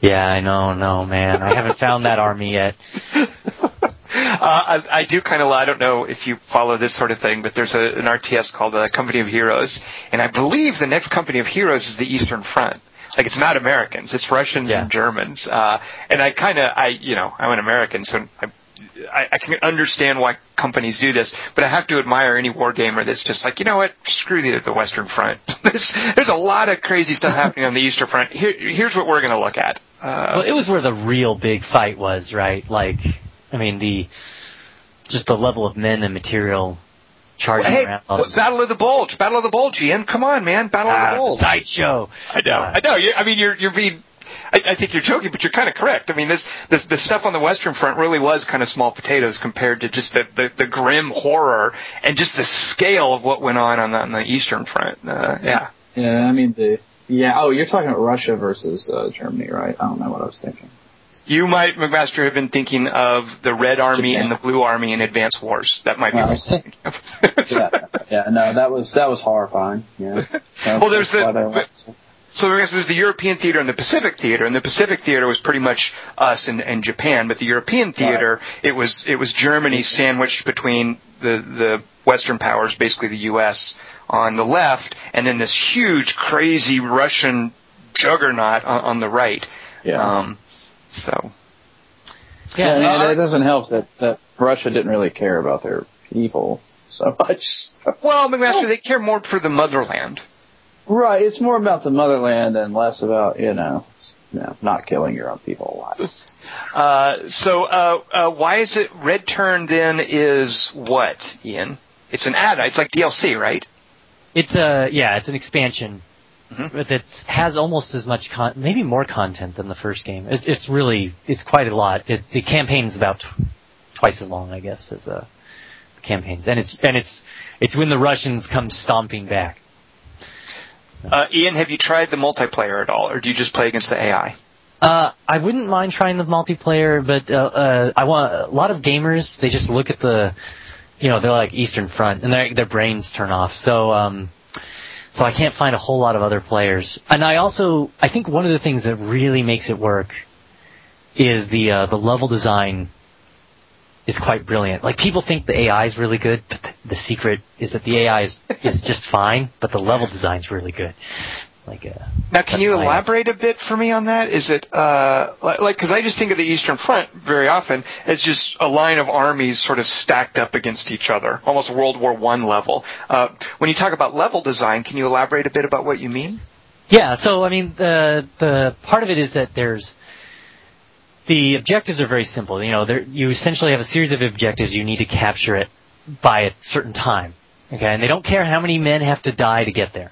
Yeah, I know, no, man. I haven't found that army yet. Uh, I, I do kind of. I don't know if you follow this sort of thing, but there's a, an RTS called uh, Company of Heroes, and I believe the next Company of Heroes is the Eastern Front. Like it's not Americans, it's Russians Yeah. and Germans. Uh, and I kind of, I, you know, I'm an American, so I, I, I can understand why companies do this, but I have to admire any wargamer that's just like, you know what, screw the, the Western Front. there's, there's a lot of crazy stuff happening on the Eastern Front. Here, here's what we're going to look at. Uh, Well, it was where the real big fight was, right? Like, I mean, the just the level of men and material charging Hey, around. all this- Battle of the Bulge, Battle of the Bulge, Ian. Come on, man, Battle Ah, of the Bulge. sideshow. I know, I know. You, I mean, you're you're being. I, I think you're joking, but you're kind of correct. I mean, this, this the stuff on the Western Front really was kind of small potatoes compared to just the, the, the grim horror and just the scale of what went on on the, on the Eastern Front. Uh, yeah. Yeah, I mean the yeah. Oh, you're talking about Russia versus uh, Germany, right? I don't know what I was thinking. You might, McMaster, have been thinking of the Red Army Japan. and the Blue Army in Advanced Wars. That might be Well, I was thinking- thinking of. Yeah, yeah. No, that was that was horrifying. Yeah. Well, there's the- So there's the European theater and the Pacific theater, and the Pacific theater was pretty much us and, and Japan, but the European theater it was it was Germany sandwiched between the the Western powers, basically the U.S. on the left, and then this huge, crazy Russian juggernaut on, on the right. yeah. Um, so yeah, and no, it doesn't help that that Russia didn't really care about their people so much. well, McMaster, they care more for the motherland. Right, it's more about the motherland and less about you know, you know not killing your own people alive. Uh, so uh, uh, why is it Red Turn then is what Ian? It's an add. It's like DLC, right? It's a yeah, it's an expansion, Mhm. but it's has almost as much con, maybe more content than the first game. It's, it's really it's quite a lot. It's the campaign's about tw- twice as long, I guess, as uh, the campaigns, and it's and it's it's when the Russians come stomping back. Uh, Ian, have you tried the multiplayer at all, or do you just play against the AI? Uh, I wouldn't mind trying the multiplayer, but uh, uh, I want a lot of gamers. They just look at the, you know, they're like Eastern Front, and their their brains turn off. So, um, so I can't find a whole lot of other players. And I also, I think one of the things that really makes it work is the uh, the level design is quite brilliant. Like people think the AI is really good, but the, the secret is that the AI is is just fine, but the level design's really good. Like, uh, Now, can you elaborate a bit for me on that? Is it uh, like because I just think of the Eastern Front very often as just a line of armies sort of stacked up against each other, almost World War One level. Uh, when you talk about level design, can you elaborate a bit about what you mean? Yeah, so I mean the the part of it is that there's the objectives are very simple. You know, there, you essentially have a series of objectives. You need to capture it by a certain time. Okay, and they don't care how many men have to die to get there.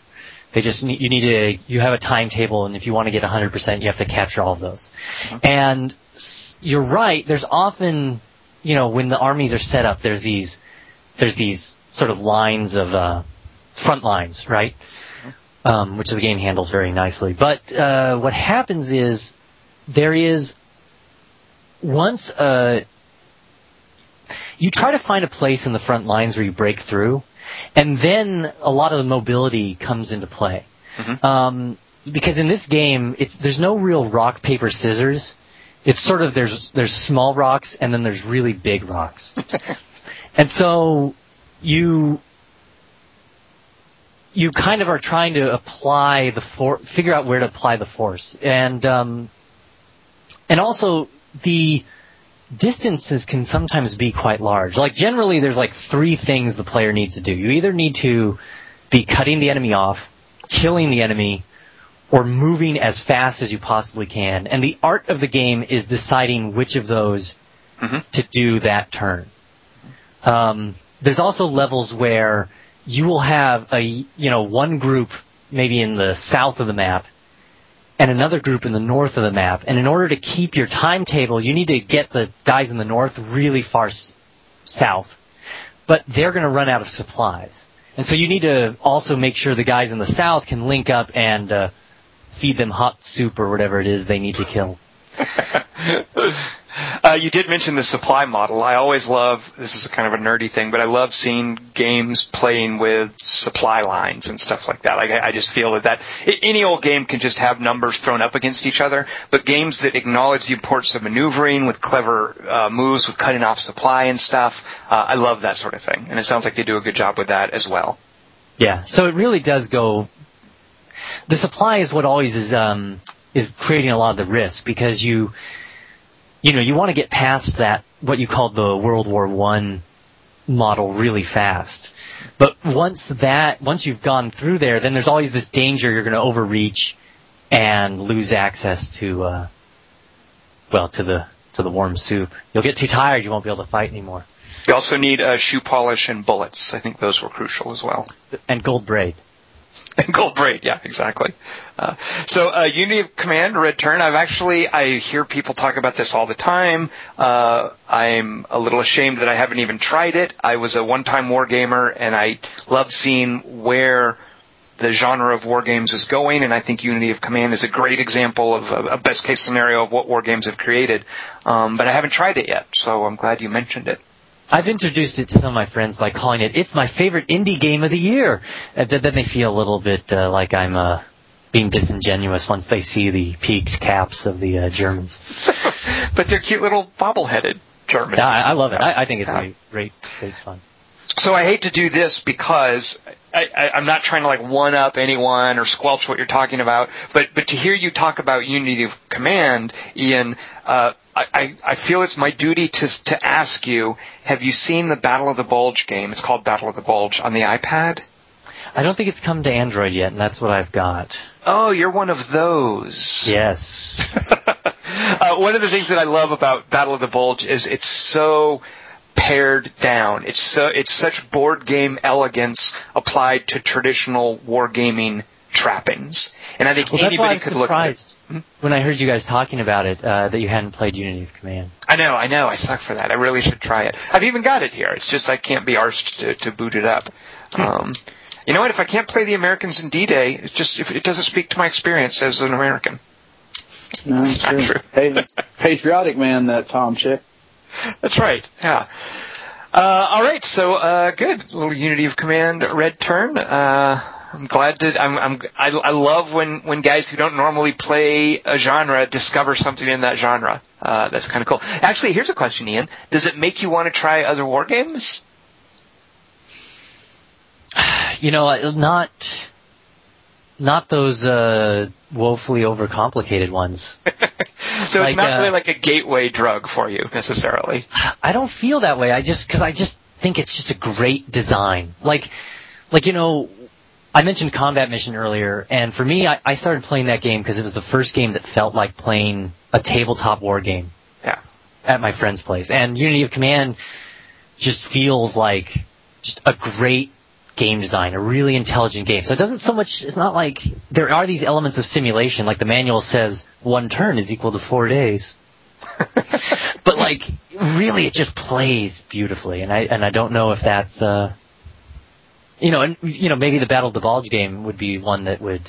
They just need, you need to you have a timetable, and if you want to get 100%, you have to capture all of those. And you're right. There's often, you know, when the armies are set up, there's these there's these sort of lines of uh, front lines, right? um, which the game handles very nicely. But uh, what happens is there is once uh, you try to find a place in the front lines where you break through, and then a lot of the mobility comes into play. Mhm. Um, because in this game, it's there's no real rock paper scissors. It's sort of there's there's small rocks and then there's really big rocks, and so you you kind of are trying to apply the for figure out where to apply the force and um and also the distances can sometimes be quite large like generally there's like three things the player needs to do you either need to be cutting the enemy off killing the enemy or moving as fast as you possibly can. And the art of the game is deciding which of those Mhm. to do that turn. Um, there's also levels where you will have a, you know, one group maybe in the south of the map and another group in the north of the map. And in order to keep your timetable, you need to get the guys in the north really far s- south. But they're going to run out of supplies. And so you need to also make sure the guys in the south can link up and uh, feed them hot soup or whatever it is they need to kill. Uh, you did mention the supply model. I always love, this is kind of a nerdy thing, but I love seeing games playing with supply lines and stuff like that. Like, I, I just feel that that, any old game can just have numbers thrown up against each other, but games that acknowledge the importance of maneuvering with clever uh, moves, with cutting off supply and stuff, uh, I love that sort of thing. And it sounds like they do a good job with that as well. Yeah, so it really does go. The supply is what always is um, is creating a lot of the risk because you, you know, you want to get past that what you called the World War One model really fast. But once that once you've gone through there, then there's always this danger you're going to overreach and lose access to, uh, well, to the to the warm soup. You'll get too tired, you won't be able to fight anymore. You also need uh, shoe polish and bullets. I think those were crucial as well. And gold braid. And gold braid, yeah, exactly. Uh, so, uh, Unity of Command, Red Turn, I've actually, I hear people talk about this all the time. Uh, I'm a little ashamed that I haven't even tried it. I was a one-time war gamer and I love seeing where the genre of war games is going, and I think Unity of Command is a great example of a, a best case scenario of what war games have created. Um, but I haven't tried it yet, so I'm glad you mentioned it. I've introduced it to some of my friends by calling it "It's my favorite indie game of the year." And then they feel a little bit uh, like I'm uh, being disingenuous once they see the peaked caps of the uh, Germans. but they're cute little bobble-headed German. Yeah, I, I love it. I, I think it's Yeah. a great, great fun. So I hate to do this because I, I, I'm not trying to like one up anyone or squelch what you're talking about, but but to hear you talk about Unity of Command, Ian, uh, I, I I feel it's my duty to to ask you: Have you seen the Battle of the Bulge game? It's called Battle of the Bulge on the iPad. I don't think it's come to Android yet, and that's what I've got. Oh, you're one of those. Yes. uh, one of the things that I love about Battle of the Bulge is it's so pared down. It's so it's such board game elegance applied to traditional wargaming trappings. And I think Well, that's why anybody could look at it. surprised when I heard you guys talking about it uh, that you hadn't played Unity of Command. I know, I know, I suck for that. I really should try it. I've even got it here. It's just I can't be arsed to, to boot it up. Um, you know what? If I can't play the Americans in D-Day, it's just if it doesn't speak to my experience as an American. No, That's not true. Hey, patriotic man, that Tom Chick. That's right. Yeah. Uh, all right. So uh, good. little Unity of Command red turn. Uh, I'm glad to. I'm. I'm I, I love when when guys who don't normally play a genre discover something in that genre. Uh, that's kind of cool. Actually, here's a question, Ian. Does it make you want to try other war games? You know, not not those uh, woefully overcomplicated ones. So it's not uh, really like a gateway drug for you necessarily. I don't feel that way. I just because I just think it's just a great design. Like, like you know, I mentioned Combat Mission earlier, and for me, I, I started playing that game because it was the first game that felt like playing a tabletop war game. Yeah. At my friend's place, and Unity of Command just feels like just a great game design, a really intelligent game. So it doesn't so much. It's not like there are these elements of simulation. Like the manual says, one turn is equal to four days. but like really it just plays beautifully and I and I don't know if that's uh you know and you know maybe the Battle of the Bulge game would be one that would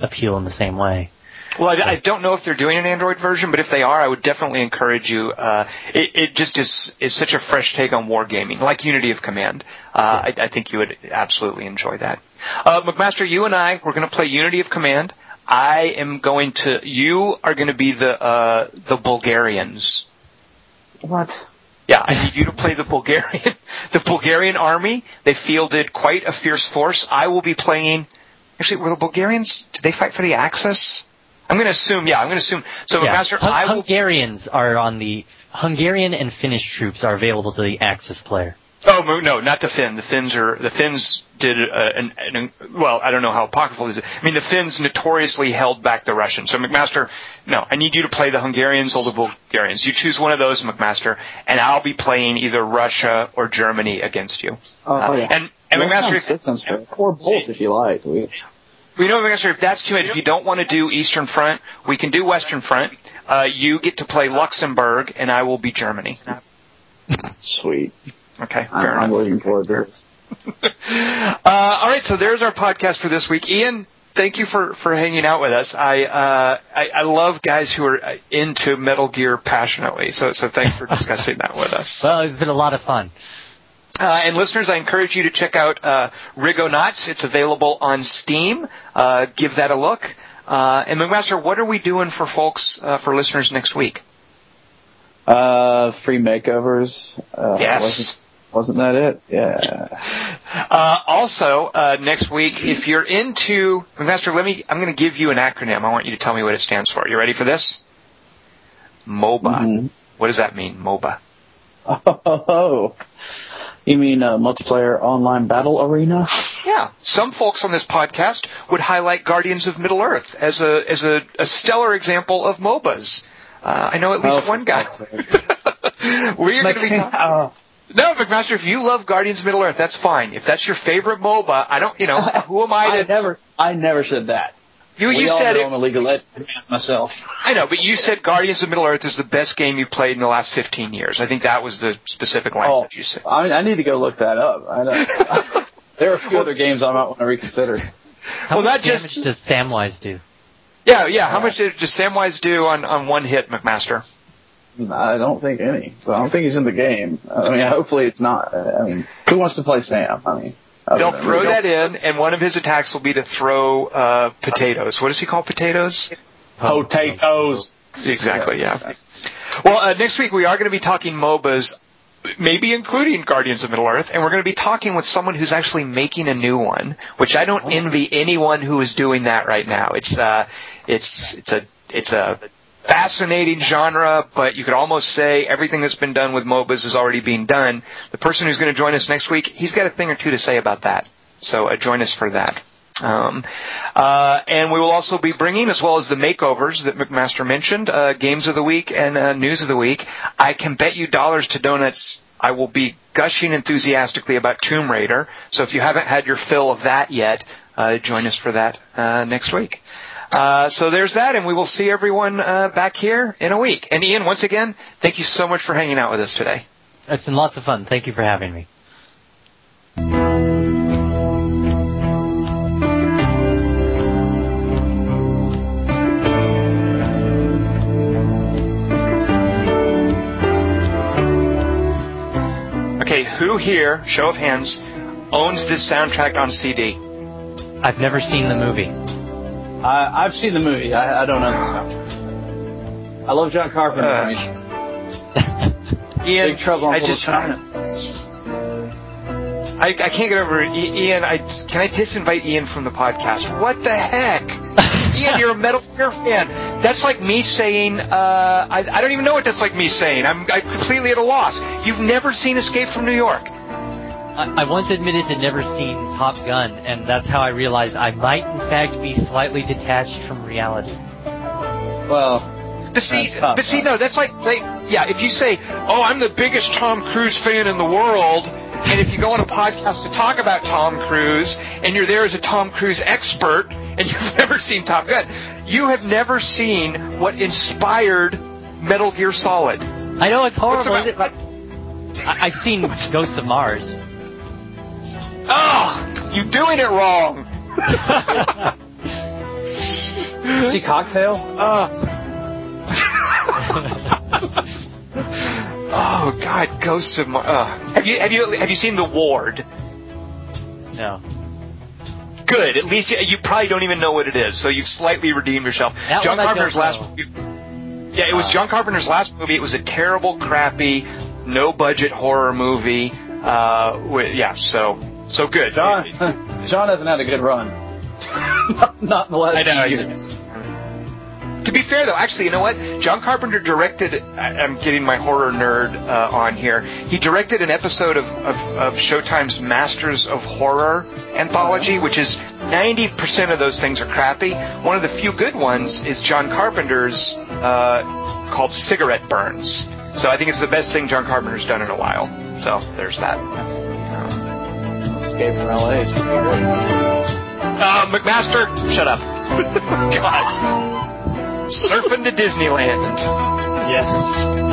appeal in the same way. Well, I, I don't know if they're doing an Android version, but if they are, I would definitely encourage you. Uh, it, it just is is such a fresh take on wargaming, like Unity of Command. Uh, I, I think you would absolutely enjoy that. Uh, McMaster, you and I, we're going to play Unity of Command. I am going to. You are going to be the uh, the Bulgarians. What? Yeah, I need you to play the Bulgarian, the Bulgarian army. They fielded quite a fierce force. I will be playing. Actually, were the Bulgarians? Did they fight for the Axis? I'm going to assume. Yeah, I'm going to assume. So, Yeah. Master, Hun- I will. Hungarians are on the Hungarian and Finnish troops are available to the Axis player. Oh no, not the Finn. The Finns are the Finns did uh, an, an, well. I don't know how apocryphal is it. I mean, the Finns notoriously held back the Russians. So McMaster, no, I need you to play the Hungarians or the Bulgarians. You choose one of those, McMaster, and I'll be playing either Russia or Germany against you. Oh, Uh, yeah. And and that McMaster, sounds, that sounds fair. Or both if you like. We, we know McMaster. If that's too much, if you don't want to do Eastern Front, we can do Western Front. Uh, you get to play Luxembourg, and I will be Germany. sweet. Okay, I'm, fair I'm looking forward to this. Uh, all right, so there's our podcast for this week. Ian, thank you for, for hanging out with us. I, uh, I I love guys who are into Metal Gear passionately. So so thanks for discussing that with us. Well, it's been a lot of fun. Uh, and listeners, I encourage you to check out uh, Rigonauts. It's available on Steam. Uh, give that a look. Uh, and McMaster, what are we doing for folks uh, for listeners next week? Uh, free makeovers. Uh, Yes. Wasn't, wasn't that it? Yeah. Uh, also, uh, next week, if you're into McMaster, let me. I'm going to give you an acronym. I want you to tell me what it stands for. You ready for this? MOBA. Mhm. What does that mean, MOBA? Oh, you mean uh, multiplayer online battle arena? Yeah. Some folks on this podcast would highlight Guardians of Middle Earth as a as a, a stellar example of MOBAs. Uh, I know at least Oh, one guy. We're going to be talking. Oh, No, McMaster, if you love Guardians of Middle Earth, that's fine. If that's your favorite MOBA, I don't. You know, who am I I to? never, I never said that. You we you all said know it. I'm a League of Legends myself. I know, but you said Guardians of Middle Earth is the best game you've played in the last 15 years. I think that was the specific Oh, language you said. I, I need to go look that up. I know. there are a few other games I might want to reconsider. How Well, much that just- damage does Samwise do? Yeah, yeah. How much does Samwise do on, on one hit, McMaster? I don't think any. So I don't think he's in the game. I mean, hopefully it's not. I mean, who wants to play Sam? I mean, other They'll than- throw that in, and one of his attacks will be to throw uh, potatoes. What does he call potatoes? Potatoes. Exactly, yeah. Well, uh, next week we are going to be talking MOBAs, maybe including Guardians of Middle Earth, and we're going to be talking with someone who's actually making a new one, which I don't envy anyone who is doing that right now. It's uh, it's it's a it's a fascinating genre, but you could almost say everything that's been done with MOBAs is already being done. The person who's going to join us next week, he's got a thing or two to say about that. So uh, join us for that. Um, uh, and we will also be bringing, as well as the makeovers that McMaster mentioned, uh, games of the week and uh, news of the week. I can bet you dollars to donuts. I will be gushing enthusiastically about Tomb Raider. So if you haven't had your fill of that yet, uh, join us for that uh, next week. Uh, so there's that, and we will see everyone uh, back here in a week. And Ian, once again, thank you so much for hanging out with us today. It's been lots of fun. Thank you for having me. Okay, who here, show of hands, owns this soundtrack on CD? I've never seen the movie. I, I've seen the movie. I, I don't know the soundtrack. I love John Carpenter. Uh, I mean, Ian, Big Trouble I just, China. I, I can't get over it. Ian, I, can I disinvite Ian from the podcast? What the heck? Ian, you're a Metal Gear fan. That's like me saying, uh, I, I don't even know what that's like me saying. I'm, I'm completely at a loss. You've never seen Escape from New York. I, I once admitted to never seen Top Gun, and that's how I realized I might, in fact, be slightly detached from reality. Well, But see, That's tough, but see, huh? no, that's like, like, yeah, if you say, oh, I'm the biggest Tom Cruise fan in the world, and if you go on a podcast to talk about Tom Cruise, and you're there as a Tom Cruise expert, and you've never seen Top Gun, you have never seen what inspired Metal Gear Solid. I know it's horrible. What's is it? I, I've seen Ghosts of Mars. Oh, you're doing it wrong. see Cocktail? Oh God, Ghosts of Mars. Uh, have you have you have you seen The Ward? No. Good. At least you, you probably don't even know what it is, so you've slightly redeemed yourself. That John Carpenter's last movie. Yeah, it was John Carpenter's last movie. It was a terrible, crappy, no budget horror movie. Uh, with, yeah, so so good. John, John hasn't had a good run. not, not in the last I know, few he's- years. To be fair, though, actually, you know what? John Carpenter directed. I'm getting my horror nerd uh, on here. He directed an episode of, of, of Showtime's Masters of Horror anthology, which is 90% of those things are crappy. One of the few good ones is John Carpenter's uh, called Cigarette Burns. So I think it's the best thing John Carpenter's done in a while. So there's that. Escape from LA is pretty good. Uh, McMaster, shut up. God. Surfing to Disneyland. Yes.